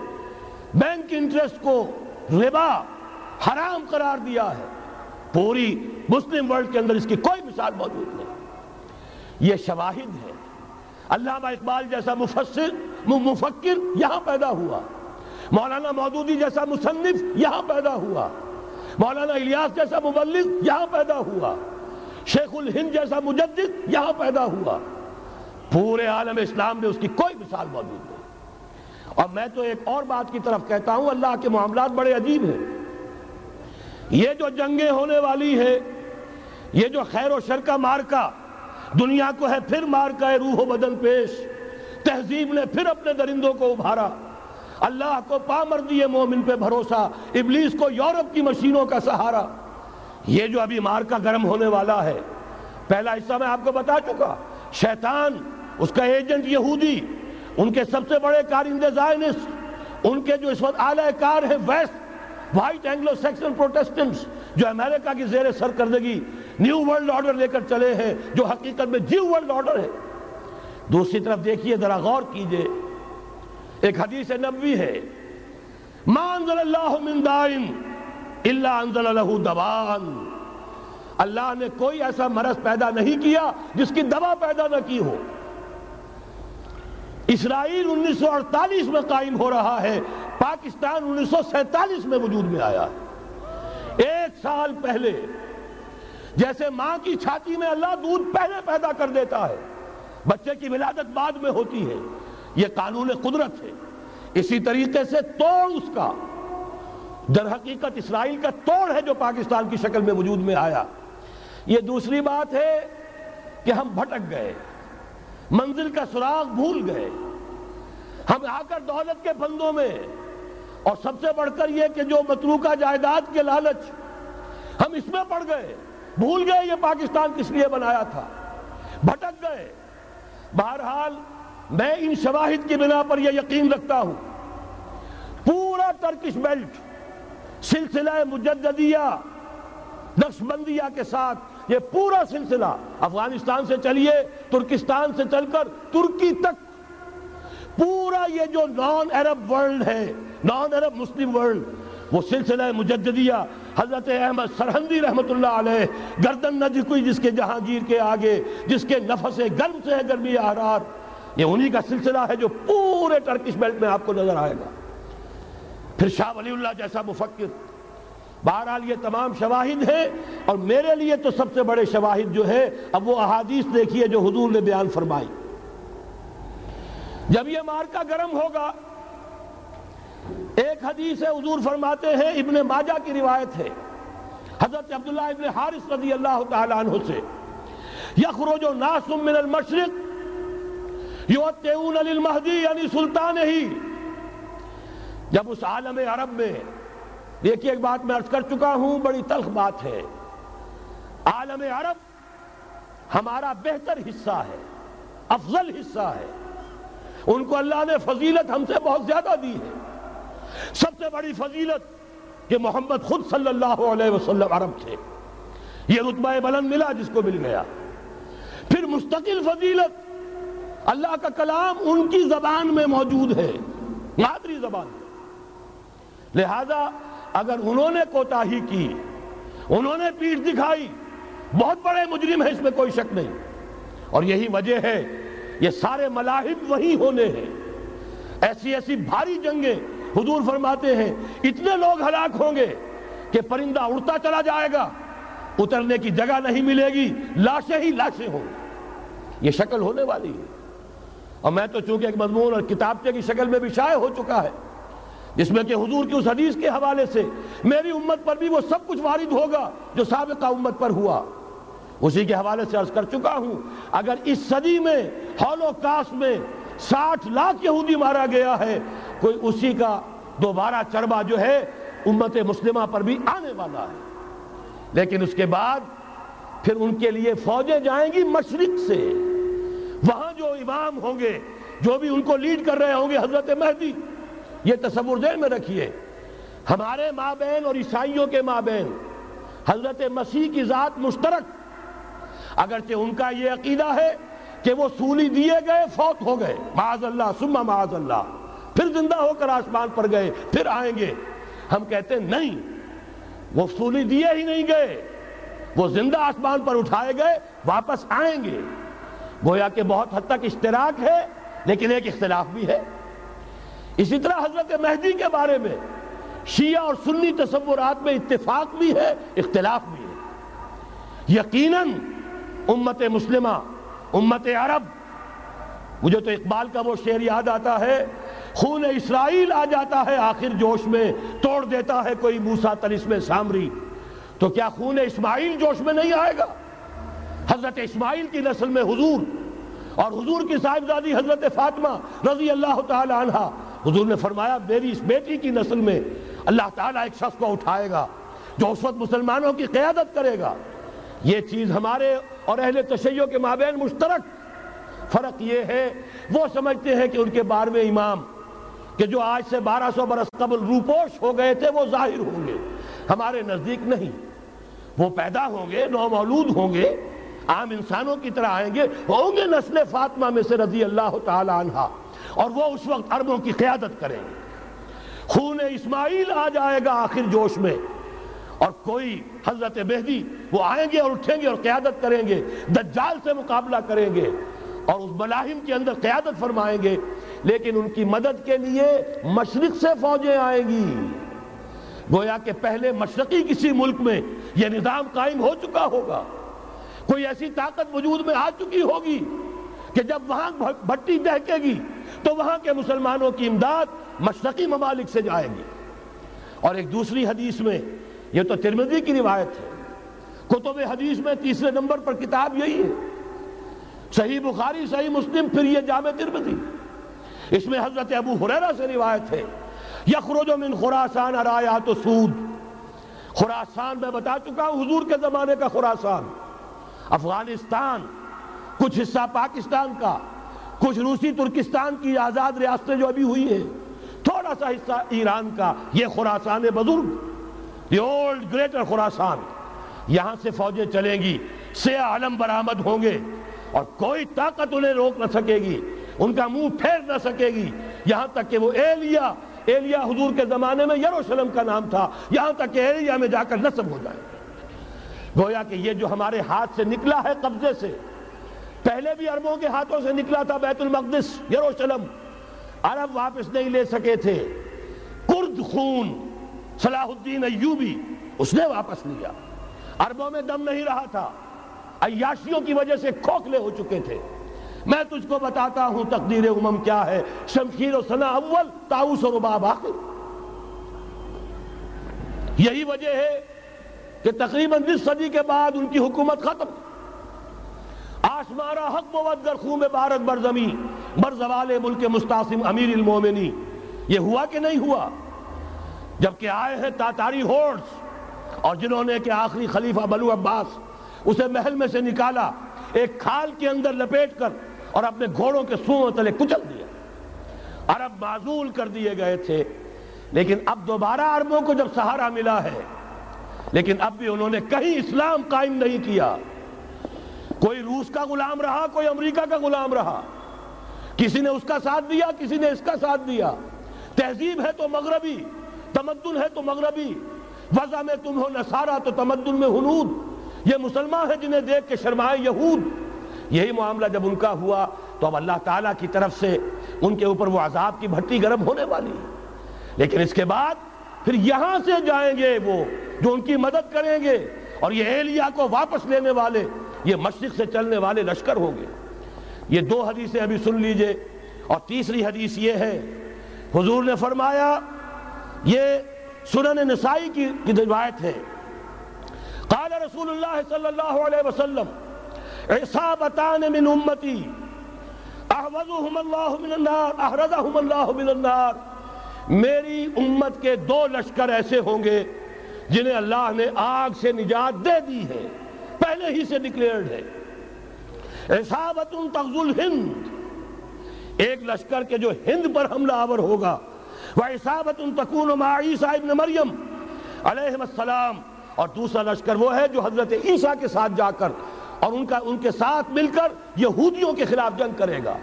بینک انٹرسٹ کو ربا حرام قرار دیا ہے۔ پوری مسلم ورلڈ کے اندر اس کی کوئی مثال موجود نہیں۔ یہ شواہد ہے۔ علامہ اقبال جیسا مفسر مفکر یہاں پیدا ہوا۔ مولانا مودودی جیسا مصنف یہاں پیدا ہوا۔ مولانا الیاس جیسا مبلغ یہاں پیدا ہوا۔ شیخ الہند جیسا مجدد یہاں پیدا ہوا۔ پورے عالم اسلام میں اس کی کوئی مثال موجود نہیں۔ اور میں تو ایک اور بات کی طرف کہتا ہوں، اللہ کے معاملات بڑے عجیب ہیں۔ یہ جو جنگیں ہونے والی ہے یہ جو خیر و شر کا مارکا دنیا کو ہے پھر مارکا ہے روح و بدن پیش۔ تہذیب نے پھر اپنے درندوں کو ابھارا۔ اللہ کو پامر دیے مومن پہ بھروسہ، ابلیس کو یورپ کی مشینوں کا سہارا۔ یہ جو ابھی مار کا گرم ہونے والا ہے، پہلا حصہ میں آپ کو بتا چکا، شیطان، اس کا ایجنٹ یہودی، ان کے سب سے بڑے کارندے زائنس ان کے جو اس وقت اعلی کار ہیں west white Anglo Saxon Protestants جو امریکہ کی زیر سرکردگی نیو ورلڈ آرڈر لے کر چلے ہیں، جو حقیقت میں جیو ورلڈ آرڈر ہے۔ دوسری طرف دیکھیے، ذرا غور کیجیے۔ ایک حدیث نبوی ہے۔ ما انزل اللہ من دائن الا انزل له دوان۔ اللہ نے کوئی ایسا مرض پیدا نہیں کیا جس کی دوا پیدا نہ کی ہو۔ اسرائیل انیس سو اڑتالیس میں قائم ہو رہا ہے، پاکستان انیس سو سینتالیس میں وجود میں آیا۔ ہے ایک سال پہلے، جیسے ماں کی چھاتی میں اللہ دودھ پہلے پیدا کر دیتا ہے، بچے کی ولادت بعد میں ہوتی ہے۔ یہ قانون قدرت ہے۔ اسی طریقے سے توڑ اس کا۔ در حقیقت اسرائیل کا توڑ ہے جو پاکستان کی شکل میں وجود میں آیا۔ یہ دوسری بات ہے کہ ہم بھٹک گئے۔ منزل کا سراغ بھول گئے۔ ہم آ کر دولت کے بندوں میں۔ اور سب سے بڑھ کر یہ کہ جو متروکہ جائیداد کے لالچ ہم اس میں پڑ گئے۔ بھول گئے یہ پاکستان کس لیے بنایا تھا۔ بھٹک گئے۔ بہرحال میں ان شواہد کی بنا پر یہ یقین رکھتا ہوں۔ پورا ترکش بیلٹ سلسلہ مجددیہ نقش بندیہ کے ساتھ یہ پورا سلسلہ افغانستان سے چلیے، ترکستان سے چل کر ترکی تک۔ پورا یہ جو نان عرب ورلڈ ہے نان عرب مسلم ورلڈ وہ سلسلہ مجددیہ۔ حضرت احمد سرحندی رحمت اللہ علیہ، گردن نہ جھکوئی جس کے جہانگیر کے آگے، جس کے نفس گرم سے ہے، گرمی احرار یہ انہی کا سلسلہ ہے جو پورے ٹرکش بیلٹ میں آپ کو نظر آئے گا۔ پھر شاہ ولی اللہ جیسا مفکر۔ بہرحال یہ تمام شواہد ہیں اور میرے لیے تو سب سے بڑے شواہد جو ہے اب وہ احادیث دیکھیے جو حضور نے بیان فرمائی۔ جب یہ مارکا گرم ہوگا، ایک حدیث ہے، حضور فرماتے ہیں، ابن ماجہ کی روایت ہے۔ حضرت عبداللہ ابن حارث رضی اللہ تعالیٰ عنہ سے، یخرج ناس من المشرق یوتیون للمہدی یعنی سلطان ہی۔ جب اس عالم عرب میں، دیکھیے ایک بات میں عرض کر چکا ہوں، بڑی تلخ بات ہے۔ عالم عرب ہمارا بہتر حصہ ہے، افضل حصہ ہے۔ ان کو اللہ نے فضیلت ہم سے بہت زیادہ دی ہے۔ سب سے بڑی فضیلت کہ محمد خود صلی اللہ علیہ وسلم عرب تھے۔ یہ رتبہ بلند ملا جس کو مل گیا۔ پھر مستقل فضیلت اللہ کا کلام ان کی زبان میں موجود ہے، مادری زبان۔ لہذا اگر انہوں نے کوتاہی کی، انہوں نے پیٹ دکھائی، بہت بڑے مجرم ہیں، اس میں کوئی شک نہیں۔ اور یہی وجہ ہے، یہ سارے ملاحب وہی ہونے ہیں۔ ایسی ایسی بھاری جنگیں حضور فرماتے ہیں، اتنے لوگ ہلاک ہوں گے کہ پرندہ اڑتا چلا جائے گا، اترنے کی جگہ نہیں ملے گی، لاشیں ہی لاشیں ہوں۔ یہ شکل ہونے والی ہے۔ اور میں تو چونکہ ایک مضمون اور کتابچے کی شکل میں بھی شائع ہو چکا ہے جس میں کہ حضور کی اس حدیث کے حوالے سے میری امت پر بھی وہ سب کچھ وارد ہوگا جو سابقہ امت پر ہوا۔ اسی کے حوالے سے عرض کر چکا ہوں، اگر اس صدی میں ہولو کاسٹ میں ساٹھ لاکھ یہودی مارا گیا ہے، کوئی اسی کا دوبارہ چربہ جو ہے امت مسلمہ پر بھی آنے والا ہے۔ لیکن اس کے بعد پھر ان کے لیے فوجیں جائیں گی مشرق سے۔ وہاں جو امام ہوں گے، جو بھی ان کو لیڈ کر رہے ہوں گے، حضرت مہدی یہ تصور ذہن میں رکھیے۔ ہمارے ماں بہن اور عیسائیوں کے ماں بہن حضرت مسیح کی ذات مشترک، اگرچہ ان کا یہ عقیدہ ہے کہ وہ سولی دیے گئے، فوت ہو گئے۔ معاذ اللہ سمہ معاذ اللہ۔ پھر زندہ ہو کر آسمان پر گئے، پھر آئیں گے۔ ہم کہتے ہیں، نہیں، وہ سولی دیے ہی نہیں گئے۔ وہ زندہ آسمان پر اٹھائے گئے، واپس آئیں گے۔ گویا کہ بہت حد تک اشتراک ہے، لیکن ایک اختلاف بھی ہے۔ اسی طرح حضرت مہدی کے بارے میں شیعہ اور سنی تصورات میں اتفاق بھی ہے، اختلاف بھی ہے۔ یقیناً امت مسلمہ، امت عرب، مجھے تو اقبال کا وہ شعر یاد آتا ہے، خون اسرائیل آ جاتا ہے آخر جوش میں، توڑ دیتا ہے کوئی موسا ترس میں سامری۔ تو کیا خون اسماعیل جوش میں نہیں آئے گا؟ حضرت اسماعیل کی نسل میں حضور اور حضور کی صاحبزادی حضرت فاطمہ رضی اللہ تعالی عنہ حضور نے فرمایا، میری اس بیٹی کی نسل میں اللہ تعالیٰ ایک شخص کو اٹھائے گا جو اس وقت مسلمانوں کی قیادت کرے گا۔ یہ چیز ہمارے اور اہل تشیع کے مابین مشترک فرق یہ ہے، وہ سمجھتے ہیں کہ ان کے بارہویں امام کہ جو آج سے بارہ سو برس قبل روپوش ہو گئے تھے، وہ ظاہر ہوں گے۔ ہمارے نزدیک نہیں۔ وہ پیدا ہوں گے، نو مولود ہوں گے، عام انسانوں کی طرح آئیں گے، ہوں گے نسل فاطمہ میں سے رضی اللہ تعالی عنہ۔ اور وہ اس وقت عربوں کی قیادت کریں گے۔ خون اسماعیل آ جائے گا آخر جوش میں۔ اور کوئی حضرت مہدی وہ آئیں گے اور اٹھیں گے اور قیادت کریں گے، دجال سے مقابلہ کریں گے اور اس ملاحم کے اندر قیادت فرمائیں گے۔ لیکن ان کی مدد کے لیے مشرق سے فوجیں آئیں گی۔ گویا کہ پہلے مشرقی کسی ملک میں یہ نظام قائم ہو چکا ہوگا۔ کوئی ایسی طاقت وجود میں آ چکی ہوگی کہ جب وہاں بھٹی دہکے گی تو وہاں کے مسلمانوں کی امداد مشرقی ممالک سے جائے گی۔ اور ایک دوسری حدیث میں یہ تو ترمذی کی روایت ہے۔ کتب حدیث میں تیسرے نمبر پر کتاب یہی ہے۔ صحیح بخاری، صحیح مسلم، پھر یہ جامع ترمذی۔ اس میں حضرت ابو حریرہ سے روایت ہے۔ یخرج من خراسان ارایات و سود۔ خراسان، میں بتا چکا ہوں، حضور کے زمانے کا خراسان۔ افغانستان، کچھ حصہ پاکستان کا۔ کچھ روسی ترکستان کی آزاد ریاستیں جو ابھی ہوئی ہیں، تھوڑا سا حصہ ایران کا، یہ خراسان بزرگ، دی اولڈ گریٹر خراسان، یہاں سے فوجیں چلیں گی، سیاہ علم برآمد ہوں گے، اور کوئی طاقت انہیں روک نہ سکے گی، ان کا منہ پھیر نہ سکے گی۔ یہاں تک کہ وہ ایلیا ایلیا حضور کے زمانے میں یروشلم کا نام تھا، یہاں تک کہ ایلیا میں جا کر نصب ہو جائے۔ گویا کہ یہ جو ہمارے ہاتھ سے نکلا ہے قبضے سے پہلے بھی عربوں کے ہاتھوں سے نکلا تھا بیت المقدس، یروشلم۔ عرب واپس نہیں لے سکے تھے۔ کرد خون، صلاح الدین ایوبی، اس نے واپس لیا۔ عربوں میں دم نہیں رہا تھا۔ عیاشیوں کی وجہ سے کھوکھلے ہو چکے تھے۔ میں تجھ کو بتاتا ہوں تقدیر امم کیا ہے۔ شمشیر و سنا اول تاؤس و رباب آخر یہی وجہ ہے کہ تقریباً جس صدی کے بعد ان کی حکومت ختم۔ آشمارا حق موت در خون بارت بر زمین، بر زوال ملک مستاسم امیر المومنی یہ ہوا کہ نہیں ہوا؟ جبکہ آئے ہیں تاتاری ہورس اور جنہوں نے کہ آخری خلیفہ بلو عباس، اسے محل میں سے نکالا، ایک کھال کے اندر لپیٹ کر اور اپنے گھوڑوں کے سو تلے کچل دیا۔ عرب معذول کر دیے گئے تھے، لیکن اب دوبارہ عربوں کو جب سہارا ملا ہے، لیکن اب بھی انہوں نے کہیں اسلام قائم نہیں کیا۔ کوئی روس کا غلام رہا، کوئی امریکہ کا غلام رہا۔ کسی نے اس کا ساتھ دیا، کسی نے اس کا ساتھ دیا۔ تہذیب ہے تو مغربی، تمدن ہے تو مغربی۔ وضع میں تم ہو نصارہ تو تمدن میں ہنود یہ مسلمان ہے جنہیں دیکھ کے شرمائے یہود۔ یہی معاملہ جب ان کا ہوا تو اب اللہ تعالیٰ کی طرف سے ان کے اوپر وہ عذاب کی بھٹی گرم ہونے والی۔ لیکن اس کے بعد پھر یہاں سے جائیں گے وہ جو ان کی مدد کریں گے اور یہ ایلیا کو واپس لینے والے۔ یہ مشرق سے چلنے والے لشکر ہوں گے۔ یہ دو حدیثیں ابھی سن لیجیے۔ اور تیسری حدیث یہ ہے، حضور نے فرمایا، یہ سنن نسائی کی روایت ہے۔ قال رسول اللہ صلی اللہ علیہ وسلم، عصابتان من امتی احوضهم اللہ من النار احرضهم اللہ من النار۔ میری امت کے دو لشکر ایسے ہوں گے جنہیں اللہ نے آگ سے نجات دے دی ہے۔ پہلے ہی سے ڈکلیئرڈ ہے۔ عصابت تغزل ہند ایک لشکر کے جو ہند پر حملہ آور ہوگا۔ وَعِصَابَةٌ تَكُونُ مَا عِيسَىٰ ابن مریم۔ علیہ السلام۔ اور دوسرا لشکر وہ ہے جو حضرت عیسیٰ کے ساتھ جا کر اور ان کا، ان کے ساتھ مل کر یہودیوں کے خلاف جنگ کرے گا۔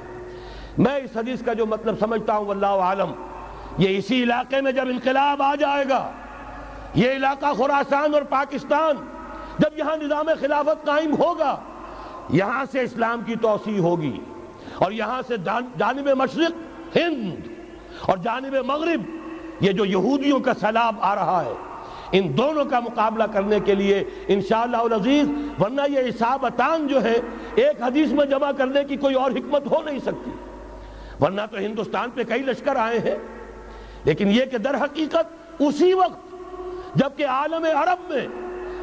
میں اس حدیث کا جو مطلب سمجھتا ہوں، واللہ عالم، یہ اسی علاقے میں جب انقلاب آ جائے گا، یہ علاقہ خراسان اور پاکستان جب یہاں نظام خلافت قائم ہوگا، یہاں سے اسلام کی توسیع ہوگی اور یہاں سے جانب مشرق، ہند اور جانب مغرب، یہ جو یہودیوں کا سیلاب آ رہا ہے، ان دونوں کا مقابلہ کرنے کے لیے انشاءاللہ العزیز، ورنہ یہ عصابتان جو ہے، ایک حدیث میں جمع کرنے کی کوئی اور حکمت ہو نہیں سکتی۔ ورنہ تو ہندوستان پہ کئی لشکر آئے ہیں، لیکن یہ کہ در حقیقت اسی وقت جبکہ عالم عرب میں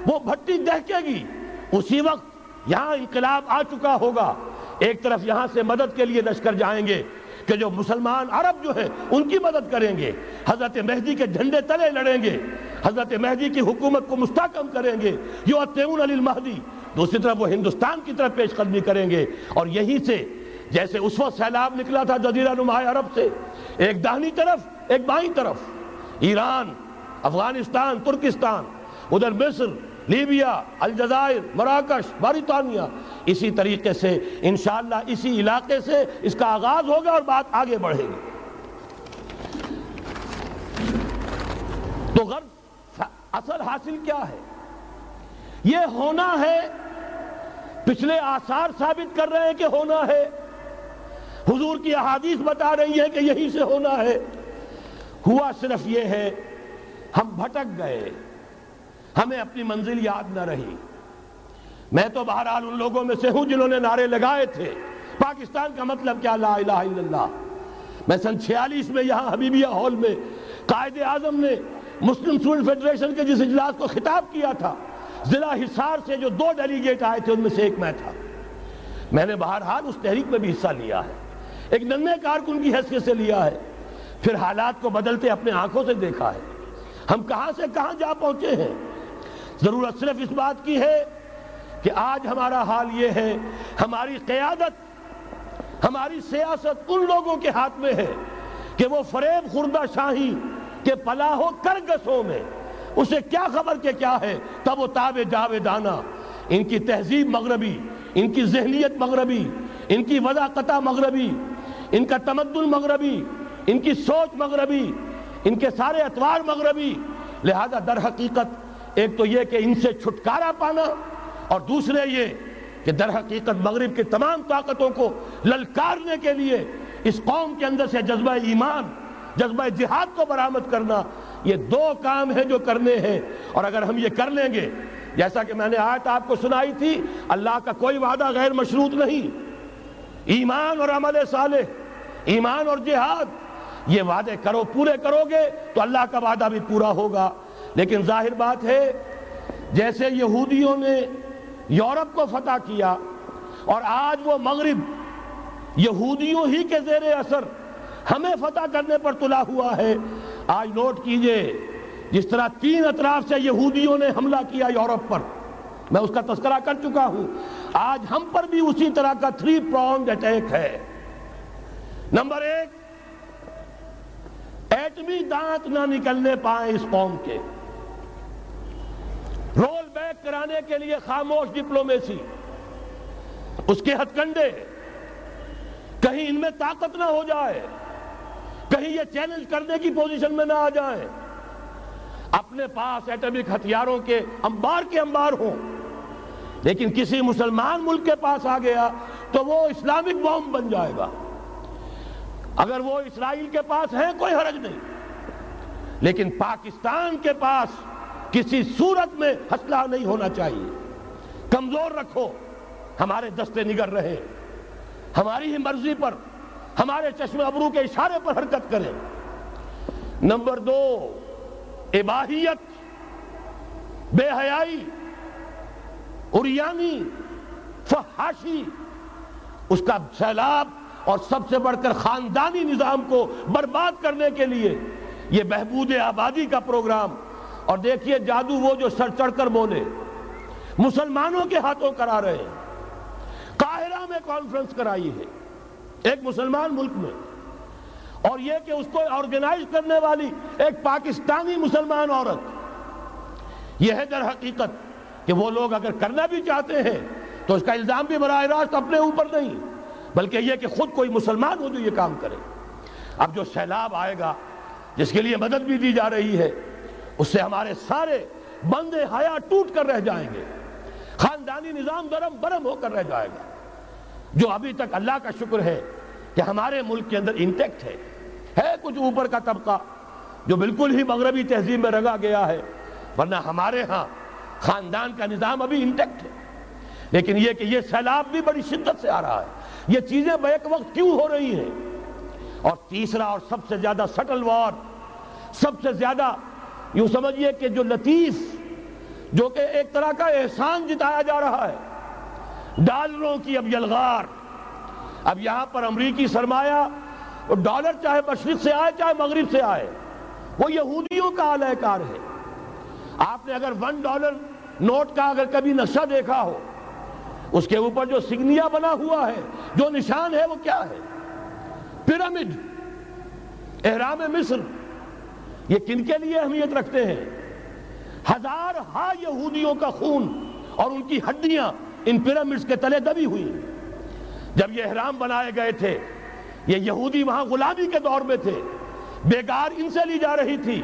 وہ بھٹی دہکے گی۔ اسی وقت یہاں انقلاب آ چکا ہوگا۔ ایک طرف یہاں سے مدد کے لیے لشکر جائیں گے کہ جو مسلمان عرب جو ہیں، ان کی مدد کریں گے۔ حضرت مہدی کے جھنڈے تلے لڑیں گے۔ حضرت مہدی کی حکومت کو مستحکم کریں گے۔ جو اتعون علی المہدی دوسری طرف وہ ہندوستان کی طرف پیش قدمی کریں گے۔ اور یہی سے جیسے اس وقت سیلاب نکلا تھا جزیرہ نمائے عرب سے، ایک دہنی طرف، ایک بائیں طرف۔ ایران، افغانستان، ترکستان، ادھر مصر لیبیا، الجزائر، مراکش باریتانیہ اسی طریقے سے، انشاءاللہ اسی علاقے سے اس کا آغاز ہوگا اور بات آگے بڑھے گی۔ تو غرب اصل حاصل کیا ہے؟ یہ ہونا ہے، پچھلے آثار ثابت کر رہے ہیں کہ ہونا ہے۔ حضور کی احادیث بتا رہی ہے کہ یہی سے ہونا ہے۔ ہوا صرف یہ ہے، ہم بھٹک گئے۔ ہمیں اپنی منزل یاد نہ رہی۔ میں تو بہرحال ان لوگوں میں سے ہوں جنہوں نے نعرے لگائے تھے۔ پاکستان کا مطلب کیا؟ لا الہ الا اللہ۔ میں سن چھیالیس میں یہاں حبیبیہ ہال میں قائد اعظم نے مسلم اسٹوڈنٹ فیڈریشن کے جس اجلاس کو خطاب کیا تھا، ضلع حصار سے جو دو ڈیلیگیٹ آئے تھے، ان میں سے ایک میں تھا۔ میں نے بہرحال اس تحریک میں بھی حصہ لیا ہے۔ ایک ننے کارکن کی حیثیت سے لیا ہے۔ پھر حالات کو بدلتے اپنے آنکھوں سے دیکھا ہے۔ ہم کہاں سے کہاں جا پہنچے ہیں؟ ضرورت صرف اس بات کی ہے کہ آج ہمارا حال یہ ہے، ہماری قیادت، ہماری سیاست ان لوگوں کے ہاتھ میں ہے کہ وہ فریب خوردہ شاہی کے پلاہو کرگسوں میں، اسے کیا خبر کہ کیا ہے؟ تب وہ تاب جاوے دانا۔ ان کی تہذیب مغربی، ان کی ذہنیت مغربی، ان کی وضاقتہ مغربی، ان کا تمدن مغربی، ان کی سوچ مغربی، ان کے سارے اتوار مغربی۔ لہذا در حقیقت ایک تو یہ کہ ان سے چھٹکارا پانا اور دوسرے یہ کہ در حقیقت مغرب کی تمام طاقتوں کو للکارنے کے لیے اس قوم کے اندر سے جذبہ ایمان، جذبہ جہاد کو برآمد کرنا یہ دو کام ہیں جو کرنے ہیں۔ اور اگر ہم یہ کر لیں گے، جیسا کہ میں نے آیت آپ کو سنائی تھی، اللہ کا کوئی وعدہ غیر مشروط نہیں۔ ایمان اور عمل صالح، ایمان اور جہاد، یہ وعدے کرو، پورے کرو گے تو اللہ کا وعدہ بھی پورا ہوگا۔ لیکن ظاہر بات ہے، جیسے یہودیوں نے یورپ کو فتح کیا اور آج وہ مغرب یہودیوں ہی کے زیر اثر ہمیں فتح کرنے پر تلا ہوا ہے۔ آج نوٹ کیجیے، جس طرح تین اطراف سے یہودیوں نے حملہ کیا یورپ پر، میں اس کا تذکرہ کر چکا ہوں۔ آج ہم پر بھی اسی طرح کا تھری پرونگ اٹیک ہے۔ نمبر ایک، ایٹمی دانت نہ نکلنے پائیں اس قوم کے۔ کرانے کے لیے خاموش ڈپلومیسی، اس کے ہتھ کنڈے کہیں ان میں طاقت نہ ہو جائے، کہیں یہ چیلنج کرنے کی پوزیشن میں نہ آ جائیں اپنے پاس ایٹمک ہتھیاروں کے انبار کے انبار ہوں، لیکن کسی مسلمان ملک کے پاس آ گیا تو وہ اسلامک بوم بن جائے گا۔ اگر وہ اسرائیل کے پاس ہیں، کوئی حرج نہیں۔ لیکن پاکستان کے پاس کسی صورت میں ہسلہ نہیں ہونا چاہیے۔ کمزور رکھو۔ ہمارے دستے نگر رہے۔ ہماری ہی مرضی پر، ہمارے چشم ابرو کے اشارے پر حرکت کریں۔ نمبر دو، اباہیت، بے حیائی اریانی فحاشی۔ اس کا سیلاب اور سب سے بڑھ کر خاندانی نظام کو برباد کرنے کے لیے یہ بہبود آبادی کا پروگرام اور دیکھیے جادو وہ جو سر چڑھ کر بولے۔ مسلمانوں کے ہاتھوں کرا رہے ہیں۔ قاہرہ میں کانفرنس کرائی ہے۔ ایک مسلمان ملک میں۔ اور یہ کہ اس کو آرگنائز کرنے والی ایک پاکستانی مسلمان عورت۔ یہ ہے در حقیقت کہ وہ لوگ اگر کرنا بھی چاہتے ہیں تو اس کا الزام بھی براہ راست اپنے اوپر نہیں، بلکہ یہ کہ خود کوئی مسلمان ہو جو یہ کام کرے۔ اب جو سیلاب آئے گا، جس کے لیے مدد بھی دی جا رہی ہے اس سے ہمارے سارے بندے حیا ٹوٹ کر رہ جائیں گے۔ خاندانی نظام درم برم ہو کر رہ جائے گا۔ جو ابھی تک اللہ کا شکر ہے کہ ہمارے ملک کے اندر انٹیکٹ ہے۔ ہے کچھ اوپر کا طبقہ جو بالکل ہی مغربی تہذیب میں رگا گیا ہے، ورنہ ہمارے ہاں خاندان کا نظام ابھی انٹیکٹ ہے۔ لیکن یہ کہ یہ سیلاب بھی بڑی شدت سے آ رہا ہے۔ یہ چیزیں بیک وقت کیوں ہو رہی ہیں؟ اور تیسرا اور سب سے زیادہ سٹل وار، سب سے زیادہ یوں سمجھئے کہ جو لطیف، جو کہ ایک طرح کا احسان جتایا جا رہا ہے، ڈالروں کی اب یلغار۔ اب یہاں پر امریکی سرمایہ ڈالر چاہے مشرق سے آئے، چاہے مغرب سے آئے، وہ یہودیوں کا علیہ کار ہے۔ آپ نے اگر ون ڈالر نوٹ کا اگر کبھی نقشہ دیکھا ہو، اس کے اوپر جو سگنیا بنا ہوا ہے، جو نشان ہے، وہ کیا ہے؟ پیرامڈ، احرام مصر۔ یہ کن کے لیے اہمیت رکھتے ہیں؟ ہزار ہا یہودیوں کا خون اور ان کی ہڈیاں ان پیرامڈز کے تلے دبی ہوئی جب یہ احرام بنائے گئے تھے، یہ یہودی وہاں غلامی کے دور میں تھے۔ بیگار ان سے لی جا رہی تھی۔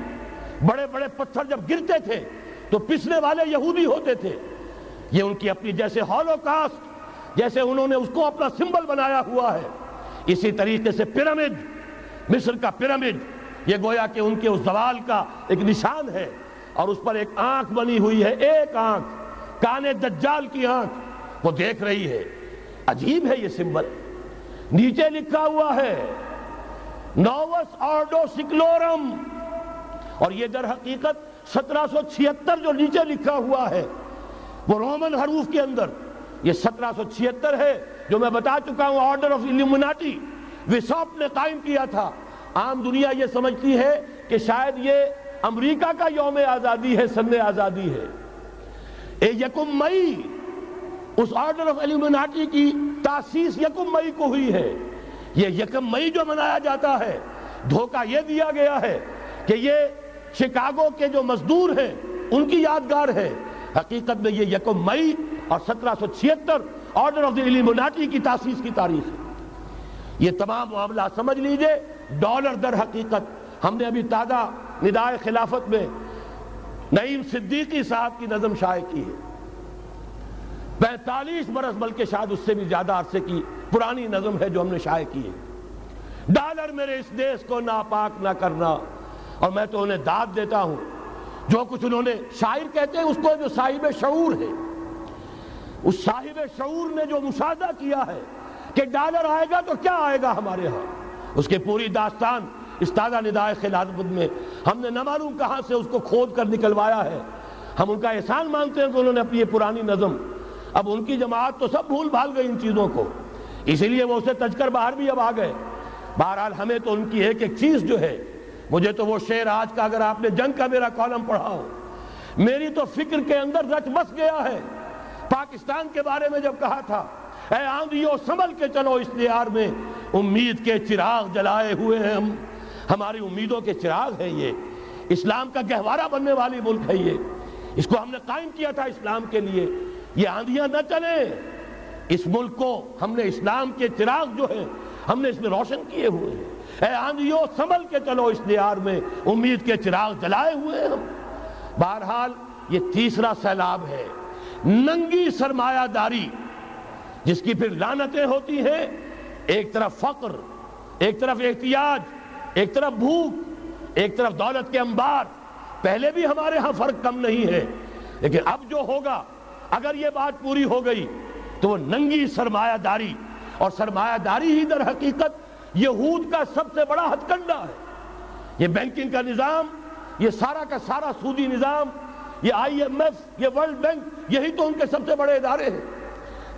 بڑے بڑے پتھر جب گرتے تھے، تو پسنے والے یہودی ہوتے تھے۔ یہ ان کی اپنی جیسے ہالو کاسٹ، جیسے انہوں نے اس کو اپنا سمبل بنایا ہوا ہے۔ اسی طریقے سے پیرامڈ، مصر کا پیرامڈ یہ گویا کہ ان کے اس زوال کا ایک نشان ہے اور اس پر ایک آنکھ بنی ہوئی ہے، ایک آنکھ کانے دجال کی آنکھ، وہ دیکھ رہی ہے۔ عجیب ہے یہ سمبل۔ نیچے لکھا ہوا ہے نوس آرڈو سکلورم اور یہ در حقیقت سترہ سو چھیتر جو نیچے لکھا ہوا ہے، وہ رومن حروف کے اندر۔ یہ سترہ سو چھیتر ہے جو میں بتا چکا ہوں آرڈر آف الومناٹی وسوپ نے قائم کیا تھا۔ عام دنیا یہ سمجھتی ہے کہ شاید یہ امریکہ کا یوم آزادی ہے سن آزادی ہے۔ اے یکم مئی، اس آرڈر آف الومناٹی کی تاسیس یکم مئی کو ہوئی ہے۔ یہ یکم مئی جو منایا جاتا ہے، دھوکہ یہ دیا گیا ہے کہ یہ شکاگو کے جو مزدور ہیں، ان کی یادگار ہے حقیقت میں یہ یکم مئی اور سترہ سو چھیتر آرڈر آف دی کی تاسیس کی تاریخ ہے۔ یہ تمام معاملہ سمجھ لیجیے۔ ڈالر در حقیقت ہم نے ابھی تازہ ندائے خلافت میں نعیم صدیقی صاحب کی نظم شائع کی ہے۔ پینتالیس برس بلکہ شاید اس سے بھی زیادہ عرصے کی پرانی نظم ہے جو ہم نے شائع کی ہے۔ ڈالر میرے اس دیش کو ناپاک نہ کرنا۔ اور میں تو انہیں داد دیتا ہوں۔ جو کچھ انہوں نے شاعر کہتے ہیں، اس کو جو صاحب شعور ہے۔ اس صاحب شعور نے جو مشاہدہ کیا ہے کہ ڈالر آئے گا تو کیا آئے گا ہمارے ہاں؟ اس کے پوری داستان اس تازہ ندائے خلافت میں، ہم نے نہ معلوم کہاں سے اس کو کھود کر نکلوایا ہے۔ ہم ان کا احسان مانتے ہیں کہ انہوں نے اپنی یہ پرانی نظم۔ اب ان کی جماعت تو سب بھول بھال گئی ان چیزوں کو۔ اسی لیے وہ اسے تج کر باہر بھی اب آ گئے۔ بہرحال ہمیں تو ان کی ایک ایک چیز جو ہے، مجھے تو وہ شعر آج کا اگر آپ نے جنگ کا میرا کالم پڑھا ہو، میری تو فکر کے اندر رچ بس گیا ہے۔ پاکستان کے بارے میں جب کہا تھا اے آندھیوں سنبھل کے چلو اس دیار میں۔ امید کے چراغ جلائے ہوئے ہیں ہم۔ ہماری امیدوں کے چراغ ہے یہ۔ اسلام کا گہوارہ بننے والی ملک ہے یہ۔ اس کو ہم نے قائم کیا تھا اسلام کے لیے۔ یہ آندھیاں نہ چلیں۔ اس ملک کو ہم نے اسلام کے چراغ جو ہے ہم نے اس میں روشن کیے ہوئے ہیں۔ اے آندھیوں سنبھل کے چلو اس دیار میں۔ امید کے چراغ جلائے ہوئے ہیں ہم۔ بہرحال، یہ تیسرا سیلاب ہے۔ ننگی سرمایہ داری۔ جس کی پھر لانتیں ہوتی ہیں، ایک طرف فقر، ایک طرف احتیاج، ایک طرف بھوک، ایک طرف دولت کے انبار۔ پہلے بھی ہمارے ہاں فرق کم نہیں ہے، لیکن اب جو ہوگا، اگر یہ بات پوری ہو گئی، تو وہ ننگی سرمایہ داری۔ اور سرمایہ داری ہی در حقیقت یہود کا سب سے بڑا ہتھ کنڈا ہے۔ یہ بینکنگ کا نظام، یہ سارا کا سارا سودی نظام، یہ آئی ایم ایف، یہ ورلڈ بینک، یہی تو ان کے سب سے بڑے ادارے ہیں۔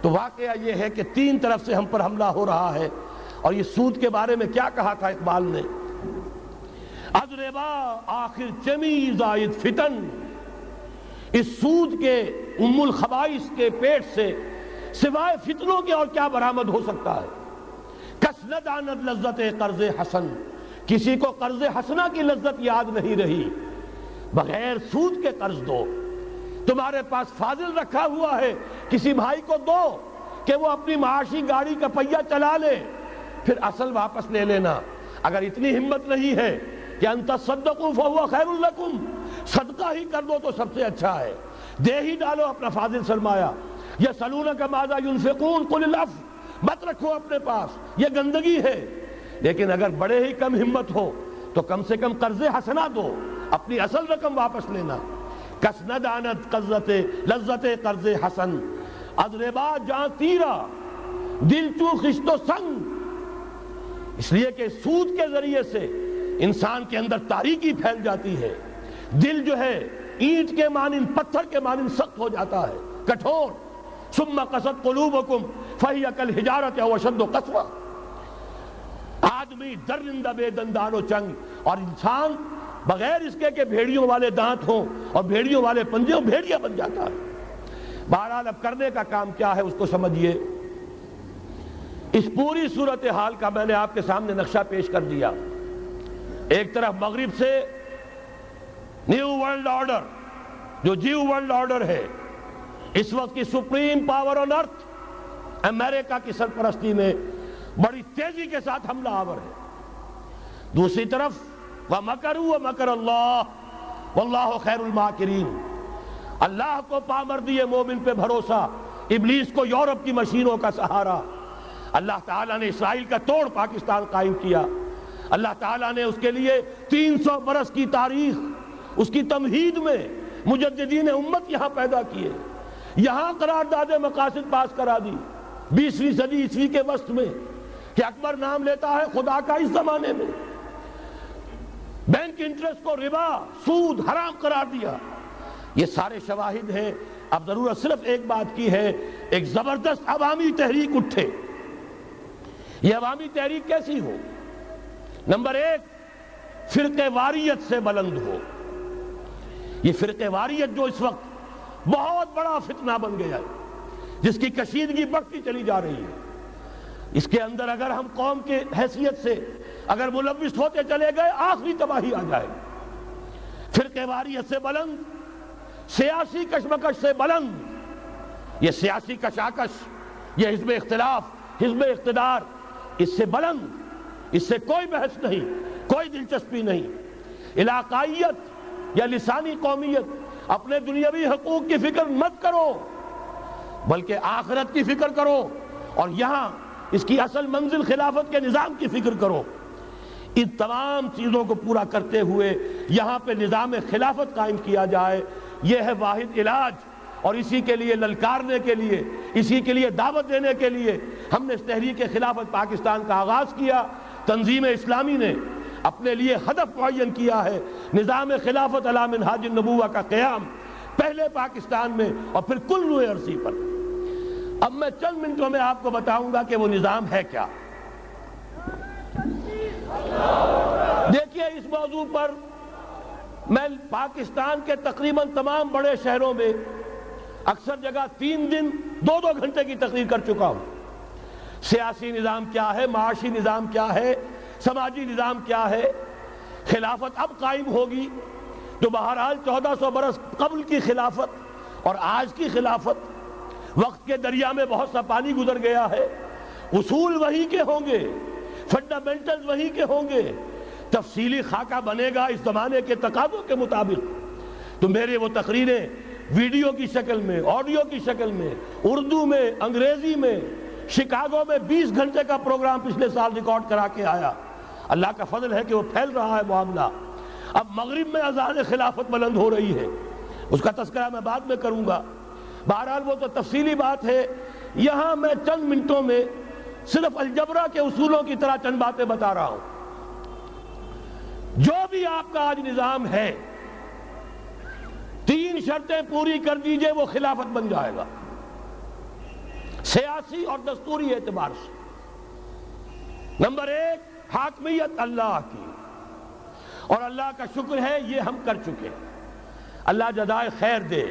تو واقعہ یہ ہے کہ تین طرف سے ہم پر حملہ ہو رہا ہے۔ اور یہ سود کے بارے میں کیا کہا تھا اقبال نے؟ آخر چمی زائد فتن۔ اس سود کے ام الخبائش کے پیٹ سے سوائے فتنوں کے اور کیا برآمد ہو سکتا ہے؟ کسند آند لذت قرض حسن۔ کسی کو قرض حسنہ کی لذت یاد نہیں رہی۔ بغیر سود کے قرض دو۔ تمہارے پاس فاضل رکھا ہوا ہے، کسی بھائی کو دو کہ وہ اپنی معاشی گاڑی کا پہیہ چلا لے۔ پھر اصل واپس لے لینا۔ اگر اتنی ہمت نہیں ہے کہ انت صدقو فہو خیر لکم، صدقہ ہی کر دو تو سب سے اچھا ہے۔ دے ہی ڈالو اپنا فاضل سرمایہ۔ یہ سلون کا مادہ ينفقون؟ قل الف مت رکھو اپنے پاس، یہ گندگی ہے۔ لیکن اگر بڑے ہی کم ہمت ہو تو کم سے کم قرض حسنہ دو، اپنی اصل رقم واپس لینا۔ کس ندانت قرضت لذت قرض حسن۔ ادربا جاں تیرا، دل چو خشت و سنگ۔ اس لیے کہ سود کے ذریعے سے انسان کے اندر تاریکی پھیل جاتی ہے۔ دل جو ہے، اینٹ کے مانند، پتھر کے مانند سخت ہو جاتا ہے۔ کٹھور۔ ثم قصد قلوبکم فہی اکل حجارت او شد و قصوہ۔ آدمی درندہ بے دندان و چنگ۔ اور انسان بغیر اس کے کہ بھیڑیوں والے دانت ہوں اور بھیڑیوں والے پنجے ہوں، بھیڑیا بن جاتا ہے۔ بہرحال اب کرنے کا کام کیا ہے اس کو سمجھیے۔ اس پوری صورتحال کا میں نے آپ کے سامنے نقشہ پیش کر دیا۔ ایک طرف مغرب سے نیو ورلڈ آرڈر، جو جیو ورلڈ آرڈر ہے، اس وقت کی سپریم پاور آن ارتھ، امریکہ کی سرپرستی میں بڑی تیزی کے ساتھ حملہ آور ہے۔ دوسری طرف وَمَكَرُوا وَمَكَرَ اللَّهُ وَاللَّهُ خَيْرُ الْمَاكِرِينَ۔ اللہ کو پامر دیے مومن پہ بھروسہ، ابلیس کو یورپ کی مشینوں کا سہارا۔ اللہ تعالیٰ نے اسرائیل کا توڑ پاکستان قائم کیا۔ اللہ تعالیٰ نے اس کے لیے تین سو برس کی تاریخ، اس کی تمہید میں مجددین امت یہاں پیدا کیے۔ یہاں قرار داد مقاصد پاس کرا دی۔ بیسویں صدی عیسوی کے وسط میں کہ اکبر نام لیتا ہے خدا کا اس زمانے میں۔ بینک انٹرسٹ کو ربا، سود حرام قرار دیا۔ یہ سارے شواہد ہیں۔ اب ضرورت صرف ایک بات کی ہے، ایک زبردست عوامی تحریک اٹھے۔ یہ عوامی تحریک کیسی ہو؟ نمبر ایک، فرقے واریت سے بلند ہو۔ یہ فرقے واریت جو اس وقت بہت بڑا فتنہ بن گیا ہے، جس کی کشیدگی بڑھتی چلی جا رہی ہے۔ اس کے اندر اگر ہم قوم کے حیثیت سے اگر ملوث ہوتے چلے گئے، آخری تباہی آ جائے۔ فرقے واریت سے بلند، سیاسی کشمکش سے بلند۔ یہ سیاسی کشاکش، یہ حزب اختلاف، حزب اقتدار، اس سے بلند، اس سے کوئی بحث نہیں، کوئی دلچسپی نہیں۔ علاقائیت یا لسانی قومیت، اپنے دنیاوی حقوق کی فکر مت کرو، بلکہ آخرت کی فکر کرو اور یہاں اس کی اصل منزل خلافت کے نظام کی فکر کرو۔ ان تمام چیزوں کو پورا کرتے ہوئے یہاں پہ نظام خلافت قائم کیا جائے۔ یہ ہے واحد علاج۔ اور اسی کے لیے للکارنے کے لیے، اسی کے لیے دعوت دینے کے لیے ہم نے اس تحریک خلافت پاکستان کا آغاز کیا۔ تنظیم اسلامی نے اپنے لیے ہدف معین کیا ہے۔ نظام خلافت علام منہاج النبوہ کا قیام پہلے پاکستان میں اور پھر کل نوے عرصی پر۔ اب میں چند منٹوں میں آپ کو بتاؤں گا کہ وہ نظام ہے کیا۔ دیکھیے اس موضوع پر میں پاکستان کے تقریباً تمام بڑے شہروں میں اکثر جگہ تین دن دو دو گھنٹے کی تقریر کر چکا ہوں۔ سیاسی نظام کیا ہے؟ معاشی نظام کیا ہے؟ سماجی نظام کیا ہے؟ خلافت اب قائم ہوگی۔ تو بہرحال چودہ سو برس قبل کی خلافت اور آج کی خلافت وقت کے دریا میں بہت سا پانی گزر گیا ہے۔ اصول وہی کے ہوں گے۔ فنڈامنٹل وہی کے ہوں گے۔ تفصیلی خاکہ بنے گا اس زمانے کے تقاضوں کے مطابق۔ تو میرے وہ تقریریں ویڈیو کی شکل میں، آڈیو کی شکل میں، اردو میں، انگریزی میں، شکاگو میں بیس گھنٹے کا پروگرام پچھلے سال ریکارڈ کرا کے آیا۔ اللہ کا فضل ہے کہ وہ پھیل رہا ہے معاملہ۔ اب مغرب میں ازان خلافت بلند ہو رہی ہے۔ اس کا تذکرہ میں بعد میں کروں گا۔ بہرحال وہ تو تفصیلی بات ہے۔ یہاں میں چند منٹوں میں صرف الجبرہ کے اصولوں کی طرح چند باتیں بتا رہا ہوں۔ جو بھی آپ کا آج نظام ہے، تین شرطیں پوری کر دیجیے، وہ خلافت بن جائے گا۔ سیاسی اور دستوری اعتبار سے۔ نمبر ایک، حاکمیت اللہ کی۔ اور اللہ کا شکر ہے، یہ ہم کر چکے اللہ جدائے خیر دے۔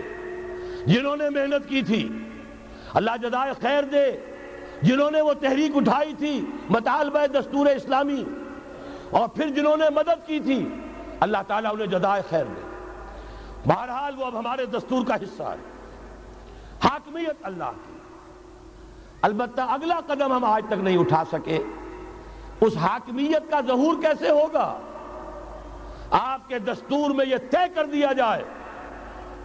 جنہوں نے محنت کی تھی، اللہ جدائے خیر دے۔ جنہوں نے وہ تحریک اٹھائی تھی مطالبہ دستور اسلامی، اور پھر جنہوں نے مدد کی تھی، اللہ تعالیٰ انہیں جدائے خیر دے۔ بہرحال وہ اب ہمارے دستور کا حصہ ہے حاکمیت اللہ کی۔ البتہ اگلا قدم ہم آج تک نہیں اٹھا سکے۔ اس حاکمیت کا ظہور کیسے ہوگا؟ آپ کے دستور میں یہ طے کر دیا جائے،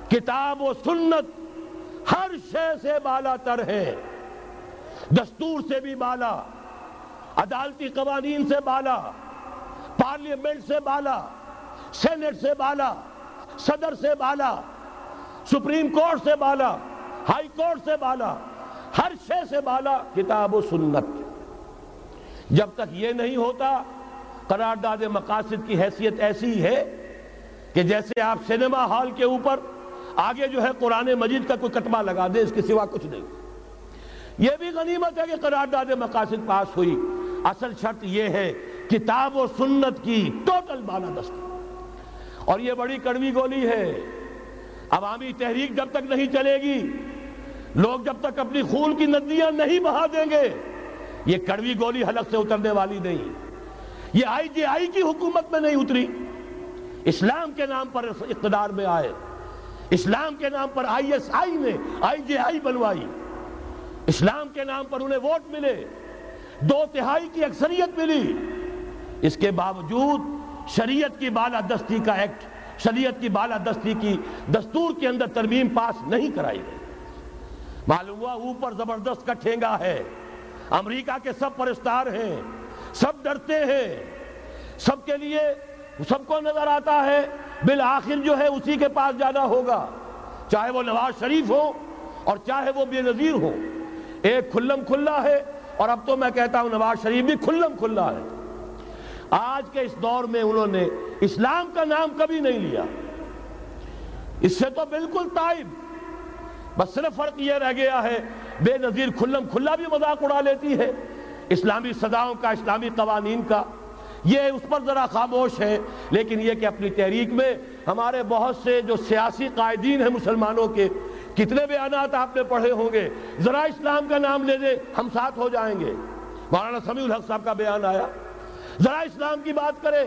کتاب و سنت ہر شے سے بالا تر ہے۔ دستور سے بھی بالا عدالتی قوانین سے بالا پارلیمنٹ سے بالا سینٹ سے بالا صدر سے بالا سپریم کورٹ سے بالا ہائی کورٹ سے بالا ہر شے سے بالا کتاب و سنت۔ جب تک یہ نہیں ہوتا، قرارداد مقاصد کی حیثیت ایسی ہے کہ جیسے آپ سینما ہال کے اوپر آگے جو ہے قرآن مجید کا کوئی کتبہ لگا دے اس کے سوا کچھ نہیں۔ یہ بھی غنیمت ہے کہ قرارداد مقاصد پاس ہوئی۔ اصل شرط یہ ہے، کتاب و سنت کی ٹوٹل بالا دست۔ اور یہ بڑی کڑوی گولی ہے۔ عوامی تحریک جب تک نہیں چلے گی، لوگ جب تک اپنی خون کی ندیاں نہیں بہا دیں گے، یہ کڑوی گولی حلق سے اترنے والی نہیں۔ یہ آئی جے آئی کی حکومت میں نہیں اتری۔ اسلام کے نام پر اقتدار میں آئے۔ اسلام کے نام پر آئی ایس آئی نے آئی جے آئی بنوائی۔ اسلام کے نام پر انہیں ووٹ ملے، دو تہائی کی اکثریت ملی۔ اس کے باوجود شریعت کی بالا دستی کا ایکٹ، شریعت کی بالا دستی کی دستور کے اندر ترمیم پاس نہیں کرائی گئی۔ معلوم ہوا اوپر زبردست کا ٹھینگا ہے۔ امریکہ کے سب پرستار ہیں، سب ڈرتے ہیں۔ سب کے لیے، سب کو نظر آتا ہے، بالآخر جو ہے اسی کے پاس جانا ہوگا۔ چاہے وہ نواز شریف ہو اور چاہے وہ بے نظیر ہو ایک کھلم کھلا ہے اور اب تو میں کہتا ہوں نواز شریف بھی کھلم کھلا ہے۔ آج کے اس دور میں انہوں نے اسلام کا نام کبھی نہیں لیا۔ اس سے تو بالکل تائب۔ بس صرف فرق یہ رہ گیا ہے، بے نظیر کھلم کھلا بھی مذاق اڑا لیتی ہے۔ اسلامی سزاؤں کا، اسلامی قوانین کا۔ یہ اس پر ذرا خاموش ہے، لیکن یہ کہ اپنی تحریک میں ہمارے بہت سے جو سیاسی قائدین ہیں مسلمانوں کے کتنے بیانات آپ نے پڑھے ہوں گے؟ ذرا اسلام کا نام لے دے ہم ساتھ ہو جائیں گے۔ مولانا سمیع الحق صاحب کا بیان آیا۔ ذرا اسلام کی بات کرے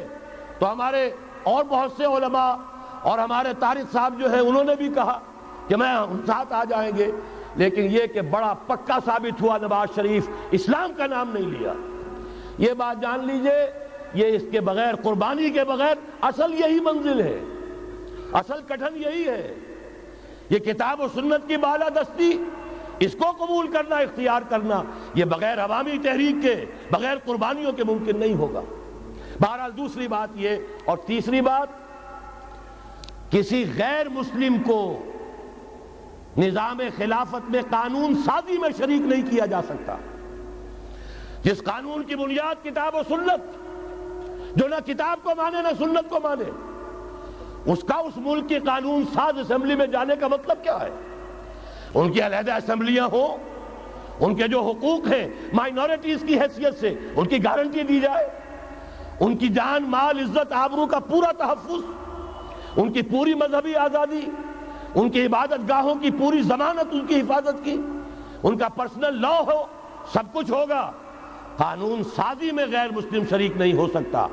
تو ہمارے اور بہت سے علماء اور ہمارے طارق صاحب جو ہے انہوں نے بھی کہا کہ میں ہم ساتھ آ جائیں گے۔ لیکن یہ کہ بڑا پکا ثابت ہوا نواز شریف اسلام کا نام نہیں لیا۔ یہ بات جان لیجیے، یہ اس کے بغیر، قربانی کے بغیر اصل یہی منزل ہے۔ اصل کٹھن یہی ہے۔ یہ کتاب و سنت کی بالا دستی اس کو قبول کرنا، اختیار کرنا، یہ بغیر عوامی تحریک کے، بغیر قربانیوں کے ممکن نہیں ہوگا۔ بہرحال دوسری بات یہ، اور تیسری بات، کسی غیر مسلم کو نظام خلافت میں قانون سازی میں شریک نہیں کیا جا سکتا۔ جس قانون کی بنیاد کتاب و سنت، جو نہ کتاب کو مانے، نہ سنت کو مانے۔ اس کا اس ملک کی قانون ساز اسمبلی میں جانے کا مطلب کیا ہے؟ ان کی علیحدہ اسمبلیاں ہوں، ان کے جو حقوق ہیں مائنورٹیز کی حیثیت سے ان کی گارنٹی دی جائے، ان کی جان، مال، عزت، آبرو کا پورا تحفظ، ان کی پوری مذہبی آزادی، ان کی عبادت گاہوں کی پوری ضمانت، ان کی حفاظت کی، ان کا پرسنل لا ہو، سب کچھ ہوگا۔ قانون سازی میں غیر مسلم شریک نہیں ہو سکتا۔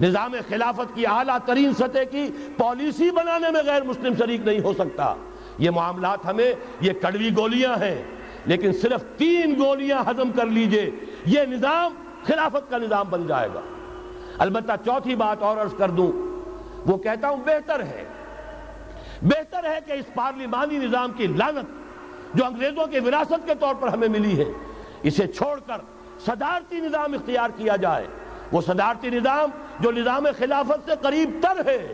نظام خلافت کی اعلیٰ ترین سطح کی پالیسی بنانے میں غیر مسلم شریک نہیں ہو سکتا۔ یہ معاملات ہمیں یہ کڑوی گولیاں ہیں، لیکن صرف تین گولیاں ہضم کر لیجیے، یہ نظام خلافت کا نظام بن جائے گا۔ البتہ چوتھی بات اور عرض کر دوں، وہ کہتا ہوں بہتر ہے۔ بہتر ہے کہ اس پارلیمانی نظام کی لانت جو انگریزوں کے وراثت کے طور پر ہمیں ملی ہے، اسے چھوڑ کر صدارتی نظام اختیار کیا جائے۔ وہ صدارتی نظام جو نظام خلافت سے قریب تر ہے،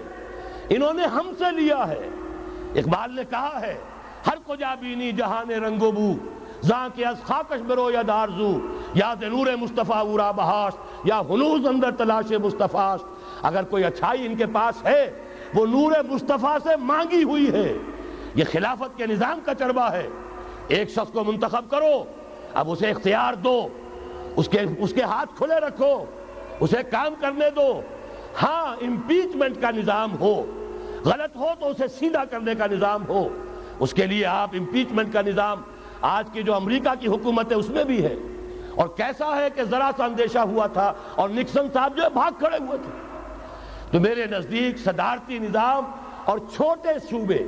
انہوں نے ہم سے لیا ہے۔ اقبال نے کہا ہے، ہر کو جا بینی جہان رنگ و بو، زاں کے از خاکش برو یا دارزو، یا نور مصطفیٰ اورا بہاش یا ہنوز اندر تلاش مصطفیٰ اگر کوئی اچھائی ان کے پاس ہے، وہ نور مصطفیٰ سے مانگی ہوئی ہے۔ یہ خلافت کے نظام کا چربہ ہے۔ ایک شخص کو منتخب کرو، اب اسے اختیار دو، اس کے اس کے ہاتھ کھلے رکھو۔ اسے کام کرنے دو۔ ہاں امپیچمنٹ کا نظام ہو۔ غلط ہو تو اسے سیدھا کرنے کا نظام ہو۔ اس کے لیے آپ امپیچمنٹ کا نظام آج کی جو امریکہ کی حکومت ہے، اس میں بھی ہے۔ اور کیسا ہے کہ ذرا سا اندیشہ ہوا تھا اور نکسن صاحب جو ہے، بھاگ کھڑے ہوئے تھے۔ تو میرے نزدیک صدارتی نظام اور چھوٹے صوبے،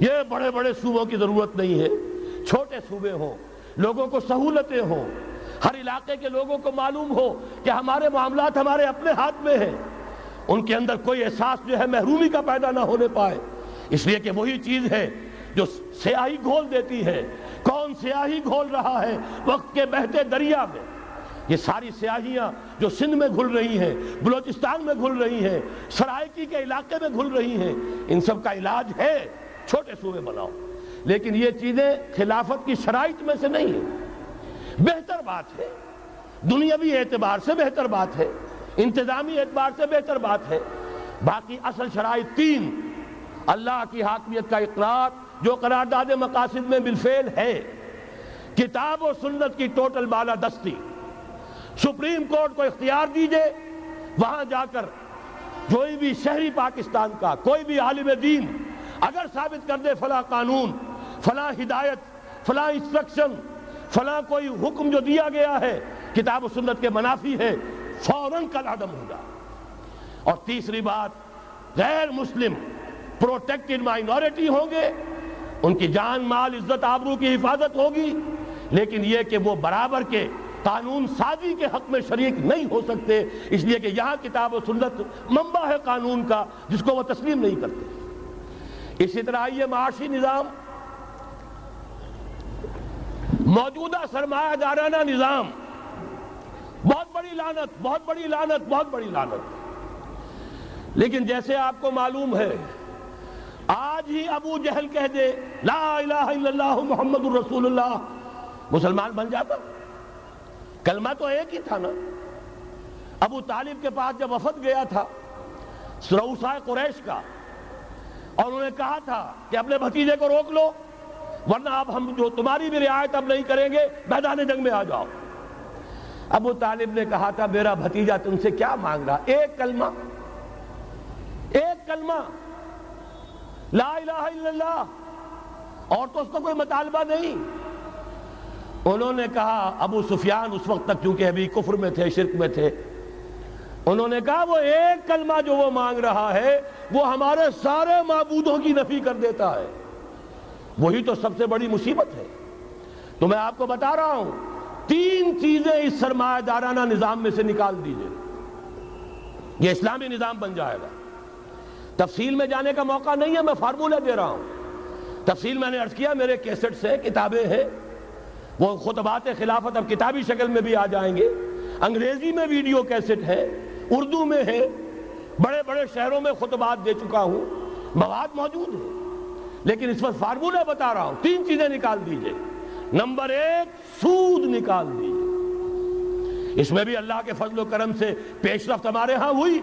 یہ بڑے بڑے صوبوں کی ضرورت نہیں ہے۔ چھوٹے صوبے ہوں، لوگوں کو سہولتیں ہوں۔ ہر علاقے کے لوگوں کو معلوم ہو کہ ہمارے معاملات ہمارے اپنے ہاتھ میں ہیں۔ ان کے اندر کوئی احساس جو ہے محرومی کا پیدا نہ ہونے پائے۔ اس لیے کہ وہی چیز ہے جو سیاہی گھول دیتی ہے۔ کون سیاہی گھول رہا ہے؟ وقت کے بہتے دریا میں۔ یہ ساری سیاہیاں جو سندھ میں گھل رہی ہیں، بلوچستان میں گھل رہی ہیں سرائکی کے علاقے میں گھل رہی ہیں، ان سب کا علاج ہے۔ چھوٹے صوبے بناؤ۔ لیکن یہ چیزیں خلافت کی شرائط میں سے نہیں ہیں۔ بہتر بات ہے۔ دنیاوی اعتبار سے بہتر بات ہے۔ انتظامی اعتبار سے بہتر بات ہے۔ باقی اصل شرائط تین۔ اللہ کی حاکمیت کا اقرار، جو قرارداد مقاصد میں بالفعل ہے۔ کتاب و سنت کی ٹوٹل بالا دستی۔ سپریم کورٹ کو اختیار دیجیے۔ وہاں جا کر کوئی بھی شہری پاکستان کا، کوئی بھی عالم دین اگر ثابت کر دے فلاں قانون، فلاں ہدایت، فلاں انسٹرکشن فلاں کوئی حکم جو دیا گیا ہے، کتاب و سنت کے منافی ہے، فوراً کل عدم ہوگا اور تیسری بات، غیر مسلم پروٹیکٹڈ مائنورٹی ہوں گے، ان کی جان، مال، عزت، آبرو کی حفاظت ہوگی، لیکن یہ کہ وہ برابر کے قانون سازی کے حق میں شریک نہیں ہو سکتے، اس لیے کہ یہاں کتاب و سنت منبع ہے قانون کا، جس کو وہ تسلیم نہیں کرتے۔ اسی طرح یہ معاشی نظام موجودہ سرمایہ دارانہ نظام۔ بہت بڑی لانت بہت بڑی لانت بہت بڑی لانت لیکن جیسے آپ کو معلوم ہے، آج ہی ابو جہل کہہ دے، لا الہ الا اللہ محمد الرسول اللہ۔ مسلمان بن جاتا۔ کلمہ تو ایک ہی تھا نا۔ ابو طالب کے پاس جب وفد گیا تھا سروسائے قریش کا، اور انہوں نے کہا تھا کہ اپنے بھتیجے کو روک لو۔ ورنہ اب ہم جو تمہاری بھی رعایت اب نہیں کریں گے، میدان جنگ میں آ جاؤ۔ ابو طالب نے کہا تھا، میرا بھتیجا تم سے کیا مانگ رہا؟ ایک کلمہ۔ ایک کلمہ۔ لا الہ الا اللہ۔ اور تو اس کا کوئی مطالبہ نہیں۔ انہوں نے کہا، ابو سفیان اس وقت تک کیونکہ ابھی کفر میں تھے، شرک میں تھے۔ انہوں نے کہا، وہ ایک کلمہ جو وہ مانگ رہا ہے، وہ ہمارے سارے معبودوں کی نفی کر دیتا ہے۔ وہی تو سب سے بڑی مصیبت ہے۔ تو میں آپ کو بتا رہا ہوں، تین چیزیں اس سرمایہ دارانہ نظام میں سے نکال دیجیے۔ یہ اسلامی نظام بن جائے گا۔ تفصیل میں جانے کا موقع نہیں ہے، میں فارمولہ دے رہا ہوں۔ تفصیل میں نے عرض کیا، میرے کیسٹ سے کتابیں ہیں۔ وہ خطبات خلافت اب کتابی شکل میں بھی آ جائیں گے۔ انگریزی میں ویڈیو کیسٹ ہے، اردو میں ہے۔ بڑے بڑے شہروں میں خطبات دے چکا ہوں۔ مواد موجود ہے لیکن اس وقت فارمولہ بتا رہا ہوں، تین چیزیں نکال دیجیے۔ نمبر ایک، سود نکال دیجیے۔ اس میں بھی اللہ کے فضل و کرم سے پیش رفت ہمارے ہاں ہوئی۔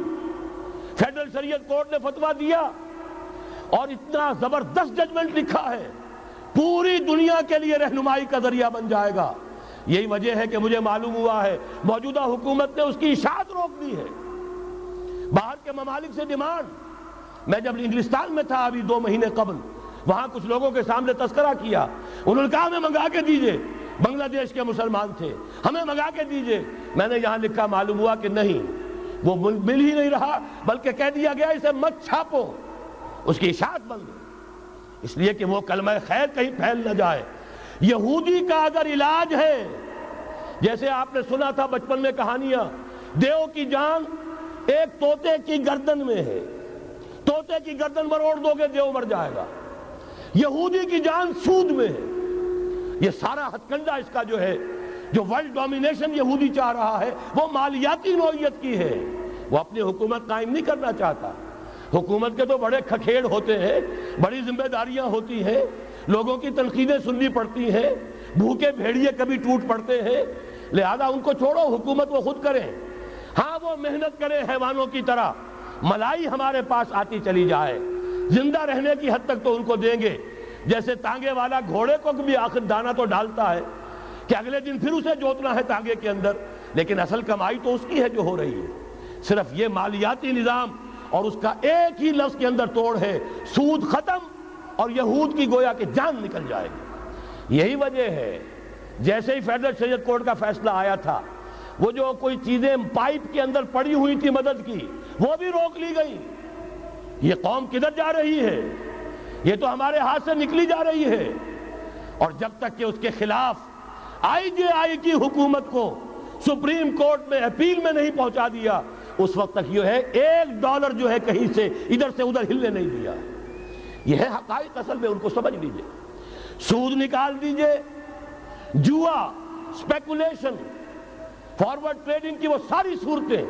فیڈرل شریعت کورٹ نے فتوہ دیا اور اتنا زبردست ججمنٹ لکھا ہے۔ پوری دنیا کے لیے رہنمائی کا ذریعہ بن جائے گا۔ یہی وجہ ہے کہ مجھے معلوم ہوا ہے، موجودہ حکومت نے اس کی اشاعت روک دی ہے۔ باہر کے ممالک سے ڈیمانڈ۔ میں جب انگلستان میں تھا، ابھی دو مہینے قبل وہاں کچھ لوگوں کے سامنے تذکرہ کیا۔ انہوں نے کہا، ہمیں منگا کے دیجیے۔ بنگلہ دیش کے مسلمان تھے۔ ہمیں منگا کے دیجیے۔ میں نے یہاں لکھا، معلوم ہوا کہ نہیں۔ وہ مل ہی نہیں رہا، بلکہ کہہ دیا گیا، اسے مت چھاپو۔ اس کی اشاعت بند اس لیے کہ وہ کلمہ خیر کہیں پھیل نہ جائے۔ یہودی کا اگر علاج ہے، جیسے آپ نے سنا تھا بچپن میں کہانیاں، دیو کی جان ایک توتے کی گردن میں ہے۔ توتے کی گردن مروڑ دو گے، دیو مر جائے گا۔ یہودی کی جان سود میں ہے۔ یہ سارا ہتکنڈا اس کا جو ہے، جو ورلڈ ڈومینیشن یہودی چاہ رہا ہے، وہ مالیاتی نوعیت کی ہے۔ وہ اپنی حکومت قائم نہیں کرنا چاہتا۔ حکومت کے تو بڑے کھکھیڑ ہوتے ہیں، بڑی ذمہ داریاں ہوتی ہیں۔ لوگوں کی تنقیدیں سننی پڑتی ہیں۔ بھوکے بھیڑیے کبھی ٹوٹ پڑتے ہیں۔ لہذا ان کو چھوڑو، حکومت وہ خود کریں ہاں وہ محنت کرے حیوانوں کی طرح۔ ملائی ہمارے پاس آتی چلی جائے۔ زندہ رہنے کی حد تک تو ان کو دیں گے۔ جیسے تانگے والا گھوڑے کو بھی آخر دانا تو ڈالتا ہے کہ اگلے دن پھر اسے جوتنا ہے تانگے کے اندر۔ لیکن اصل کمائی تو اس کی ہے جو ہو رہی ہے۔ صرف یہ مالیاتی نظام اور اس کا ایک ہی لفظ کے اندر توڑ ہے، سود ختم اور یہود کی گویا کہ جان نکل جائے گی۔ یہی وجہ ہے، جیسے ہی فیڈرل شریعت کورٹ کا فیصلہ آیا تھا، وہ جو کوئی چیزیں پائپ کے اندر پڑی ہوئی تھی مدد کی، وہ بھی روک لی گئی یہ قوم کدھر جا رہی ہے؟ یہ تو ہمارے ہاتھ سے نکلی جا رہی ہے۔ اور جب تک کہ اس کے خلاف آئی جے آئی کی حکومت کو سپریم کورٹ میں اپیل میں نہیں پہنچا دیا، اس وقت تک یہ ہے ایک ڈالر جو ہے کہیں سے ادھر سے ادھر ہلنے نہیں دیا۔ یہ ہے حقائق اصل میں، ان کو سمجھ لیجیے۔ سود نکال دیجیے۔ جوا سپیکولیشن فارورڈ ٹریڈنگ کی وہ ساری صورتیں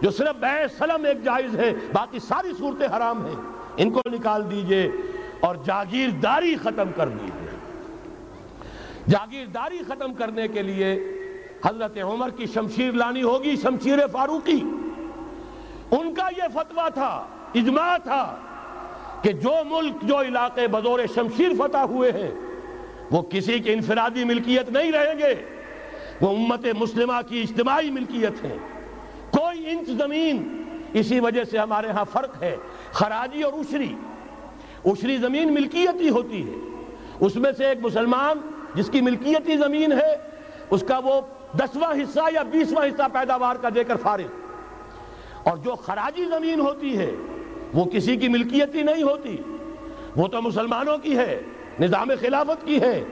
جو صرف بے سلم ایک جائز ہے، باقی ساری صورتیں حرام ہیں۔ ان کو نکال دیجیے اور جاگیرداری ختم کر دیجیے۔ جاگیرداری ختم کرنے کے لیے حضرت عمر کی شمشیر لانی ہوگی، شمشیر فاروقی۔ ان کا یہ فتوہ تھا، اجماع تھا کہ جو ملک، جو علاقے بدور شمشیر فتح ہوئے ہیں، وہ کسی کی انفرادی ملکیت نہیں رہیں گے۔ وہ امت مسلمہ کی اجتماعی ملکیت ہے انچ زمین۔ اسی وجہ سے ہمارے ہاں فرق ہے، خراجی اور اشری اشری زمین ملکیتی ہوتی ہے۔ اس میں سے ایک مسلمان جس کی ملکیتی زمین ہے، اس کا وہ دسواں حصہ یا بیسواں حصہ پیداوار کا دے کر فارغ۔ اور جو خراجی زمین ہوتی ہے، وہ کسی کی ملکیتی نہیں ہوتی۔ وہ تو مسلمانوں کی ہے، نظام خلافت کی ہے۔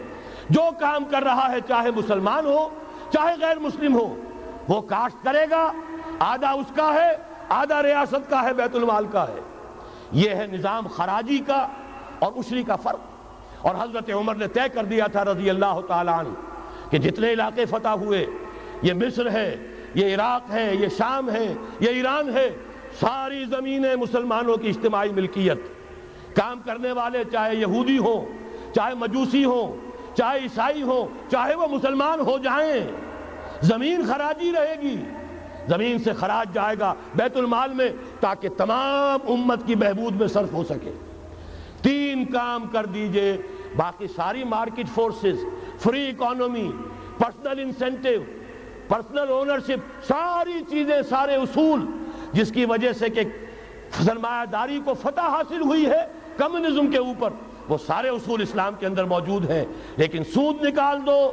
جو کام کر رہا ہے، چاہے مسلمان ہو، چاہے غیر مسلم ہو، وہ کاشت کرے گا آدھا اس کا ہے، آدھا ریاست کا ہے، بیت المال کا ہے۔ یہ ہے نظام خراجی کا اور اشری کا فرق۔ اور حضرت عمر نے طے کر دیا تھا رضی اللہ تعالیٰ عنہ کہ جتنے علاقے فتح ہوئے، یہ مصر ہے، یہ عراق ہے، یہ شام ہے، یہ ایران ہے، ساری زمینیں مسلمانوں کی اجتماعی ملکیت۔ کام کرنے والے چاہے یہودی ہوں، چاہے مجوسی ہوں، چاہے عیسائی ہوں، چاہے وہ مسلمان ہو جائیں، زمین خراجی رہے گی۔ زمین سے خراج جائے گا بیت المال میں تاکہ تمام امت کی بہبود میں صرف ہو سکے۔ تین کام کر دیجیے، باقی ساری market forces, free economy, personal incentive, personal ownership, ساری چیزیں، سارے اصول، جس کی وجہ سے کہ سرمایہ داری کو فتح حاصل ہوئی ہے کمیونزم کے اوپر، وہ سارے اصول اسلام کے اندر موجود ہیں۔ لیکن سود نکال دو،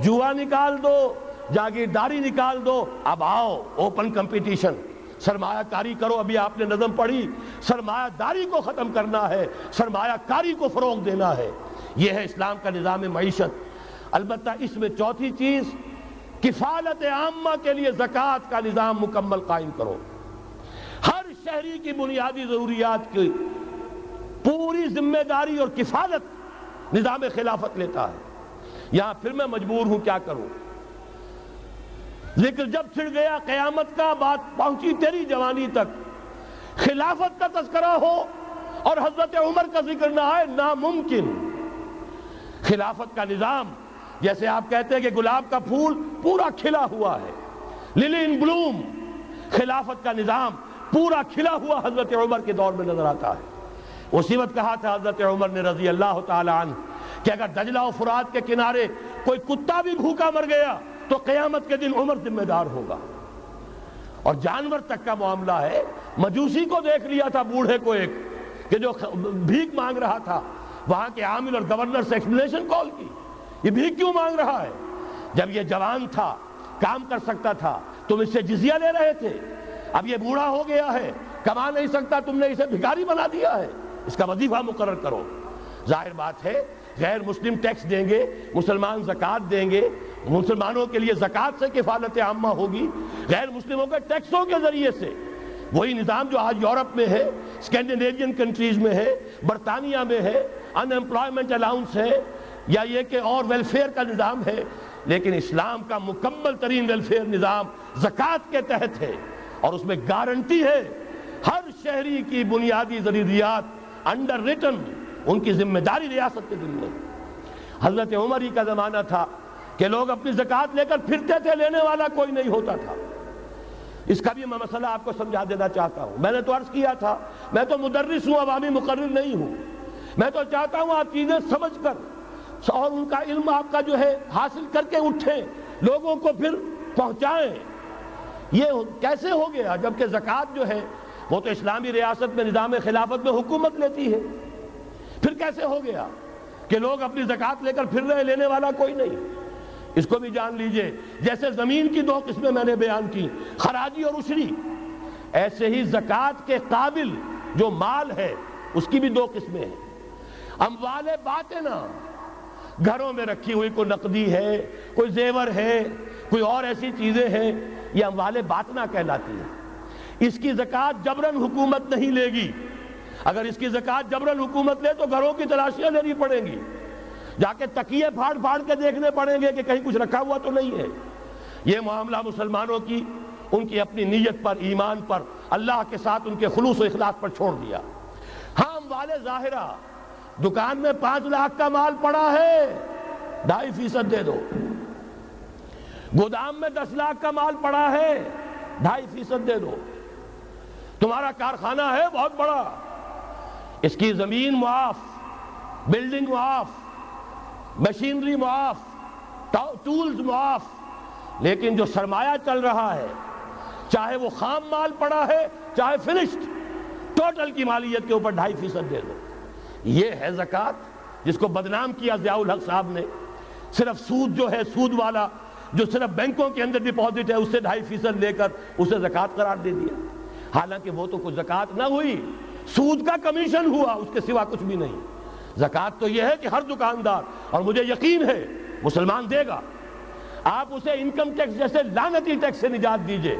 جوا نکال دو جاگیرداری نکال دو، اب آؤ اوپن کمپٹیشن سرمایہ کاری کرو، ابھی آپ نے نظم پڑھی۔ سرمایہ داری کو ختم کرنا ہے سرمایہ کاری کو فروغ دینا ہے۔ یہ ہے اسلام کا نظام معیشت۔ البتہ اس میں چوتھی چیز، کفالت عامہ کے لیے زکوٰۃ کا نظام مکمل قائم کرو۔ ہر شہری کی بنیادی ضروریات کی پوری ذمہ داری اور کفالت نظام خلافت لیتا ہے۔ یہاں پھر میں مجبور ہوں کیا کروں؟ ذکر جب چھڑ گیا، قیامت کا بات پہنچی تیری جوانی تک۔ خلافت کا تذکرہ ہو اور حضرت عمر کا ذکر نہ آئے، ناممکن۔ خلافت کا نظام، جیسے آپ کہتے ہیں کہ گلاب کا پھول پورا کھلا ہوا ہے للی ان بلوم خلافت کا نظام پورا کھلا ہوا حضرت عمر کے دور میں نظر آتا ہے۔ اسی وقت کہا تھا حضرت عمر نے رضی اللہ تعالی عنہ کہ اگر دجلہ و فرات کے کنارے کوئی کتا بھی بھوکا مر گیا تو قیامت کے دن عمر ذمہ دار ہوگا۔ اور جانور تک کا معاملہ ہے، مجوسی کو دیکھ لیا تھا، بوڑھے کو ایک، کہ جو بھیک مانگ رہا تھا۔ وہاں کے عامل اور گورنر سے ایکسپلینیشن کال کی۔ یہ بھیک کیوں مانگ رہا ہے؟ جب یہ جوان تھا، کام کر سکتا تھا، تم اس سے جزیہ لے رہے تھے۔ اب یہ بوڑھا ہو گیا ہے، کما نہیں سکتا، تم نے اسے بھکاری بنا دیا ہے۔ اس کا وظیفہ مقرر کرو۔ ظاہر بات ہے، غیر مسلم ٹیکس دیں گے، مسلمان زکوٰۃ دیں گے مسلمانوں کے لیے زکوٰۃ سے کفالت عامہ ہوگی، غیر مسلموں کے ٹیکسوں کے ذریعے سے۔ وہی نظام جو آج یورپ میں ہے، اسکینڈینیوین کنٹریز میں ہے، برطانیہ میں ہے ان امپلائمنٹ الاؤنس ہے، یا یہ کہ اور ویلفیئر کا نظام ہے، لیکن اسلام کا مکمل ترین ویلفیئر نظام زکوٰۃ کے تحت ہے۔ اور اس میں گارنٹی ہے، ہر شہری کی بنیادی ضروریات انڈر ریٹن ان کی ذمہ داری ریاست کے دن میں حضرت عمر ہی کا زمانہ تھا۔ کہ لوگ اپنی زکوٰۃ لے کر پھرتے تھے، لینے والا کوئی نہیں ہوتا تھا۔ اس کا بھی میں مسئلہ آپ کو سمجھا دینا چاہتا ہوں۔ میں نے تو عرض کیا تھا، میں تو مدرس ہوں، عوامی مقرر نہیں ہوں۔ میں تو چاہتا ہوں آپ چیزیں سمجھ کر اور ان کا علم آپ کا جو ہے حاصل کر کے اٹھیں، لوگوں کو پھر پہنچائیں۔ یہ کیسے ہو گیا؟ جبکہ زکوٰۃ جو ہے، وہ تو اسلامی ریاست میں، نظام خلافت میں حکومت لیتی ہے۔ پھر کیسے ہو گیا کہ لوگ اپنی زکوٰۃ لے کر پھر رہے، لینے والا کوئی نہیں؟ اس کو بھی جان لیجیے۔ جیسے زمین کی دو قسمیں میں نے بیان کی، خراجی اور اشری ایسے ہی زکوٰۃ کے قابل جو مال ہے، اس کی بھی دو قسمیں ہیں۔ اموال باطنہ گھروں میں رکھی ہوئی کوئی نقدی ہے، کوئی زیور ہے، کوئی اور ایسی چیزیں ہیں، یہ اموال باطنہ کہلاتی ہیں۔ اس کی زکاة جبرن حکومت نہیں لے گی۔ اگر اس کی زکاة جبرن حکومت لے تو گھروں کی تلاشیاں لینی پڑیں گی۔ جا کے تکیے پھاڑ پھاڑ کے دیکھنے پڑیں گے کہ کہیں کچھ رکھا ہوا تو نہیں ہے۔ یہ معاملہ مسلمانوں کی، ان کی اپنی نیت پر، ایمان پر، اللہ کے ساتھ ان کے خلوص و اخلاص پر چھوڑ دیا۔ ہاں والے ظاہرہ، دکان میں پانچ لاکھ کا مال پڑا ہے، ڈھائی فیصد دے دو۔ گودام میں دس لاکھ کا مال پڑا ہے، ڈھائی فیصد دے دو۔ تمہارا کارخانہ ہے بہت بڑا۔ اس کی زمین معاف، بلڈنگ معاف مشینری معاف ٹولز معاف، لیکن جو سرمایہ چل رہا ہے، چاہے وہ خام مال پڑا ہے، چاہے فنشڈ ٹوٹل کی مالیت کے اوپر ڈھائی فیصد دے دو۔ یہ ہے زکوٰۃ، جس کو بدنام کیا ضیاء الحق صاحب نے۔ صرف سود جو ہے، سود والا، جو صرف بینکوں کے اندر ڈپازٹ ہے، اس سے ڈھائی فیصد لے کر اسے زکوٰۃ قرار دے دیا۔ حالانکہ وہ تو کچھ زکوٰۃ نہ ہوئی، سود کا کمیشن ہوا، اس کے سوا کچھ بھی نہیں۔ زکوٰۃ تو یہ ہے کہ ہر دکاندار، اور مجھے یقین ہے، مسلمان دے گا۔ آپ اسے انکم ٹیکس جیسے لانتی ٹیکس سے نجات دیجیے،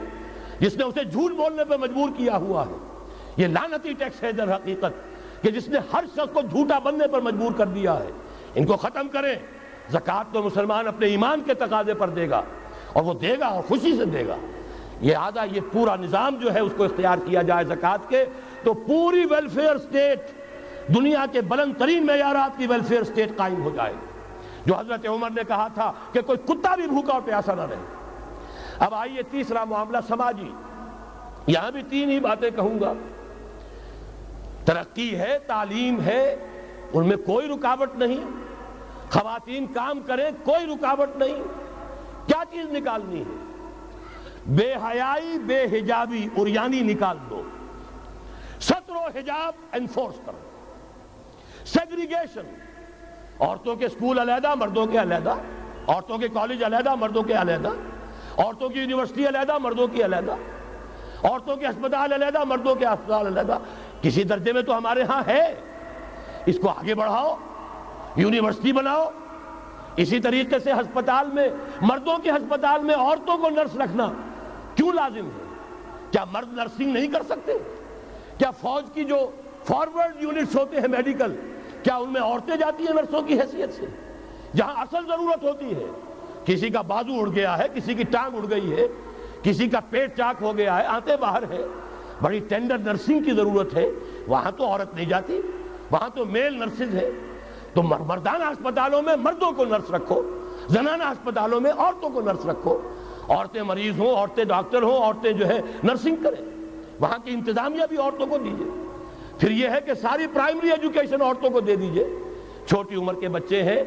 جس نے اسے جھوٹ بولنے پہ مجبور کیا ہوا ہے۔ یہ لانتی ٹیکس ہے در حقیقت، کہ جس نے ہر شخص کو جھوٹا بننے پر مجبور کر دیا ہے۔ ان کو ختم کریں۔ زکوٰۃ تو مسلمان اپنے ایمان کے تقاضے پر دے گا، اور وہ دے گا اور خوشی سے دے گا۔ یہ آدھا، یہ پورا نظام جو ہے، اس کو اختیار کیا جائے زکوٰۃ کے، تو پوری ویلفیئر سٹیٹ دنیا کے بلند ترین معیارات کی ویلفیئر سٹیٹ قائم ہو جائے۔ جو حضرت عمر نے کہا تھا کہ کوئی کتا بھی بھوکا اور پیاسا نہ رہے۔ اب آئیے تیسرا معاملہ سماجی۔ یہاں بھی تین ہی باتیں کہوں گا۔ ترقی ہے، تعلیم ہے، ان میں کوئی رکاوٹ نہیں۔ خواتین کام کریں، کوئی رکاوٹ نہیں۔ کیا چیز نکالنی ہے؟ بے حیائی، بے حجابی اور یعنی نکال دو۔ ستر و حجاب انفورس کرو۔ سیگریگیشن عورتوں کے سکول علیحدہ، مردوں کے علیحدہ. عورتوں کے کالج علیحدہ، مردوں کے علیحدہ. عورتوں کی یونیورسٹی علیحدہ، مردوں کی علیحدہ. عورتوں کے ہسپتال علیحدہ، مردوں کے ہسپتال علیحدہ. کسی درجے میں تو ہمارے ہاں ہے. اس کو آگے بڑھاؤ، یونیورسٹی بناؤ. اسی طریقے سے ہسپتال میں، مردوں کے ہسپتال میں عورتوں کو نرس رکھنا کیوں لازم ہے؟ کیا مرد نرسنگ نہیں کر سکتے؟ کیا فوج کی جو فارورڈ یونٹس ہوتے ہیں میڈیکل کیا ان میں عورتیں جاتی ہیں نرسوں کی حیثیت سے؟ جہاں اصل ضرورت ہوتی ہے، کسی کا بازو اڑ گیا ہے، کسی کی ٹانگ اڑ گئی ہے، کسی کا پیٹ چاک ہو گیا ہے آتے باہر ہے بڑی ٹینڈر نرسنگ کی ضرورت ہے۔ وہاں تو عورت نہیں جاتی، وہاں تو میل نرسز ہے تو مردانہ ہسپتالوں میں مردوں کو نرس رکھو، زنانہ ہسپتالوں میں عورتوں کو نرس رکھو۔ عورتیں مریض ہوں، عورتیں ڈاکٹر ہوں، عورتیں جو ہے نرسنگ کریں۔ وہاں کی انتظامیہ بھی عورتوں کو دیجیے۔ پھر یہ ہے کہ ساری پرائمری ایجوکیشن عورتوں کو دے دیجیے۔ چھوٹی عمر کے بچے ہیں،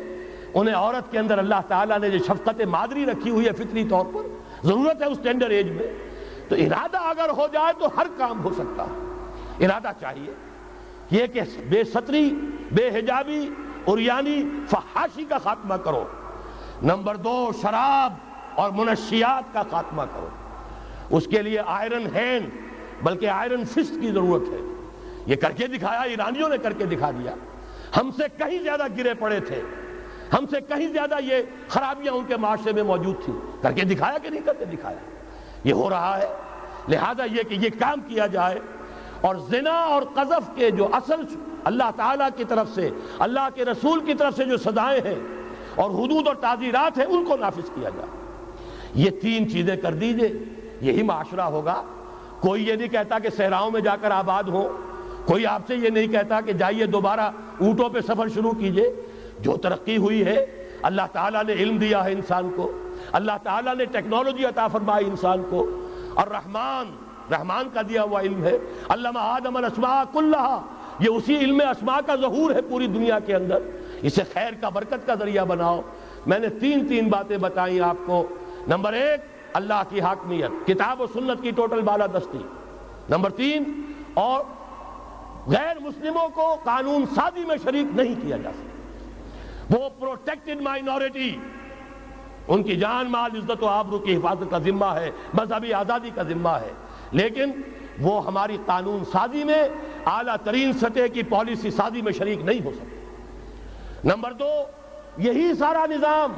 انہیں عورت کے اندر اللہ تعالیٰ نے جو شفقت مادری رکھی ہوئی ہے فطری طور پر، ضرورت ہے اس ٹینڈر ایج میں۔ تو ارادہ اگر ہو جائے تو ہر کام ہو سکتا ہے۔ ارادہ چاہیے۔ یہ کہ بے ستری بے حجابی اور یعنی فحاشی کا خاتمہ کرو۔ نمبر دو، شراب اور منشیات کا خاتمہ کرو۔ اس کے لیے آئرن ہینڈ بلکہ آئرن فسٹ کی ضرورت ہے۔ یہ کر کے دکھایا، ایرانیوں نے کر کے دکھا دیا۔ ہم سے کہیں زیادہ گرے پڑے تھے۔ ہم سے کہیں زیادہ یہ خرابیاں ان کے معاشرے میں موجود تھی کر کے دکھایا کہ نہیں کر کے دکھایا؟ یہ ہو رہا ہے۔ لہذا یہ کہ یہ کام کیا جائے۔ اور زنا اور قذف کے جو اصل اللہ تعالیٰ کی طرف سے، اللہ کے رسول کی طرف سے جو سزائیں ہیں اور حدود اور تعزیرات ہیں، ان کو نافذ کیا جائے۔ یہ تین چیزیں کر دیجیے۔ یہی معاشرہ ہوگا۔ کوئی یہ نہیں کہتا کہ صحراؤں میں جا کر آباد ہو کوئی آپ سے یہ نہیں کہتا کہ جائیے دوبارہ اونٹوں پہ سفر شروع کیجیے۔ جو ترقی ہوئی ہے، اللہ تعالیٰ نے علم دیا ہے انسان کو۔ اللہ تعالیٰ نے ٹیکنالوجی عطا فرمائی انسان کو۔ اور رحمان رحمان کا دیا ہوا علم ہے۔ علامہ آدم الاسماء کلہا، یہ اسی علم اسماء کا ظہور ہے پوری دنیا کے اندر۔ اسے خیر کا برکت کا ذریعہ بناؤ۔ میں نے تین تین باتیں بتائیں آپ کو۔ نمبر ایک، اللہ کی حاکمیت، کتاب و سنت کی ٹوٹل بالا دستی نمبر تین، اور غیر مسلموں کو قانون سازی میں شریک نہیں کیا جا سکتا۔ وہ پروٹیکٹڈ مائنورٹی ان کی جان، مال، عزت و آبرو کی حفاظت کا ذمہ ہے، مذہبی آزادی کا ذمہ ہے۔ لیکن وہ ہماری قانون سازی میں اعلیٰ ترین سطح کی پالیسی سازی میں شریک نہیں ہو سکتے۔ نمبر دو، یہی سارا نظام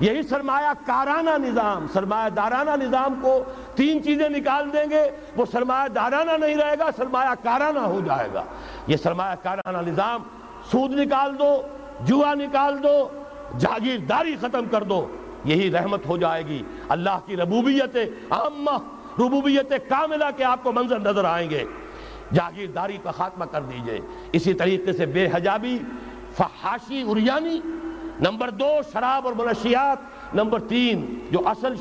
یہی سرمایہ کارانہ نظام، سرمایہ دارانہ نظام کو تین چیزیں نکال دیں گے، وہ سرمایہ دارانہ نہیں رہے گا، سرمایہ کارانہ ہو جائے گا۔ یہ سرمایہ کارانہ نظام سود نکال دو، جوا نکال دو، جاگیرداری ختم کر دو، یہی رحمت ہو جائے گی۔ اللہ کی ربوبیت عامہ ربوبیت کاملہ کے آپ کو منظر نظر آئیں گے۔ جاگیرداری کا خاتمہ کر دیجیے۔ اسی طریقے سے بے حجابی، فحاشی اریانی نمبر دو، شراب اور منشیات. نمبر تین، جو اصل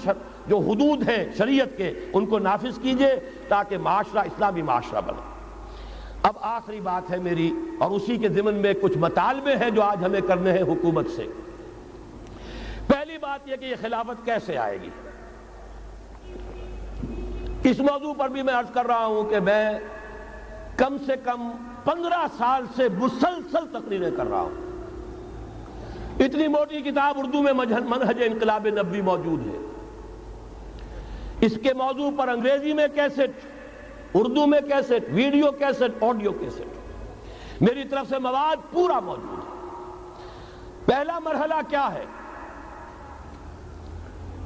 جو حدود ہیں شریعت کے، ان کو نافذ کیجیے تاکہ معاشرہ، اسلامی معاشرہ بنے۔ اب آخری بات ہے میری، اور اسی کے ضمن میں کچھ مطالبے ہیں جو آج ہمیں کرنے ہیں حکومت سے۔ پہلی بات یہ کہ یہ خلافت کیسے آئے گی؟ اس موضوع پر بھی میں عرض کر رہا ہوں کہ میں کم سے کم پندرہ سال سے مسلسل تقریریں کر رہا ہوں۔ اتنی موٹی کتاب اردو میں منہج انقلاب نبی موجود ہے۔ اس کے موضوع پر انگریزی میں کیسٹ، اردو میں cassette, video cassette, audio cassette. میری طرف سے مواد پورا موجود ہے۔ پہلا مرحلہ کیا ہے؟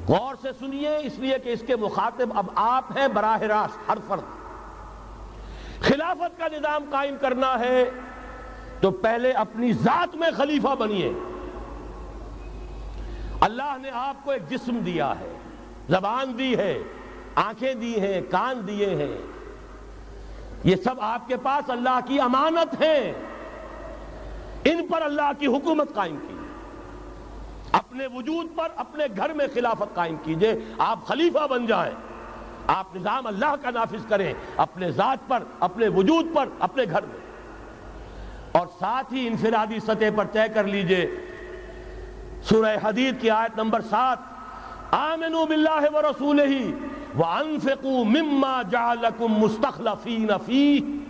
غور سے سنیے، اس لیے کہ اس کے مخاطب اب آپ ہیں براہ راست، ہر فرد۔ خلافت کا نظام قائم کرنا ہے تو پہلے اپنی ذات میں خلیفہ بنیے۔ اللہ نے آپ کو ایک جسم دیا ہے، زبان دی ہے، آنکھیں دی ہیں، کان دیے ہیں۔ یہ سب آپ کے پاس اللہ کی امانت ہے ان پر اللہ کی حکومت قائم کی۔ اپنے وجود پر اپنے گھر میں خلافت قائم کیجیے۔ آپ خلیفہ بن جائیں۔ آپ نظام اللہ کا نافذ کریں۔ اپنے ذات پر، اپنے وجود پر، اپنے گھر میں۔ اور ساتھ ہی انفرادی سطح پر طے کر لیجیے۔ سورہ حدید کی آیت نمبر سات، آمنوا باللہ و رسول ہی وَأَنفِقُوا مِمَّا جَعَلَكُمْ مُسْتَخْلَفِينَ فِيهِ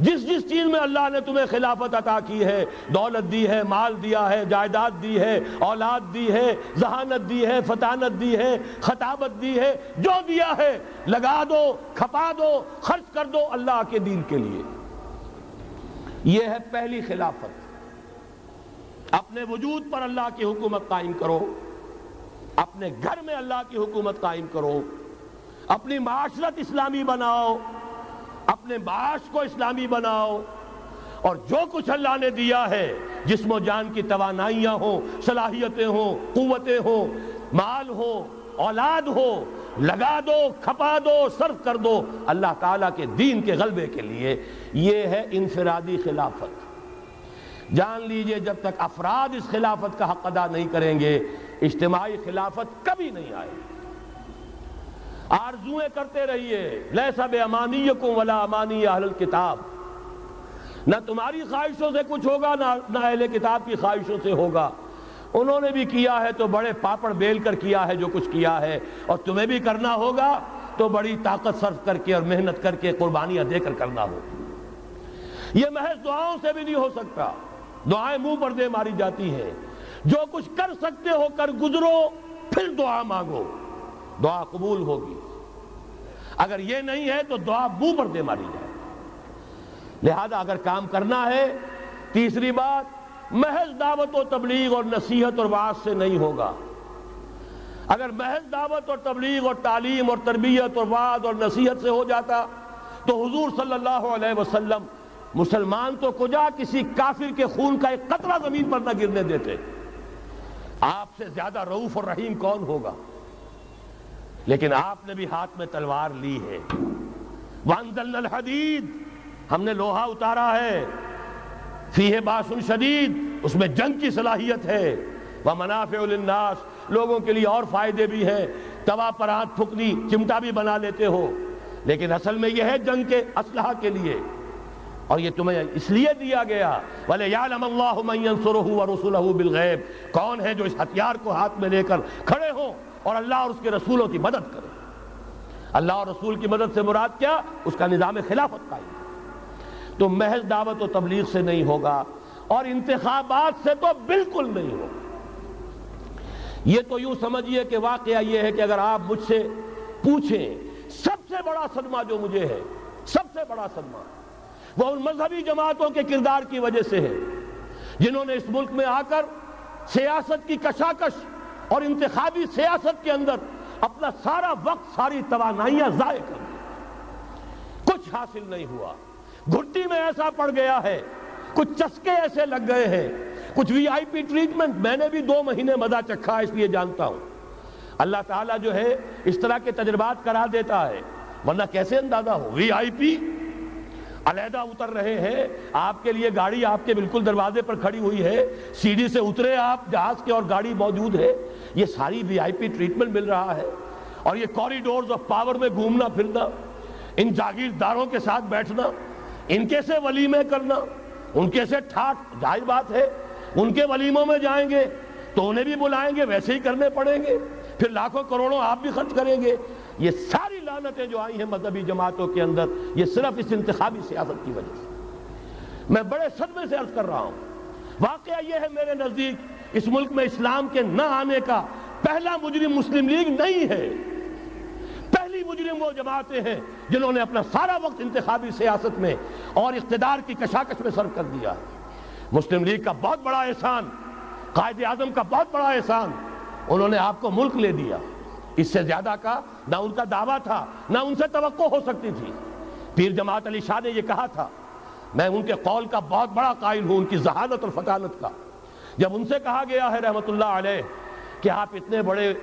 جس جس چیز میں اللہ نے تمہیں خلافت عطا کی ہے، دولت دی ہے، مال دیا ہے، جائیداد دی ہے، اولاد دی ہے، ذہانت دی ہے، فتانت دی ہے، خطابت دی ہے، جو دیا ہے، لگا دو، کھپا دو، خرچ کر دو اللہ کے دین کے لیے۔ یہ ہے پہلی خلافت۔ اپنے وجود پر اللہ کی حکومت قائم کرو، اپنے گھر میں اللہ کی حکومت قائم کرو، اپنی معاشرت اسلامی بناؤ، اپنے معاش کو اسلامی بناؤ، اور جو کچھ اللہ نے دیا ہے، جسم و جان کی توانائیاں ہوں، صلاحیتیں ہوں، قوتیں ہوں، مال ہو اولاد ہو لگا دو، کھپا دو، صرف کر دو، اللہ تعالیٰ کے دین کے غلبے کے لیے، یہ ہے انفرادی خلافت۔ جان لیجیے جب تک افراد اس خلافت کا حق ادا نہیں کریں گے، اجتماعی خلافت کبھی نہیں آئے آرزویں کرتے رہیے، لیسا بے امانی ولا امانی اہل کتاب نہ تمہاری خواہشوں سے کچھ ہوگا نہ اہل کتاب کی خواہشوں سے ہوگا۔ انہوں نے بھی کیا ہے تو بڑے پاپڑ بیل کر کیا ہے جو کچھ کیا ہے۔ اور تمہیں بھی کرنا ہوگا تو بڑی طاقت صرف کر کے اور محنت کر کے قربانیاں دے کر کرنا ہوگا۔ یہ محض دعاؤں سے بھی نہیں ہو سکتا۔ دعائیں منہ پر دے ماری جاتی ہیں۔ جو کچھ کر سکتے ہو کر گزرو، پھر دعا مانگو۔ دعا قبول ہوگی۔ اگر یہ نہیں ہے تو دعا منہ پر دے ماری جائے۔ لہذا اگر کام کرنا ہے، تیسری بات، محض دعوت و تبلیغ اور نصیحت اور واس سے نہیں ہوگا۔ اگر محض دعوت اور تبلیغ اور تعلیم اور تربیت اور وعد اور نصیحت سے ہو جاتا، تو حضور صلی اللہ علیہ وسلم مسلمان تو کجا کسی کافر کے خون کا ایک قطرہ زمین پر نہ گرنے دیتے۔ آپ سے زیادہ رعوف اور رحیم کون ہوگا؟ لیکن آپ نے بھی ہاتھ میں تلوار لی ہے۔ وَانزَلْنَا الْحَدِيدِ۔ ہم نے لوہا اتارا ہے۔ فیہ باسن شدید۔ اس میں جنگ کی صلاحیت ہے۔ وَمَنَافِعُ لِلنَّاسِ۔ لوگوں کے لیے اور فائدے بھی ہیں۔ توا پر ہاتھ پھکنی، چمٹا بھی بنا لیتے ہو۔ لیکن اصل میں یہ ہے جنگ کے اسلحہ کے لیے۔ اور یہ تمہیں اس لیے دیا گیا بھلے یعلم اللہ من ينصره ورسله بالغیب کون ہے جو اس ہتھیار کو ہاتھ میں لے کر کھڑے ہوں اور اللہ اور اس کے رسولوں کی مدد کرے؟ اللہ اور رسول کی مدد سے مراد کیا؟ اس کا نظام خلافت قائم۔ تو محض دعوت و تبلیغ سے نہیں ہوگا اور انتخابات سے تو بالکل نہیں ہوگا۔ یہ تو یوں سمجھئے کہ واقعہ یہ ہے کہ اگر آپ مجھ سے پوچھیں، سب سے بڑا صدمہ جو مجھے ہے، سب سے بڑا صدمہ وہ ان مذہبی جماعتوں کے کردار کی وجہ سے ہے جنہوں نے اس ملک میں آ کر سیاست کی کشاکش اور انتخابی سیاست کے اندر اپنا سارا وقت، ساری توانائیاں ضائع کر کچھ حاصل نہیں ہوا۔ گھٹی میں ایسا پڑ گیا ہے، کچھ چسکے ایسے لگ گئے ہیں۔ کچھ وی آئی پی ٹریٹمنٹ، میں نے بھی دو مہینے مزہ چکھا، اس لیے جانتا ہوں۔ اللہ تعالیٰ جو ہے، اس طرح کے تجربات کرا دیتا ہے۔ ورنہ کیسے اندازہ ہو؟ وی آئی پی؟ علیحدہ اتر رہے ہیں۔ آپ کے لیے گاڑی آپ کے بالکل دروازے پر کھڑی ہوئی ہے۔ سیڑھی سے اترے آپ جہاز کے اور گاڑی موجود ہے۔ یہ ساری وی آئی پی ٹریٹمنٹ مل رہا ہے۔ اور یہ کوریڈورز آف پاور میں گھومنا، پھرنا، ان جاگیرداروں کے ساتھ بیٹھنا، ان کے سے ولیمے کرنا، ان کے سے ٹھاٹ، ظاہر بات ہے، ان کے ولیموں میں جائیں گے۔ تو انہیں بھی بلائیں گے، ویسے ہی کرنے پڑیں گے۔ پھر لاکھوں کروڑوں آپ بھی خرچ کریں گے۔ یہ ساری لانتیں جو آئی ہیں مذہبی جماعتوں کے اندر، یہ صرف اس انتخابی سیاست کی وجہ سے۔ میں بڑے صدمے سے عرض کر رہا ہوں۔ واقعہ یہ ہے میرے نزدیک، اس ملک میں اسلام کے نہ آنے کا پہلا مجرم مسلم لیگ نہیں ہے۔ پہلی مجرم وہ جماعتیں ہیں جنہوں نے اپنا سارا وقت انتخابی سیاست میں اور اقتدار کی کشاکش میں صرف کر دیا۔ مسلم لیگ کا بہت بڑا احسان، قائد اعظم کا بہت بڑا احسان، انہوں نے آپ کو ملک لے دیا۔ اس سے زیادہ کا نہ ان کا دعویٰ تھا، نہ ان سے توقع ہو سکتی تھی۔ پیر جماعت علی شاہ نے یہ کہا تھا، میں ان کے قول کا بہت بڑا قائل ہوں، ان کی ذہانت اور فتانت کا۔ جب ان سے کہا گیا ہے رحمت اللہ علیہ کہ آپ اتنے بڑے،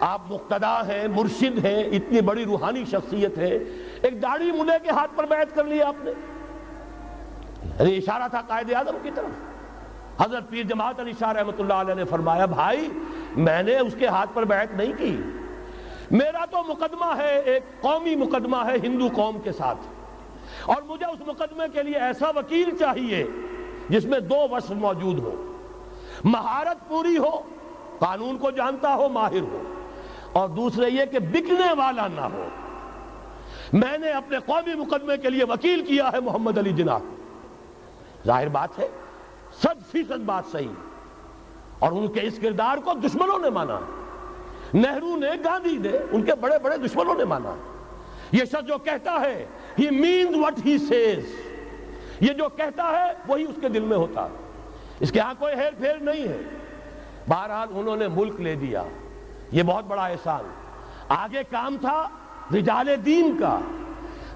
آپ مقتدا ہیں، مرشد ہیں، اتنی بڑی روحانی شخصیت ہے ایک داڑھی ملے کے ہاتھ پر بیعت کر لی آپ نے۔ یعنی اشارہ تھا قائد اعظم کی طرف۔ حضرت پیر جماعت علی شاہ رحمت اللہ علیہ نے فرمایا، بھائی، میں نے اس کے ہاتھ پر بیعت نہیں کی۔ میرا تو مقدمہ ہے ایک قومی مقدمہ ہے ہندو قوم کے ساتھ۔ اور مجھے اس مقدمے کے لیے ایسا وکیل چاہیے جس میں دو وصف موجود ہو مہارت پوری ہو، قانون کو جانتا ہو، ماہر ہو۔ اور دوسرے یہ کہ بکنے والا نہ ہو۔ میں نے اپنے قومی مقدمے کے لیے وکیل کیا ہے محمد علی جناح۔ ظاہر بات ہے صد فیصد بات صحیح۔ اور ان کے اس کردار کو دشمنوں نے مانا۔ ہے نہرو نے گاندھی نے ان کے بڑے بڑے دشمنوں نے مانا۔ یہ شخص جو کہتا ہے he means what he says یہ جو کہتا ہے، وہی اس کے دل میں ہوتا۔ ہے اس کے ہاں کوئی ہیر پھیر نہیں ہے۔ بہرحال انہوں نے ملک لے دیا یہ بہت بڑا احسان۔ آگے کام تھا رجال دین کا۔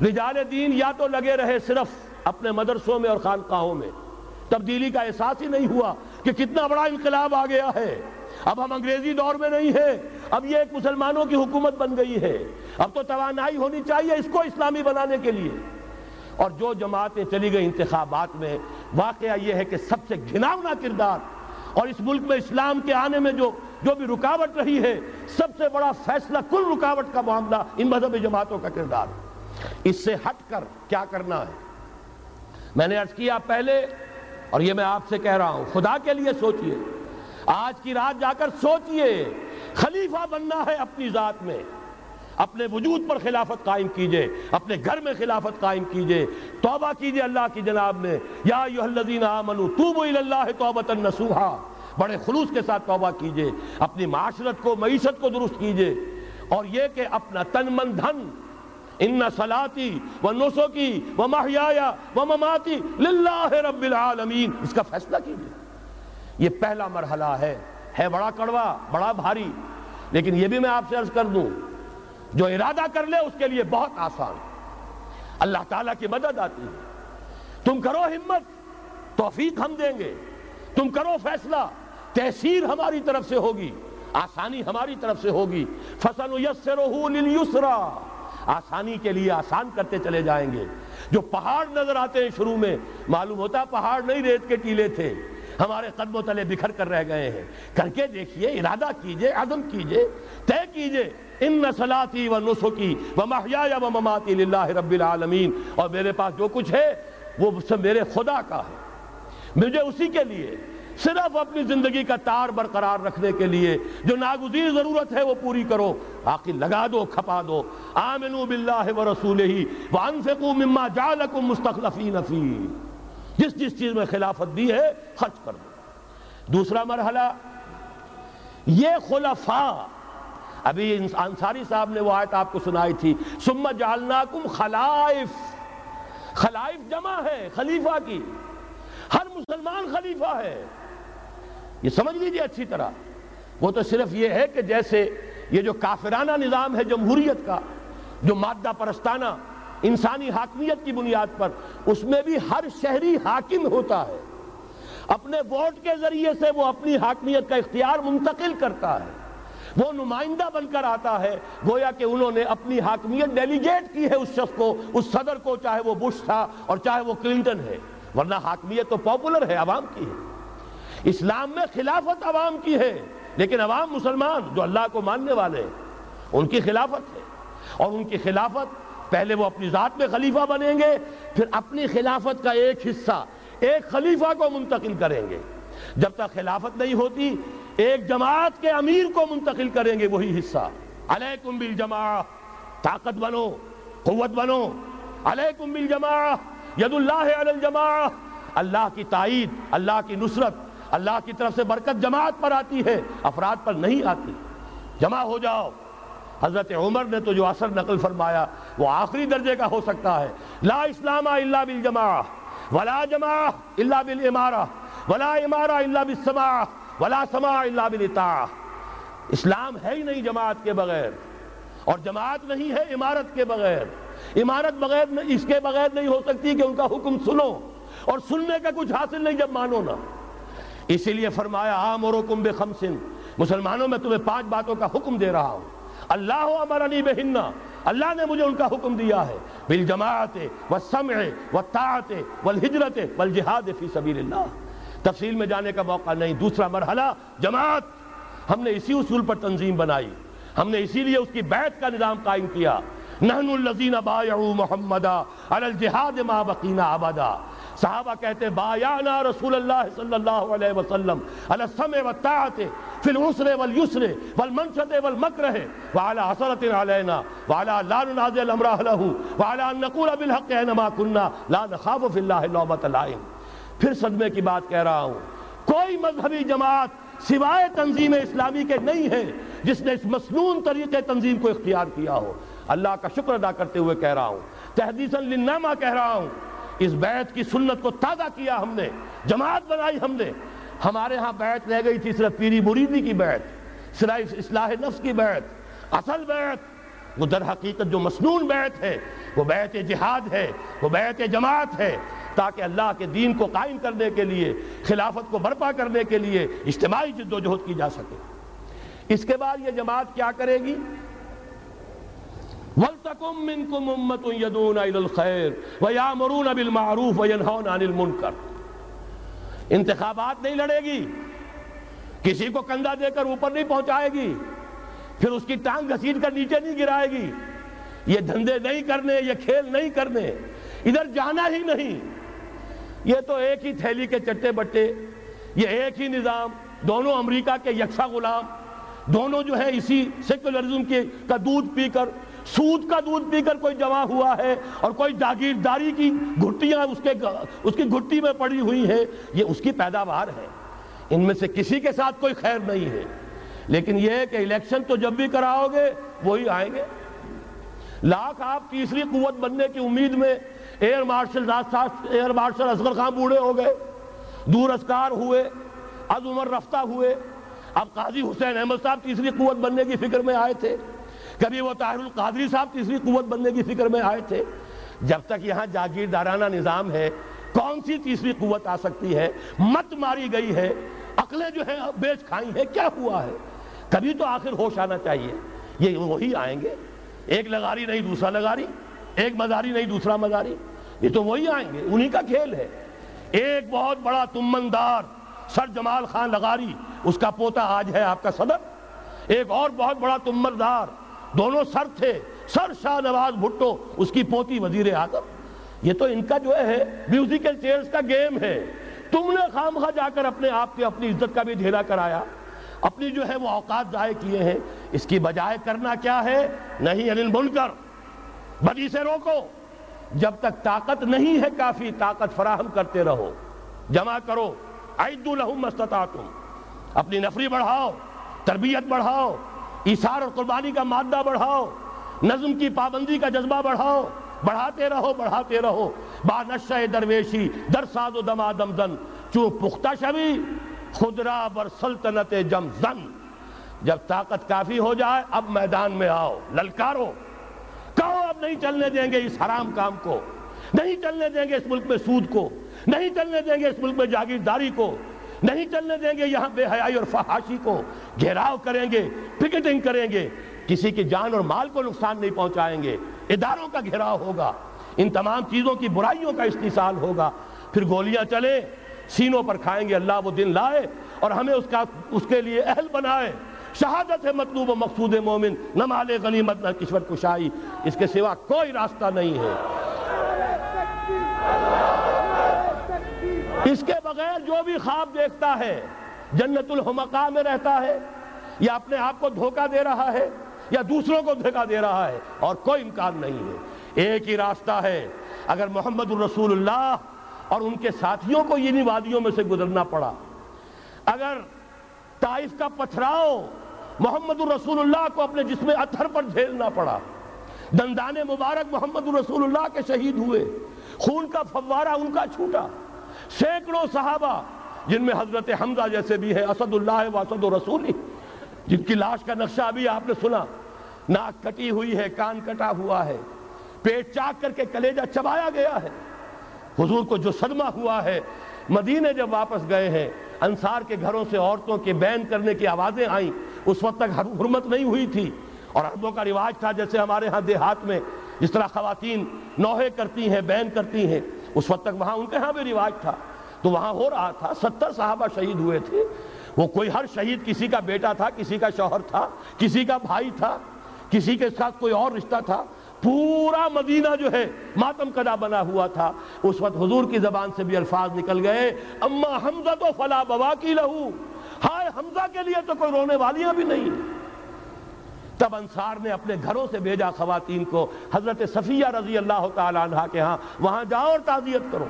رجال دین یا تو لگے رہے صرف اپنے مدرسوں میں اور خانقاہوں میں۔ تبدیلی کا احساس ہی نہیں ہوا کہ کتنا بڑا انقلاب آ گیا ہے۔ اب ہم انگریزی دور میں نہیں ہیں۔ اب یہ ایک مسلمانوں کی حکومت بن گئی ہے۔ اب تو توانائی ہونی چاہیے اس کو اسلامی بنانے کے لیے۔ اور جو جماعتیں چلی گئی انتخابات میں، واقعہ یہ ہے کہ سب سے گھناؤنا کردار اور اس ملک میں اسلام کے آنے میں جو جو بھی رکاوٹ رہی ہے، سب سے بڑا فیصلہ کل رکاوٹ کا معاملہ ان مذہبی جماعتوں کا کردار۔ اس سے ہٹ کر کیا کرنا ہے؟ میں نے عرض کیا پہلے، اور یہ میں آپ سے کہہ رہا ہوں، خدا کے لیے سوچئے۔ آج کی رات جا کر سوچئے، خلیفہ بننا ہے اپنی ذات میں۔ اپنے وجود پر خلافت قائم کیجیے، اپنے گھر میں خلافت قائم کیجیے۔ توبہ کیجیے اللہ کی جناب میں۔ یا ایوہ الذین آمنوا، توبوا توبتا نسوحا بڑے خلوص کے ساتھ توبہ کیجیے۔ اپنی معاشرت کو، معیشت کو درست کیجیے۔ اور یہ کہ اپنا تن من دھن۔ ان صلاتی و نسکی و محیایا و مماتی للہ رب العالمین۔ اس کا فیصلہ کیجیے۔ یہ پہلا مرحلہ ہے۔ ہے بڑا کڑوا، بڑا بھاری۔ لیکن یہ بھی میں آپ سے عرض کر دوں، جو ارادہ کر لے، اس کے لیے بہت آسان۔ اللہ تعالیٰ کی مدد آتی ہے۔ تم کرو ہمت، توفیق ہم دیں گے۔ تم کرو فیصلہ تحصیر ہماری طرف سے ہوگی، آسانی ہماری طرف سے ہوگی۔ فصل لِلْيُسْرَا آسانی کے لیے آسان کرتے چلے جائیں گے۔ جو پہاڑ نظر آتے ہیں شروع میں، معلوم ہوتا پہاڑ نہیں ریت کے ٹیلے تھے۔ ہمارے قدم و تلے بکھر کر رہ گئے ہیں۔ کر کے دیکھیے، ارادہ کیجیے عدم کیجیے، طے کیجیے۔ ان صلاتی و نسخی و محیا و مماتی للہ رب العالمین۔ اور میرے پاس جو کچھ ہے، وہ سب میرے خدا کا ہے۔ مجھے اسی کے لیے، صرف اپنی زندگی کا تار برقرار رکھنے کے لیے جو ناگزیر ضرورت ہے، وہ پوری کرو۔ آخر لگا دو، کھپا دو۔ آمنوا باللہ و رسول ہی وانفقوا مما جعلکم مستخلفین فی جس جس چیز میں خلافت دی ہے خرچ کر دو۔ دوسرا مرحلہ، یہ خلفاء، ابھی انصاری صاحب نے وہ آیت آپ کو سنائی تھی سم جعلناکم خلائف۔ خلائف جمع ہے خلیفہ کی۔ ہر مسلمان خلیفہ ہے۔ یہ سمجھ لیجیے اچھی طرح۔ وہ تو صرف یہ ہے کہ جیسے یہ جو کافرانہ نظام ہے جمہوریت کا، جو مادہ پرستانہ انسانی حاکمیت کی بنیاد پر، اس میں بھی ہر شہری حاکم ہوتا ہے۔ اپنے ووٹ کے ذریعے سے وہ اپنی حاکمیت کا اختیار منتقل کرتا ہے۔ وہ نمائندہ بن کر آتا ہے، گویا کہ انہوں نے اپنی حاکمیت ڈیلیگیٹ کی ہے اس شخص کو، اس صدر کو، چاہے وہ بش تھا اور چاہے وہ کلنٹن ہے۔ ورنہ حاکمیت تو پاپولر ہے، عوام کی ہے۔ اسلام میں خلافت عوام کی ہے، لیکن عوام مسلمان جو اللہ کو ماننے والے ہیں ان کی خلافت ہے۔ اور ان کی خلافت پہلے وہ اپنی ذات میں خلیفہ بنیں گے، پھر اپنی خلافت کا ایک حصہ، ایک خلیفہ کو منتقل کریں گے۔ جب تک خلافت نہیں ہوتی، ایک جماعت کے امیر کو منتقل کریں گے، وہی حصہ۔ علیکم بالجماع طاقت بنو، قوت بنو۔ علیکم بالجماع ید اللہ علی الجماع اللہ کی تائید، اللہ کی نصرت، اللہ کی طرف سے برکت جماعت پر آتی ہے، افراد پر نہیں آتی۔ جمع ہو جاؤ۔ حضرت عمر نے تو جو اثر نقل فرمایا وہ آخری درجے کا ہو سکتا ہے۔ لا اسلام الا بالجماع ولا جماع الا بالامارہ، ولا امارہ الا بالسماع، ولا سماع الا بالاطاع اسلام ہے ہی نہیں جماعت کے بغیر، اور جماعت نہیں ہے امارت کے بغیر۔ امارت بغیر اس کے بغیر نہیں ہو سکتی کہ ان کا حکم سنو، اور سننے کا کچھ حاصل نہیں جب مانو نا۔ اسی لیے فرمایا، آمرکم بخمسن، مسلمانوں میں تمہیں پانچ باتوں کا حکم دے رہا ہوں۔ اللہ امرنی بہنہ اللہ نے مجھے ان کا حکم دیا ہے۔ بالجماعت والسمع والطاعت والہجرت والجہاد فی سبیل اللہ تفصیل میں جانے کا موقع نہیں۔ دوسرا مرحلہ، جماعت۔ ہم نے اسی اصول پر تنظیم بنائی۔ ہم نے اسی لیے اس کی بیعت کا نظام قائم کیا۔ نحن الذین بایعوا محمدا علی الجہاد ما بقینا عبدا صحابہ کہتے بایعنا رسول اللہ صلی اللہ علیہ وسلم علی السمع والطاعت فی العسر والیسر والمنشد والمکرہ وعلى حسرت علینا وعلى لا ننازع الامر اہلہ وعلى ان نقول بالحق اینما کننا لا نخاف فی اللہ لومت لائم پھر صدمے کی بات کہہ رہا ہوں، کوئی مذہبی جماعت سوائے تنظیم اسلامی کے نہیں ہے جس نے اس مسنون طریقے تنظیم کو اختیار کیا ہو. اللہ کا شکر ادا کرتے ہوئے کہہ رہا ہوں، تحدیثاً لنما کہہ رہا ہوں اس بیعت کی سنت کو تازہ کیا ہم نے، جماعت بنائی ہم نے۔ ہمارے ہاں بیعت رہ گئی تھی صرف پیری مریدی کی بیعت صرف اصلاح نفس کی بیعت۔ اصل بیعت، وہ در حقیقت جو مسنون بیعت ہے، وہ بیعت جہاد ہے، وہ بیعت جماعت ہے۔ تاکہ اللہ کے دین کو قائم کرنے کے لیے، خلافت کو برپا کرنے کے لیے اجتماعی جد و جہد کی جا سکے۔ اس کے بعد یہ جماعت کیا کرے گی؟ وَلْتَكُمْ مِنْكُمْ أُمَّةٌ يَدُونَ إِلَى الْخَيْرِ وَيَعْمُرُونَ بِالْمَعْرُوفِ وَيَنْهَوْنَ عَنِ الْمُنْكَرِ. انتخابات نہیں لڑے گی. کسی کو کندہ دے کر اوپر نہیں پہنچائے گی. پھر اس کی ٹانگ گھسیٹ کر نیچے نہیں گرائے گی. یہ دھندے نہیں کرنے، یہ کھیل نہیں کرنے. ادھر جانا ہی نہیں. یہ تو ایک ہی تھیلی کے چٹے بٹے، یہ ایک ہی نظام، دونوں امریکہ کے یکساں غلام، دونوں جو ہے اسی سیکولرزم کے کا دودھ پی کر سود کا دودھ پی کر کوئی جمع ہوا ہے اور کوئی جاگیرداری کی گھٹیاں اس کے اس کی گھٹی میں پڑی ہوئی ہیں، یہ اس کی پیداوار ہے۔ ان میں سے کسی کے ساتھ کوئی خیر نہیں ہے۔ لیکن یہ کہ الیکشن تو جب بھی کراؤ گے، وہی آئیں گے۔ لاکھ آپ تیسری قوت بننے کی امید میں air marshal air marshal Asghar Khan بوڑھے ہو گئے، دور اسکار ہوئے، از عمر رفتہ ہوئے۔ اب قاضی حسین احمد صاحب تیسری قوت بننے کی فکر میں آئے تھے۔ کبھی وہ طاہر القادری صاحب تیسری قوت بننے کی فکر میں آئے تھے۔ جب تک یہاں جاگیردارانہ نظام ہے، کون سی تیسری قوت آ سکتی ہے؟ مت ماری گئی ہے۔ عقلیں جو ہیں، بیچ کھائی ہیں۔ کیا ہوا ہے؟ کبھی تو آخر ہوش آنا چاہیے۔ یہ وہی آئیں گے۔ ایک لگاری نہیں، دوسرا لگاری ایک مزاری نہیں، دوسرا مزاری۔ یہ تو وہی آئیں گے۔ انہی کا کھیل ہے۔ ایک بہت بڑا تمندار سر جمال خان لغاری، اس کا پوتا آج ہے آپ کا صدر۔ ایک اور بہت بڑا تمندار دونوں سر تھے۔ سر شاہ نواز بھٹو، اس کی پوتی وزیر اعظم۔ یہ تو ان کا جو ہے میوزیکل چیئرز کا گیم ہے۔ تم نے خام خواہ جا کر اپنے آپ کے اپنی عزت کا بھی دھیرا کرایا۔ اپنی جو ہے وہ اوقات ضائع کیے ہیں۔ اس کی بجائے کرنا کیا ہے؟ نہیں انل بن کر بدی سے روکو۔ جب تک طاقت نہیں ہے کافی، طاقت فراہم کرتے رہو۔ جمع کرو۔ عید الحم استطاعتم اپنی نفری بڑھاؤ، تربیت بڑھاؤ۔ ایثار اور قربانی کا مادہ بڑھاؤ، نظم کی پابندی کا جذبہ بڑھاؤ، بڑھاتے رہو بڑھاتے رہو۔ با نشہ درویشی، در ساد و دما دم دن۔ چون پختہ شوی خدرہ بر سلطنت جم زن۔ جب طاقت کافی ہو جائے، اب میدان میں آؤ، للکارو۔ کہو، اب نہیں چلنے دیں گے اس حرام کام کو۔ نہیں چلنے دیں گے اس ملک میں سود کو۔ نہیں چلنے دیں گے اس ملک میں جاگیرداری کو۔ نہیں چلنے دیں گے یہاں بے حیائی اور فحاشی کو۔ گھیراؤ کریں گے، پکٹنگ کریں گے۔ کسی کی جان اور مال کو نقصان نہیں پہنچائیں گے۔ اداروں کا گھیراؤ ہوگا۔ ان تمام چیزوں کی برائیوں کا استحصال ہوگا۔ پھر گولیاں چلے سینوں پر کھائیں گے۔ اللہ وہ دن لائے اور ہمیں اس کا، اس کے لیے اہل بنائے۔ شہادت ہے مطلوب و مقصود مومن۔ نہ مال غنیمت، نہ کشور کشائی۔ اس کے سوا کوئی راستہ نہیں ہے۔ اس کے بغیر جو بھی خواب دیکھتا ہے، جنت الحمقہ میں رہتا ہے، یا اپنے آپ کو دھوکہ دے رہا ہے، یا دوسروں کو دھوکہ دے رہا ہے، اور کوئی امکان نہیں ہے۔ ایک ہی راستہ ہے۔ اگر محمد الرسول اللہ اور ان کے ساتھیوں کو یہ وادیوں میں سے گزرنا پڑا، اگر طائف کا پتھراؤ محمد الرسول اللہ کو اپنے جسم اتھر پر جھیلنا پڑا، دندان مبارک محمد الرسول اللہ کے شہید ہوئے، خون کا فوارہ ان کا چھوٹا سینکڑوں صحابہ، جن میں حضرت حمزہ جیسے بھی ہے اسد اللہ و اسد رسولی جن کی لاش کا نقشہ ابھی آپ نے سنا، ناک کٹی ہوئی ہے، کان کٹا ہوا ہے، پیٹ چاک کر کے کلیجہ چبایا گیا ہے۔ حضور کو جو صدمہ ہوا ہے، مدینے جب واپس گئے ہیں، انصار کے گھروں سے عورتوں کے بین کرنے کی آوازیں آئیں۔ اس وقت تک حرمت نہیں ہوئی تھی۔ اور عربوں کا رواج تھا، جیسے ہمارے ہاں دیہات میں، جس طرح خواتین نوحے کرتی ہیں، بین کرتی ہیں۔ اس وقت تک وہاں ان کے ہاں بھی رواج تھا۔ تو وہاں ہو رہا تھا، ستر صحابہ شہید ہوئے تھے۔ وہ کوئی ہر شہید کسی کا بیٹا تھا، کسی کا شوہر تھا، کسی کا بھائی تھا، کسی کے ساتھ کوئی اور رشتہ تھا۔ پورا مدینہ جو ہے، ماتم کدا بنا ہوا تھا۔ اس وقت حضور کی زبان سے بھی الفاظ نکل گئے۔ اما حمزہ تو فلا بوا کی لہو۔ ہائے حمزہ کے لیے تو کوئی رونے والیاں بھی نہیں۔ تب انصار نے اپنے گھروں سے بھیجا خواتین کو۔ حضرت صفیہ رضی اللہ تعالیٰ عنہ کے ہاں۔ وہاں جاؤ اور تعزیت کرو۔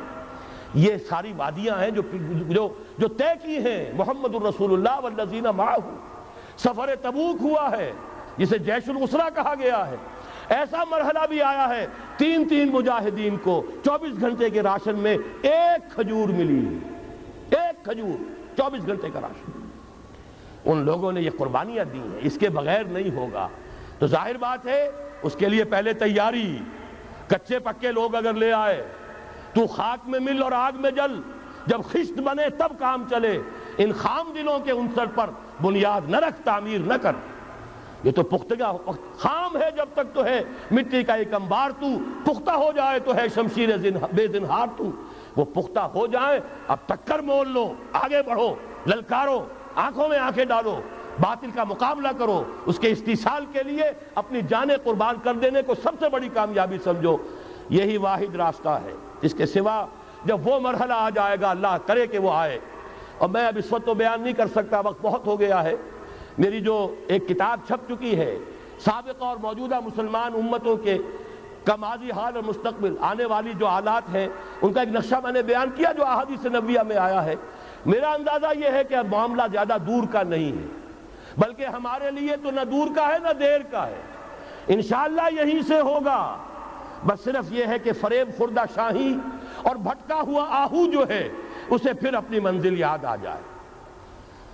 یہ ساری وادیاں ہیں جو جو جو طے کی ہیں۔ محمد الرسول اللہ والذین معاہو سفر تبوک ہوا ہے، جسے جیش الاسرہ کہا گیا ہے۔ ایسا مرحلہ بھی آیا ہے، تین تین مجاہدین کو چوبیس گھنٹے کے راشن میں ایک کھجور ملی۔ ایک کھجور، چوبیس گھنٹے کا راشن۔ ان لوگوں نے یہ قربانیاں دی ہیں، اس کے بغیر نہیں ہوگا۔ تو ظاہر بات ہے، اس کے لیے پہلے تیاری۔ کچے پکے لوگ اگر لے آئے، تو خاک میں مل اور آگ میں جل۔ جب خشت بنے تب کام چلے۔ ان خام دلوں کے انصر پر بنیاد نہ رکھ، تعمیر نہ کر۔ یہ تو پختگا خام ہے جب تک تو ہے۔ مٹی کا ایک انبار تو، پختہ ہو جائے تو ہے شمشیر بے زنہار تو۔ وہ پختہ ہو جائے، اب ٹکر مول لو، آگے بڑھو، للکارو۔ آنکھوں میں آنکھیں ڈالو، باطل کا مقابلہ کرو، اس کے استحصال کے لیے اپنی جانیں قربان کر دینے کو سب سے بڑی کامیابی سمجھو۔ یہی واحد راستہ ہے اس کے سوا جب وہ مرحلہ آ جائے گا، اللہ کرے کہ وہ آئے۔ اور میں اب اس وقت تو بیان نہیں کر سکتا، وقت بہت ہو گیا ہے۔ میری جو ایک کتاب چھپ چکی ہے، سابقہ اور موجودہ مسلمان امتوں کے کا ماضی حال اور مستقبل، آنے والی جو حالات ہیں، ان کا ایک نقشہ میں نے بیان کیا جو احادیث نبیہ میں آیا ہے۔ میرا اندازہ یہ ہے کہ معاملہ زیادہ دور کا نہیں ہے، بلکہ ہمارے لیے تو نہ دور کا ہے نہ دیر کا ہے۔ انشاءاللہ یہیں سے ہوگا۔ بس صرف یہ ہے کہ فریب خوردہ شاہی اور بھٹکا ہوا آہو جو ہے، اسے پھر اپنی منزل یاد آ جائے۔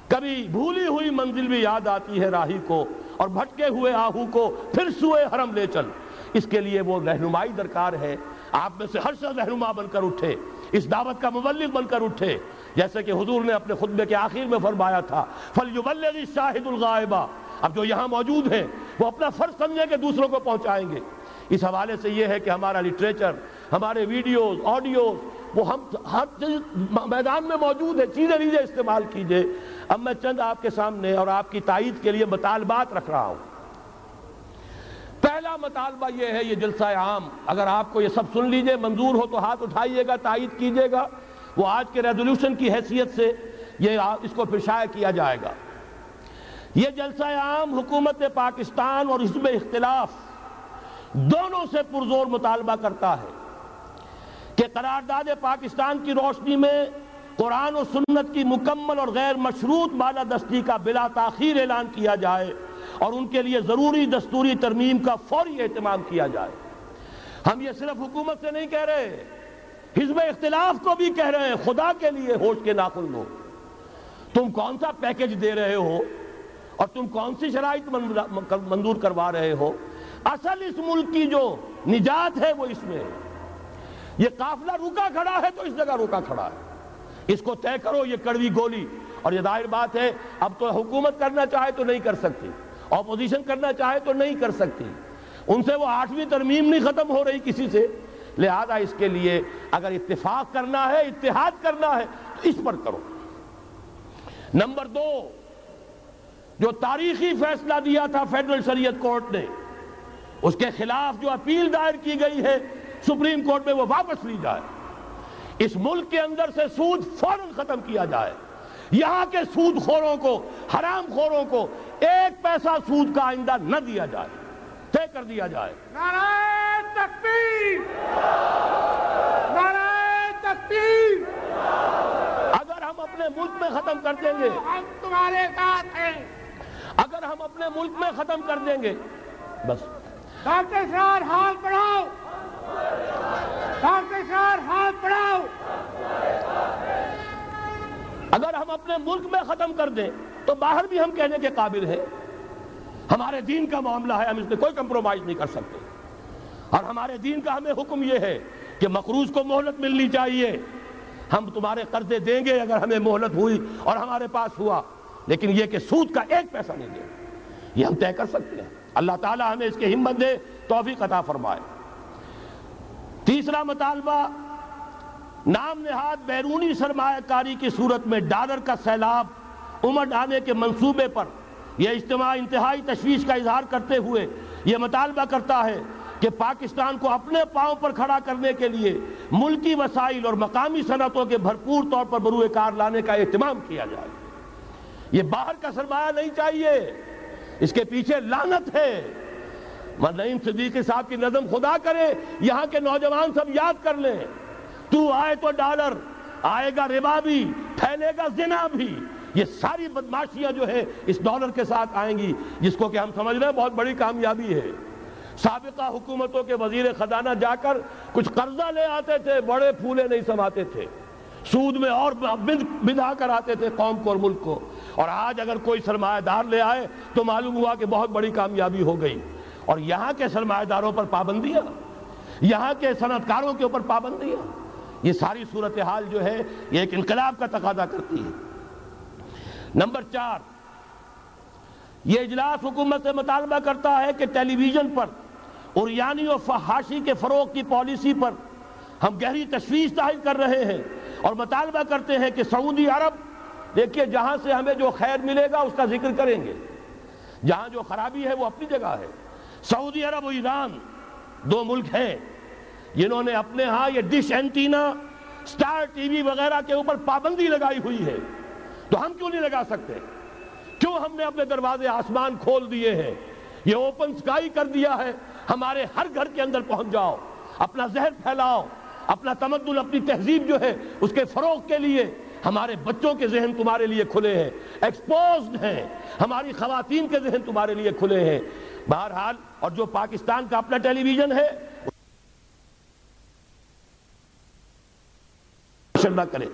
کبھی بھولی ہوئی منزل بھی یاد آتی ہے راہی کو اور بھٹکے ہوئے آہو کو پھر سوئے حرم لے چل۔ اس کے لیے وہ رہنمائی درکار ہے۔ آپ میں سے ہر شخص رہنما بن کر اٹھے۔ اس دعوت کا مبلغ بن کر اٹھے۔ جیسے کہ حضور نے اپنے خطبے کے آخر میں فرمایا تھا، فَلْيُبَلِّغِ الشَّاهِدُ الْغَائِبَ۔ اب جو یہاں موجود ہیں، وہ اپنا فرض سمجھیں کہ دوسروں کو پہنچائیں گے۔ اس حوالے سے یہ ہے کہ ہمارا لٹریچر ہمارے ویڈیوز آڈیوز وہ ہم ہر چیز میدان میں موجود ہے چیزیں لیجیے استعمال کیجیے۔ اب میں چند آپ کے سامنے اور آپ کی تائید کے لیے مطالبات رکھ رہا ہوں۔ پہلا مطالبہ یہ ہے، یہ جلسہ عام۔ اگر آپ کو یہ سب سن لیجیے، منظور ہو تو ہاتھ اٹھائیے گا، تائید کیجیے گا۔ وہ آج کے ریزولوشن کی حیثیت سے یہ اس کو پھر شائع کیا جائے گا۔ یہ جلسہ عام حکومت پاکستان اور حزب اختلاف دونوں سے پرزور مطالبہ کرتا ہے کہ قرارداد پاکستان کی روشنی میں قرآن و سنت کی مکمل اور غیر مشروط بالادستی کا بلا تاخیر اعلان کیا جائے اور ان کے لیے ضروری دستوری ترمیم کا فوری اہتمام کیا جائے۔ ہم یہ صرف حکومت سے نہیں کہہ رہے حزب اختلاف کو بھی کہہ رہے ہیں، خدا کے لیے ہوش کے ناخن لو تم کون سا پیکج دے رہے ہو؟ اور تم کون سی شرائط منظور کروا رہے ہو؟ اصل اس ملک کی جو نجات ہے وہ اس میں یہ قافلہ روکا کھڑا ہے تو اس جگہ روکا کھڑا ہے۔ اس کو طے کرو، یہ کڑوی گولی۔ اور یہ ظاہر بات ہے، اب تو حکومت کرنا چاہے تو نہیں کر سکتی۔ اپوزیشن کرنا چاہے تو نہیں کر سکتی۔ ان سے وہ آٹھویں ترمیم نہیں ختم ہو رہی کسی سے۔ لہذا اس کے لیے اگر اتفاق کرنا ہے، اتحاد کرنا ہے، تو اس پر کرو۔ نمبر دو، جو تاریخی فیصلہ دیا تھا فیڈرل شریعت کورٹ نے، اس کے خلاف جو اپیل دائر کی گئی ہے، سپریم کورٹ میں وہ واپس لی جائے۔ اس ملک کے اندر سے سود فوراً ختم کیا جائے۔ یہاں کے سود خوروں کو، حرام خوروں کو ایک پیسہ سود کا آئندہ نہ دیا جائے۔ طے کر دیا جائے۔ تکبیر۔ تکبیر۔ اگر ہم اپنے ملک میں ختم کر دیں گے ہم تمہارے ساتھ ہیں۔ اگر ہم اپنے ملک میں ختم کر دیں گے بس۔ ڈاکٹر سار ہاتھ بڑھاؤ ڈاکٹر سار ہاتھ بڑھاؤ اگر ہم اپنے ملک میں ختم کر دیں تو باہر بھی ہم کہنے کے قابل ہیں۔ ہمارے دین کا معاملہ ہے، ہم اس میں کوئی کمپرومائز نہیں کر سکتے۔ اور ہمارے دین کا ہمیں حکم یہ ہے کہ مقروض کو مہلت ملنی چاہیے۔ ہم تمہارے قرضے دیں گے اگر ہمیں مہلت ہوئی اور ہمارے پاس ہوا۔ لیکن یہ کہ سود کا ایک پیسہ نہیں دے یہ ہم طے کر سکتے ہیں۔ اللہ تعالی ہمیں اس کے ہمت دے، توفیق عطا فرمائے۔ تیسرا مطالبہ، نام نہاد بیرونی سرمایہ کاری کی صورت میں ڈالر کا سیلاب امٹ آنے کے منصوبے پر۔ یہ اجتماع انتہائی تشویش کا اظہار کرتے ہوئے یہ مطالبہ کرتا ہے کہ پاکستان کو اپنے پاؤں پر کھڑا کرنے کے لیے ملکی وسائل اور مقامی صنعتوں کے بھرپور طور پر بروئے کار لانے کا اہتمام کیا جائے۔ یہ باہر کا سرمایہ نہیں چاہیے۔ اس کے پیچھے لانت ہے۔ نعیم صدیقی صاحب کی نظم خدا کرے، یہاں کے نوجوان سب یاد کر لیں۔ تو آئے تو ڈالر، آئے گا ربا بھی، پھیلے گا زنا بھی۔ یہ ساری بدماشیاں جو ہے اس ڈالر کے ساتھ آئیں گی، جس کو کہ ہم سمجھ رہے ہیں بہت بڑی کامیابی ہے۔ سابقہ حکومتوں کے وزیر خزانہ جا کر کچھ قرضہ لے آتے تھے، بڑے پھولے نہیں سماتے تھے۔ سود میں اور بندھا کر آتے تھے قوم کو اور ملک کو۔ اور آج اگر کوئی سرمایہ دار لے آئے تو معلوم ہوا کہ بہت بڑی کامیابی ہو گئی۔ اور یہاں کے سرمایہ داروں پر پابندیاں، یہاں کے صنعتکاروں کے اوپر پابندیاں۔ یہ ساری صورتحال جو ہے، یہ ایک انقلاب کا تقاضا کرتی ہے۔ نمبر چار، یہ اجلاس حکومت سے مطالبہ کرتا ہے کہ ٹیلی ویژن پر اور یعنی و فحاشی کے فروغ کی پالیسی پر ہم گہری تشویش ظاہر کر رہے ہیں اور مطالبہ کرتے ہیں کہ سعودی عرب، دیکھیے جہاں سے ہمیں جو خیر ملے گا اس کا ذکر کریں گے۔ جہاں جو خرابی ہے وہ اپنی جگہ ہے۔ سعودی عرب و ایران دو ملک ہیں، جنہوں نے اپنے ہاں یہ dish antenna, Star T V وغیرہ کے اوپر پابندی لگائی ہوئی ہے۔ تو ہم کیوں نہیں لگا سکتے؟ کیوں ہم نے اپنے دروازے آسمان کھول دیے ہیں؟ یہ اوپن سکائی کر دیا ہے۔ ہمارے ہر گھر کے اندر پہنچ جاؤ۔ اپنا زہر پھیلاؤ۔ اپنا تمدن، اپنی تہذیب جو ہے، اس کے فروغ کے لیے ہمارے بچوں کے ذہن تمہارے لیے کھلے ہیں۔ ایکسپوزڈ ہیں۔ ہماری خواتین کے ذہن تمہارے لیے کھلے ہیں۔ بہرحال، اور جو پاکستان کا اپنا ٹیلی ویژن ہے نہ کرے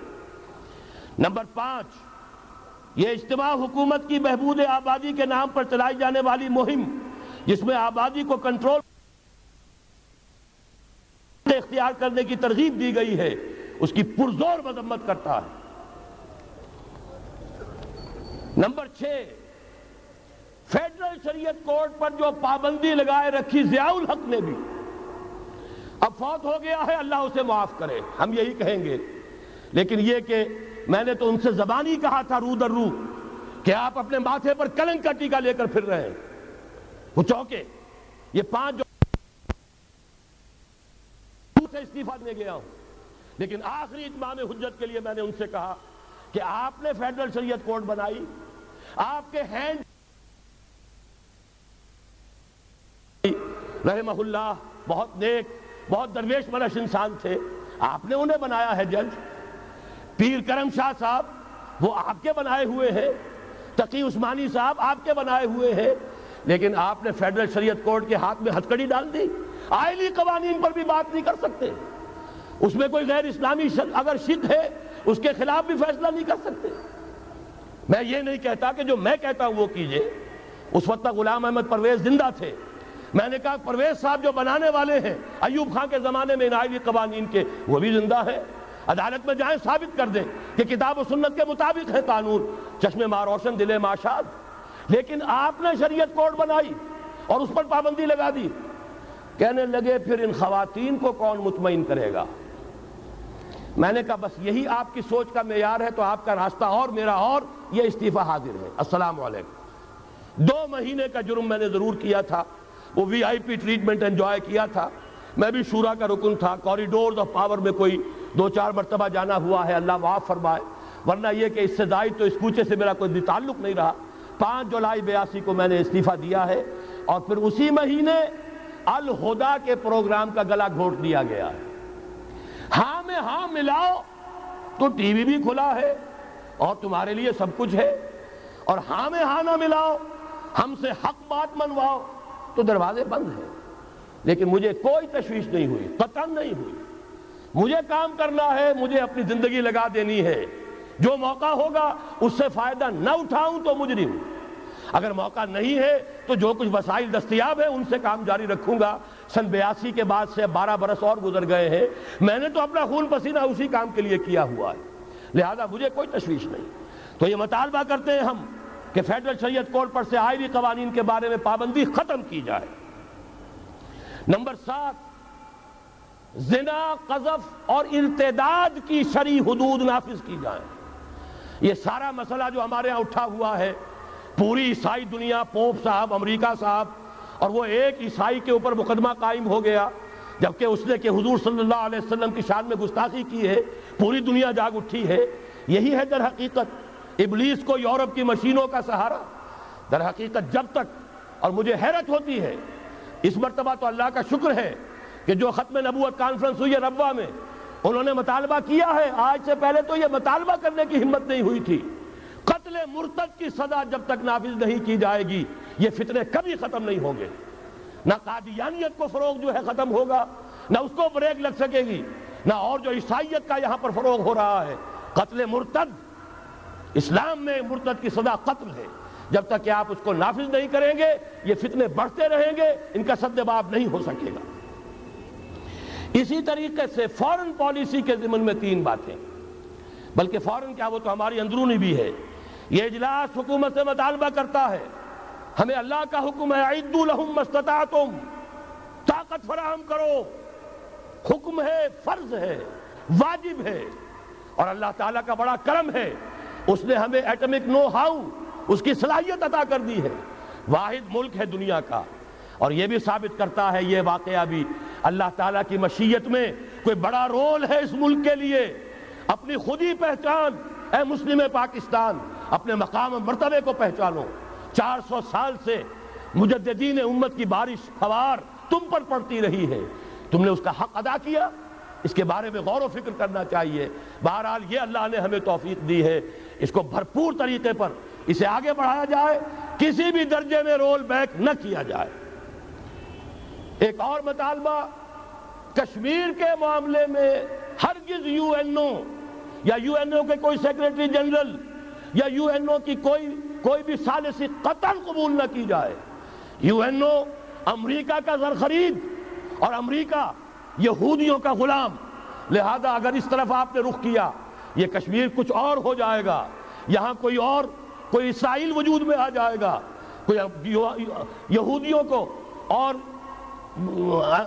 نمبر پانچ۔ یہ اجتماع حکومت کی بہبود آبادی کے نام پر چلائی جانے والی مہم جس میں آبادی کو کنٹرول اختیار کرنے کی ترغیب دی گئی ہے، اس کی پرزور مذمت کرتا ہے۔ نمبر چھ، فیڈرل شریعت کورٹ پر جو پابندی لگائے رکھی ضیاء الحق نے بھی۔ اب فوت ہو گیا ہے، اللہ اسے معاف کرے، ہم یہی کہیں گے۔ لیکن یہ کہ میں نے تو ان سے زبانی کہا تھا رو در رو کہ آپ اپنے ماتھے پر کلنگ کا ٹیکہ لے کر پھر رہے ہیں۔ وہ چوکے یہ پانچ جو سے استعفیٰ دینے گیا ہوں۔ لیکن آخری اتمام حجت کے لیے میں نے ان سے کہا کہ آپ نے فیڈرل شریعت کورٹ بنائی، آپ کے ہینڈ رحمہ اللہ بہت نیک، بہت درویش مرش انسان تھے۔ آپ نے انہیں بنایا ہے جج۔ پیر کرم شاہ صاحب، وہ آپ کے بنائے ہوئے ہیں۔ تقی عثمانی صاحب آپ کے بنائے ہوئے ہیں۔ لیکن آپ نے فیڈرل شریعت کورٹ کے ہاتھ میں ہتکڑی ڈال دی۔ آئلی قوانین پر بھی بات نہیں کر سکتے۔ اس میں کوئی غیر اسلامی اگر شک ہے، اس کے خلاف بھی فیصلہ نہیں کر سکتے۔ میں یہ نہیں کہتا کہ جو میں کہتا ہوں وہ کیجیے۔ اس وقت تک غلام احمد پرویز زندہ تھے۔ میں نے کہا پرویز صاحب جو بنانے والے ہیں، ایوب خان کے زمانے میں آئلی قوانین کے، وہ بھی زندہ ہے عدالت میں جائیں ثابت کر دیں کہ کتاب و سنت کے مطابق ہے قانون۔ چشم ماں روشن دل معاشاد لیکن آپ نے شریعت کوڈ بنائی اور اس پر پابندی لگا دی۔ کہنے لگے، پھر ان خواتین کو کون مطمئن کرے گا؟ میں نے کہا، بس یہی آپ کی سوچ کا معیار ہے تو آپ کا راستہ اور میرا اور یہ استعفیٰ حاضر ہے۔ السلام علیکم۔ دو مہینے کا جرم میں نے ضرور کیا تھا۔ وہ وی آئی پی ٹریٹمنٹ انجوائے کیا تھا۔ میں بھی شورا کا رکن تھا۔ کوریڈورز آف پاور میں کوئی دو چار مرتبہ جانا ہوا ہے، اللہ معاف فرمائے۔ ورنہ یہ کہ اس سے زائد تو اس کوچے سے میرا کوئی تعلق نہیں رہا۔ پانچ جولائی بیاسی کو میں نے استعفیٰ دیا ہے اور پھر اسی مہینے الہدا کے پروگرام کا گلا گھوٹ دیا گیا ہے۔ ہاں میں ہاں ملاؤ، تو ٹی وی بھی کھلا ہے اور تمہارے لیے سب کچھ ہے۔ اور ہاں میں ہاں نہ ملاؤ، ہم سے حق بات منواؤ، تو دروازے بند ہیں۔ لیکن مجھے کوئی تشویش نہیں ہوئی پتن نہیں ہوئی۔ مجھے کام کرنا ہے، مجھے اپنی زندگی لگا دینی ہے۔ جو موقع ہوگا، اس سے فائدہ نہ اٹھاؤں تو مجرم اگر موقع نہیں ہے، تو جو کچھ وسائل دستیاب ہے ان سے کام جاری رکھوں گا۔ سن بیاسی کے بعد سے بارہ برس اور گزر گئے ہیں۔ میں نے تو اپنا خون پسینہ اسی کام کے لیے کیا ہوا ہے۔ لہذا مجھے کوئی تشویش نہیں۔ تو یہ مطالبہ کرتے ہیں ہم کہ فیڈرل شریعت کورٹ پر سے آئلی قوانین کے بارے میں پابندی ختم کی جائے۔ نمبر سات زنا، قذف اور ارتداد کی شرع حدود نافذ کی جائیں۔ یہ سارا مسئلہ جو ہمارے ہاں اٹھا ہوا ہے، پوری عیسائی دنیا، پوپ صاحب، امریکہ صاحب، اور وہ ایک عیسائی کے اوپر مقدمہ قائم ہو گیا، جبکہ اس نے کہ حضور صلی اللہ علیہ وسلم کی شان میں گستاخی کی ہے، پوری دنیا جاگ اٹھی ہے۔ یہی ہے در حقیقت، ابلیس کو یورپ کی مشینوں کا سہارا۔ در حقیقت جب تک اور مجھے حیرت ہوتی ہے، اس مرتبہ تو اللہ کا شکر ہے کہ جو ختم نبوت کانفرنس ہوئی ہے ربوہ میں، انہوں نے مطالبہ کیا ہے۔ آج سے پہلے تو یہ مطالبہ کرنے کی ہمت نہیں ہوئی تھی۔ قتل مرتد کی صدا جب تک نافذ نہیں کی جائے گی، یہ فتنے کبھی ختم نہیں ہوں گے۔ نہ قادیانیت کو فروغ جو ہے ختم ہوگا، نہ اس کو بریک لگ سکے گی، نہ اور جو عیسائیت کا یہاں پر فروغ ہو رہا ہے۔ قتل مرتد، اسلام میں مرتد کی صدا قتل ہے۔ جب تک کہ آپ اس کو نافذ نہیں کریں گے، یہ فتنے بڑھتے رہیں گے، ان کا سدباب نہیں ہو سکے گا۔ اسی طریقے سے فورن پالیسی کے ضمن میں تین باتیں۔ بلکہ فورن کیا وہ تو ہماری اندرونی بھی ہے۔ یہ اجلاس حکومت سے مطالبہ کرتا ہے۔ ہمیں اللہ کا حکم ہے عید الحم مستطاعتم طاقت فراہم کرو۔ حکم ہے، فرض ہے، واجب ہے۔ اور اللہ تعالیٰ کا بڑا کرم ہے۔ اس نے ہمیں ایٹمک نو ہاؤ اس کی صلاحیت عطا کر دی ہے۔ واحد ملک ہے دنیا کا۔ اور یہ بھی ثابت کرتا ہے یہ واقعہ بھی اللہ تعالیٰ کی مشیت میں کوئی بڑا رول ہے اس ملک کے لیے؟ اپنی خودی پہچان، اے مسلم پاکستان، اپنے مقام مرتبے کو پہچانو۔ چار سو سال سے مجددین امت کی بارش فوار تم پر پڑتی رہی ہے۔ تم نے اس کا حق ادا کیا؟ اس کے بارے میں غور و فکر کرنا چاہیے۔ بہرحال یہ اللہ نے ہمیں توفیق دی ہے۔ اس کو بھرپور طریقے پر اسے آگے بڑھایا جائے۔ کسی بھی درجے میں رول بیک نہ کیا جائے۔ ایک اور مطالبہ، کشمیر کے معاملے میں ہرگز یو این او یا یو این او کے کوئی سیکریٹری جنرل یا یو این او کی کوئی کوئی بھی سالسی قتل قبول نہ کی جائے۔ یو این او امریکہ کا زر خرید اور امریکہ یہودیوں کا غلام۔ لہذا اگر اس طرف آپ نے رخ کیا، یہ کشمیر کچھ اور ہو جائے گا۔ یہاں کوئی اور، کوئی اسرائیل وجود میں آ جائے گا۔ کوئی یہودیوں کو اور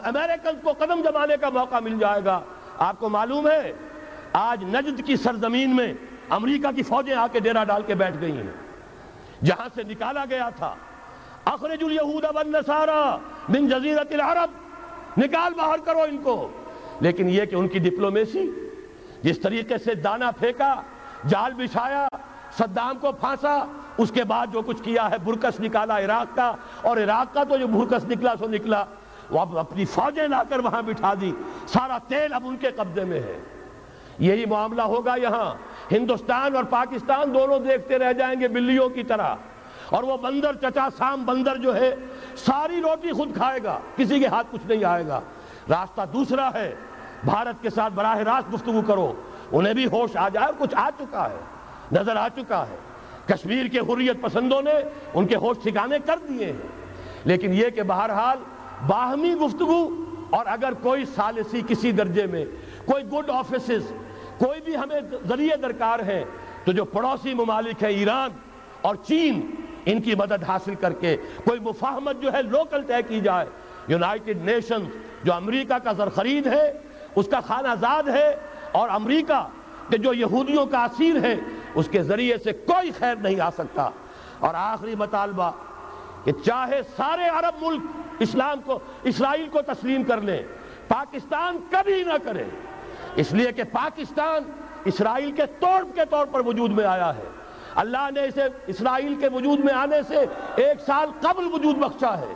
امریکن کو قدم جمانے کا موقع مل جائے گا۔ آپ کو معلوم ہے، آج نجد کی سرزمین میں امریکہ کی فوجیں آ کے ڈیرا ڈال کے بیٹھ گئی ہیں۔ جہاں سے نکالا گیا تھا۔ اخرج الیہود من جزیرت العرب۔ نکال باہر کرو ان کو۔ لیکن یہ کہ ان کی ڈپلومیسی، جس طریقے سے دانا پھینکا، جال بچھایا، صدام کو پھانسا، اس کے بعد جو کچھ کیا ہے، برکس نکالا عراق کا۔ اور عراق کا تو جو برکس نکلا، سو نکلا۔ وہ اب اپنی فوجیں لا کر وہاں بٹھا دی۔ سارا تیل اب ان کے قبضے میں ہے۔ یہی معاملہ ہوگا یہاں۔ ہندوستان اور پاکستان دونوں دیکھتے رہ جائیں گے بلیوں کی طرح۔ اور وہ بندر، چچا سام بندر جو ہے، ساری روٹی خود کھائے گا۔ کسی کے ہاتھ کچھ نہیں آئے گا۔ راستہ دوسرا ہے۔ بھارت کے ساتھ براہ راست گفتگو کرو۔ انہیں بھی ہوش آ جائے اور کچھ آ چکا ہے۔ نظر آ چکا ہے۔ کشمیر کے حریت پسندوں نے ان کے ہوش ٹھکانے کر دیے ہیں۔ لیکن یہ کہ بہرحال باہمی گفتگو اور اگر کوئی سالسی کسی درجے میں، کوئی گڈ آفیسز کوئی بھی ہمیں ذریعے درکار ہے تو جو پڑوسی ممالک ہے ایران اور چین، ان کی مدد حاصل کر کے کوئی مفاہمت جو ہے لوکل طے کی جائے۔ یونائٹڈ نیشن جو امریکہ کا زرخرید ہے، اس کا خانہ زاد ہے اور امریکہ کہ جو یہودیوں کا اسیر ہے، اس کے ذریعے سے کوئی خیر نہیں آ سکتا۔ اور آخری مطالبہ کہ چاہے سارے عرب ملک اسلام کو، اسرائیل کو تسلیم کر لیں۔ پاکستان کبھی نہ کرے۔ اس لیے کہ پاکستان اسرائیل کے توڑ کے طور پر وجود میں آیا ہے۔ اللہ نے اسے اسرائیل کے وجود میں آنے سے ایک سال قبل وجود بخشا ہے۔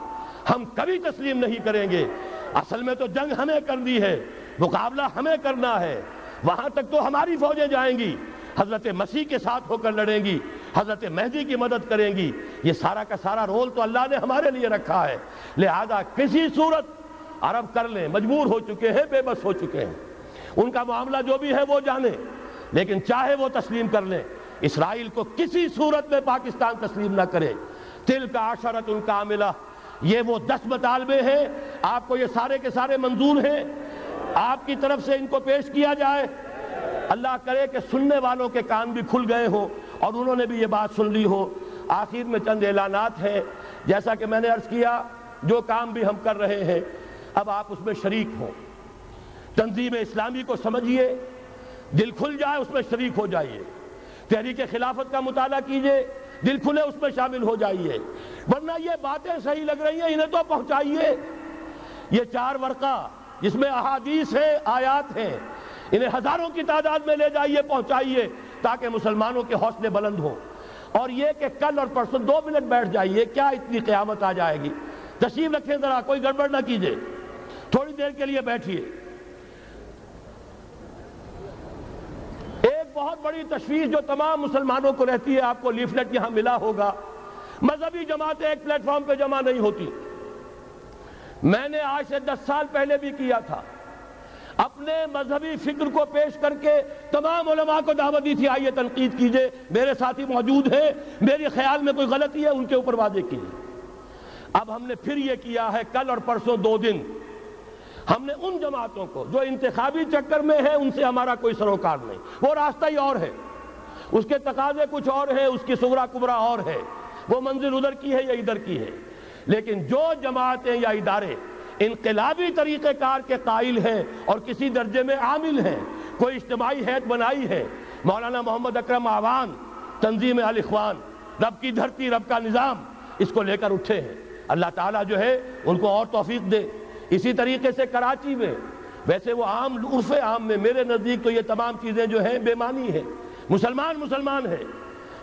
ہم کبھی تسلیم نہیں کریں گے۔ اصل میں تو جنگ ہمیں کر دی ہے، مقابلہ ہمیں کرنا ہے۔ وہاں تک تو ہماری فوجیں جائیں گی۔ حضرت مسیح کے ساتھ ہو کر لڑیں گی۔ حضرت مہدی کی مدد کریں گی۔ یہ سارا کا سارا رول تو اللہ نے ہمارے لیے رکھا ہے۔ لہذا کسی صورت عرب کر لیں، مجبور ہو چکے ہیں، بے بس ہو چکے ہیں۔ ان کا معاملہ جو بھی ہے وہ جانے، لیکن چاہے وہ تسلیم کر لیں۔ اسرائیل کو کسی صورت میں پاکستان تسلیم نہ کرے۔ تل کا عشرت ان کا عاملہ یہ وہ دس مطالبے ہیں۔ آپ کو یہ سارے کے سارے منظور ہیں۔ آپ کی طرف سے ان کو پیش کیا جائے۔ اللہ کرے کہ سننے والوں کے کان بھی کھل گئے ہوں۔ اور انہوں نے بھی یہ بات سن لی ہو۔ آخر میں چند اعلانات ہیں۔ جیسا کہ میں نے عرض کیا، جو کام بھی ہم کر رہے ہیں، اب آپ اس میں شریک ہوں۔ تنظیم اسلامی کو سمجھیے۔ دل کھل جائے، اس میں شریک ہو جائیے۔ تحریک خلافت کا مطالعہ کیجیے دل کھلے، اس میں شامل ہو جائیے۔ ورنہ یہ باتیں صحیح لگ رہی ہیں، انہیں تو پہنچائیے۔ یہ چار ورقہ جس میں احادیث ہیں، آیات ہیں، انہیں ہزاروں کی تعداد میں لے جائیے، پہنچائیے۔ تاکہ مسلمانوں کے حوصلے بلند ہوں۔ اور یہ کہ کل اور پرسوں دو منٹ بیٹھ جائیے، کیا اتنی قیامت آ جائے گی؟ تشریف رکھیں ذرا، کوئی گڑبڑ نہ کیجیے۔ تھوڑی دیر کے لیے بیٹھیے۔ ایک بہت بڑی تشویش جو تمام مسلمانوں کو رہتی ہے، آپ کو لیفلٹ یہاں ملا ہوگا۔ مذہبی جماعتیں ایک پلیٹ فارم پہ جمع نہیں ہوتی۔ میں نے آج سے دس سال پہلے بھی کیا تھا۔ اپنے مذہبی فکر کو پیش کر کے تمام علماء کو دعوت دی تھی، آئیے تنقید کیجیے، میرے ساتھی موجود ہیں، میری خیال میں کوئی غلطی ہے، ان کے اوپر واضح کیجیے۔ اب ہم نے پھر یہ کیا ہے، کل اور پرسوں دو دن، ہم نے ان جماعتوں کو جو انتخابی چکر میں ہے ان سے ہمارا کوئی سروکار نہیں۔ وہ راستہ ہی اور ہے۔ اس کے تقاضے کچھ اور ہے اس کی سغرا کبرا اور ہے۔ وہ منزل ادھر کی ہے یا ادھر کی ہے۔ لیکن جو جماعتیں یا ادارے انقلابی طریقہ کار کے قائل ہیں اور کسی درجے میں عامل ہیں۔ کوئی اجتماعی حیث بنائی ہے۔ مولانا محمد اکرم آوان، تنظیم الاخوان رب کی دھرتی، رب کا نظام، اس کو لے کر اٹھے ہیں۔ اللہ تعالیٰ جو ہے، ان کو اور توفیق دے۔ اسی طریقے سے کراچی میں، ویسے وہ عام عرف عام میں، میرے نزدیک تو یہ تمام چیزیں جو ہیں بے معنی ہیں۔ مسلمان مسلمان ہیں۔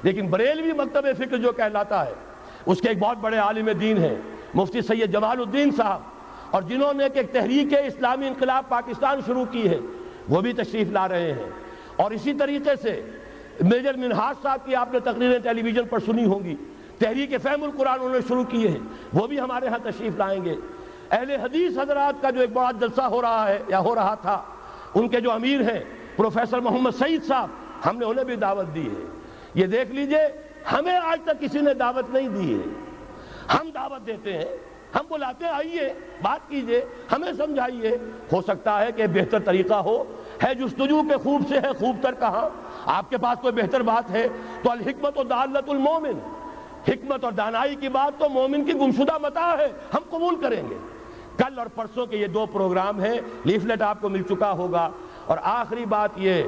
لیکن بریلوی مکتب فکر جو کہلاتا ہے، اس کے ایک بہت بڑے عالم دین ہیں، مفتی سید جمال الدین صاحب۔ اور جنہوں نے ایک تحریک اسلامی انقلاب پاکستان شروع کی ہے، وہ بھی تشریف لا رہے ہیں۔ اور اسی طریقے سے میجر منہاج صاحب کی آپ نے تقریریں ٹیلی ویژن پر سنی ہوں گی، تحریک فہم القرآن انہوں نے شروع کیے ہیں وہ بھی ہمارے ہاں تشریف لائیں گے۔ اہل حدیث حضرات کا جو ایک بڑا جلسہ ہو رہا ہے، یا ہو رہا تھا، ان کے جو امیر ہیں، پروفیسر محمد سعید صاحب، ہم نے انہیں بھی دعوت دی ہے۔ یہ دیکھ لیجیے، ہمیں آج تک کسی نے دعوت نہیں دی ہے۔ ہم دعوت دیتے ہیں ہم بلاتے ہیں، آئیے، بات کیجیے، ہمیں سمجھائیے۔ ہو سکتا ہے کہ بہتر طریقہ ہو۔ ہے جستجو کے خوب سے ہے، خوب تر کہاں۔ آپ کے پاس کوئی بہتر بات ہے تو الحکمت و دالت المومن۔ حکمت اور دانائی کی بات تو مومن کی گمشدہ متا ہے، ہم قبول کریں گے۔ کل اور پرسوں کے یہ دو پروگرام ہیں لیفلٹ آپ کو مل چکا ہوگا۔ اور آخری بات یہ،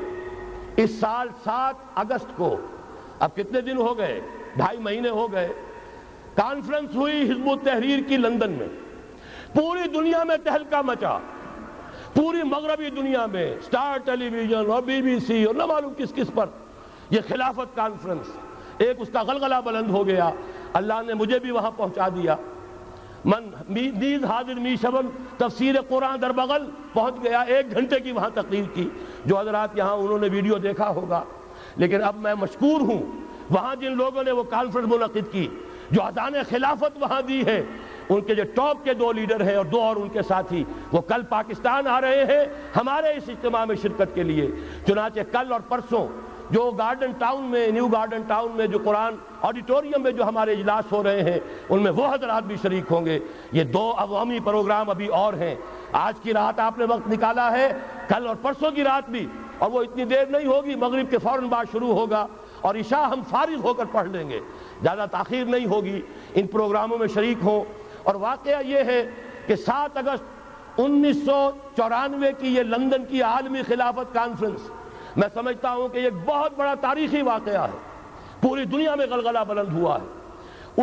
اس سال سات اگست کو، اب کتنے دن ہو گئے؟ ڈھائی مہینے ہو گئے۔ کانفرنس ہوئی حزب التحریر کی لندن میں۔ پوری دنیا میں تہلکا مچا۔ پوری مغربی دنیا میں، سٹار ٹیلی ویژن اور بی بی سی اور نہ معلوم کس کس پر۔ یہ خلافت کانفرنس۔ ایک اس کا غلغلہ بلند ہو گیا۔ اللہ نے مجھے بھی وہاں پہنچا دیا۔ من نیز حاضر می شبن تفسیر قرآن در بغل پہنچ گیا۔ ایک گھنٹے کی وہاں تقریر کی۔ جو حضرات یہاں، انہوں نے ویڈیو دیکھا ہوگا۔ لیکن اب میں مشکور ہوں۔ وہاں جن لوگوں نے وہ کانفرنس منعقد کی جو ادان خلافت وہاں دی ہے، ان کے جو ٹاپ کے دو لیڈر ہیں اور دو اور ان کے ساتھی، وہ کل پاکستان آ رہے ہیں ہمارے اس اجتماع میں شرکت کے لیے۔ چنانچہ کل اور پرسوں جو گارڈن ٹاؤن میں، نیو گارڈن ٹاؤن میں جو قرآن آڈیٹوریم میں جو ہمارے اجلاس ہو رہے ہیں، ان میں وہ حضرات بھی شریک ہوں گے۔ یہ دو عوامی پروگرام ابھی اور ہیں۔ آج کی رات آپ نے وقت نکالا ہے، کل اور پرسوں کی رات بھی، اور وہ اتنی دیر نہیں ہوگی، مغرب کے فوراً بعد شروع ہوگا اور عشاء ہم فارغ ہو کر پڑھ لیں گے۔ زیادہ تاخیر نہیں ہوگی، ان پروگراموں میں شریک ہوں۔ اور واقعہ یہ ہے کہ سات اگست انیس سو چورانوے کی یہ لندن کی عالمی خلافت کانفرنس، میں سمجھتا ہوں کہ یہ بہت بڑا تاریخی واقعہ ہے۔ پوری دنیا میں غلغلہ بلند ہوا ہے۔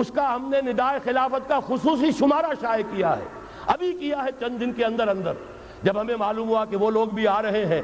اس کا ہم نے ندائے خلافت کا خصوصی شمارہ شائع کیا ہے۔ ابھی کیا ہے چند دن کے اندر اندر۔ جب ہمیں معلوم ہوا کہ وہ لوگ بھی آ رہے ہیں،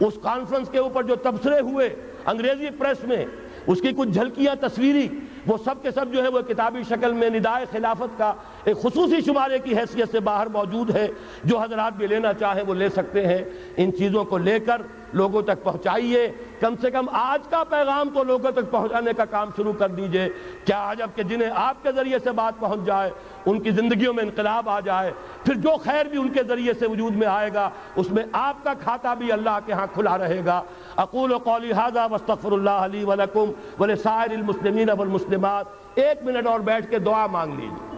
اس کانفرنس کے اوپر جو تبصرے ہوئے انگریزی پریس میں، اس کی کچھ جھلکیاں، تصویری وہ سب کے سب جو ہے وہ کتابی شکل میں ندائے خلافت کا ایک خصوصی شمارے کی حیثیت سے باہر موجود ہے، جو حضرات بھی لینا چاہیں وہ لے سکتے ہیں۔ ان چیزوں کو لے کر لوگوں تک پہنچائیے۔ کم سے کم آج کا پیغام تو لوگوں تک پہنچانے کا کام شروع کر دیجیے۔ کیا عجب کہ جنہیں آپ کے ذریعے سے بات پہنچ جائے، ان کی زندگیوں میں انقلاب آ جائے، پھر جو خیر بھی ان کے ذریعے سے وجود میں آئے گا، اس میں آپ کا کھاتا بھی اللہ کے ہاں کھلا رہے گا۔ اقول و قولی حاضہ وستغفر اللہ علی ولکم ولسائر المسلمین والمسلمات۔ ایک منٹ اور بیٹھ کے دعا مانگ لیجیے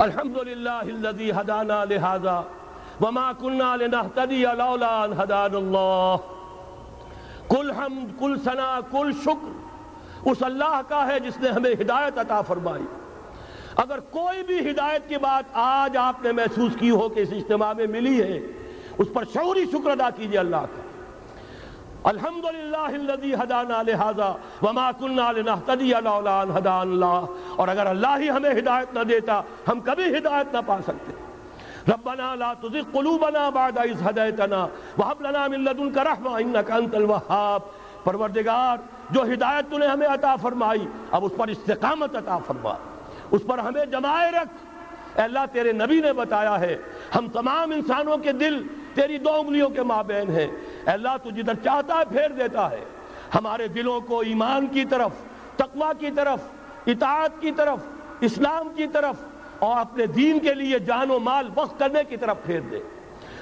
الحمد للہ الذي هدانا لهذا وما كنا لنهتدي لولا ان هدانا الله کل حمد، کل ثنا، کل شکر۔ اس اللہ کا ہے جس نے ہمیں ہدایت عطا فرمائی۔ اگر کوئی بھی ہدایت کی بات آج آپ نے محسوس کی ہو کہ اس اجتماع میں ملی ہے، اس پر شعوری شکر ادا کیجیے اللہ کا۔ الحمدللہ الذي هدانا لهذا وما كنا لنهتدي لولا ان هدانا الله اور اگر اللہ ہی ہمیں ہدایت نہ دیتا، ہم کبھی ہدایت نہ پا سکتے۔ ربنا لا تزغ قلوبنا بعد إذ هديتنا وهب لنا من لدنك رحمة إنك أنت الوهاب پروردگار، جو ہدایت تو نے ہمیں عطا فرمائی، اب اس پر استقامت عطا فرما۔ اس پر ہمیں جمائے رکھ۔ اے اللہ، تیرے نبی نے بتایا ہے، ہم تمام انسانوں کے دل تیری دو انگلیوں کے مابین ہیں۔ اے اللہ تو جدھر چاہتا ہے پھیر دیتا ہے۔ ہمارے دلوں کو ایمان کی طرف، تقوی کی طرف، اطاعت کی طرف، اسلام کی طرف اور اپنے دین کے لیے جان و مال وقت کرنے کی طرف پھیر دے۔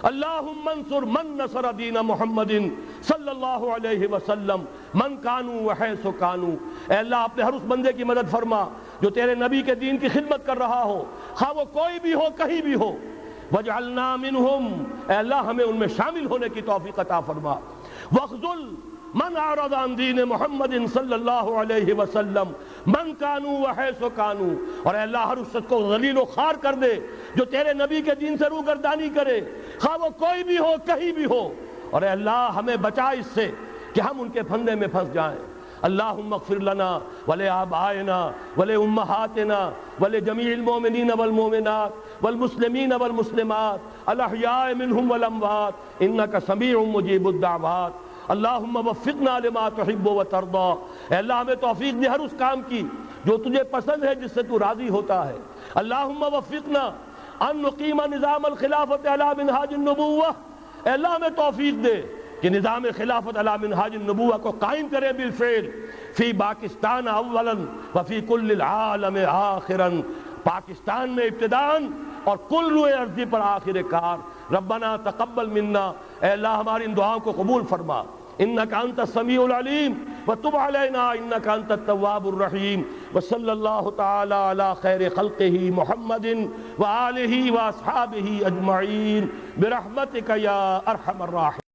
اللہم منصر من نصر دین محمد صلی اللہ علیہ وسلم، من کانو وحیث کانو۔ اے اللہ، اپنے ہر اس بندے کی مدد فرما جو تیرے نبی کے دین کی خدمت کر رہا ہو۔ خواہ وہ کوئی بھی ہو، کہیں بھی ہو۔ وجعلنا منہم اے اللہ، ہمیں ان میں شامل ہونے کی توفیق عطا فرما۔ وخذل من عرض عن دین محمد صلی اللہ علیہ وسلم۔ من کانو وحیث کانو اور اے اللہ، ہر اس کو ذلیل و خار کر دے جو تیرے نبی کے دین سے روگردانی کرے۔ خواہ وہ کوئی بھی ہو، کہیں بھی ہو۔ اور اے اللہ، ہمیں بچا اس سے کہ ہم ان کے پھندے میں پھنس جائیں۔ اللہم اغفر لنا ولے آبائنا ولے امہاتنا ولے جمیع المومنین والمومنات۔ والمسلمین والمسلمات الاحیاء منہم والاموات، انکا سمیع مجیب الدعوات۔ اللہم وفقنا لما تحب و ترضا اے اللہ، ہمیں توفیق دے، ہر اس کام کی جو تجھے پسند ہے، جس سے تو راضی ہوتا ہے۔ اللہم وفقنا ان نقیم نظام الخلافت علی منہاج النبوہ۔ اے اللہ، ہمیں توفیق دے کہ نظام خلافت علی منہاج النبوہ کو قائم کرے بالفعل۔ فی پاکستان اولا وفی کل العالم آخرا۔ پاکستان میں ابتدان اور کل روئے ارضی پر آخر کار۔ ربنا تقبل منا۔ اے اللہ، ہماری ان دعاؤں کو قبول فرما۔ انکا انت السمیع العلیم۔ وتب علینا انکا انت التواب الرحیم۔ وصلی اللہ تعالی علی خیر خلقہ محمد وآلہ واصحابہ اجمعین۔ برحمتک یا ارحم الراحمین۔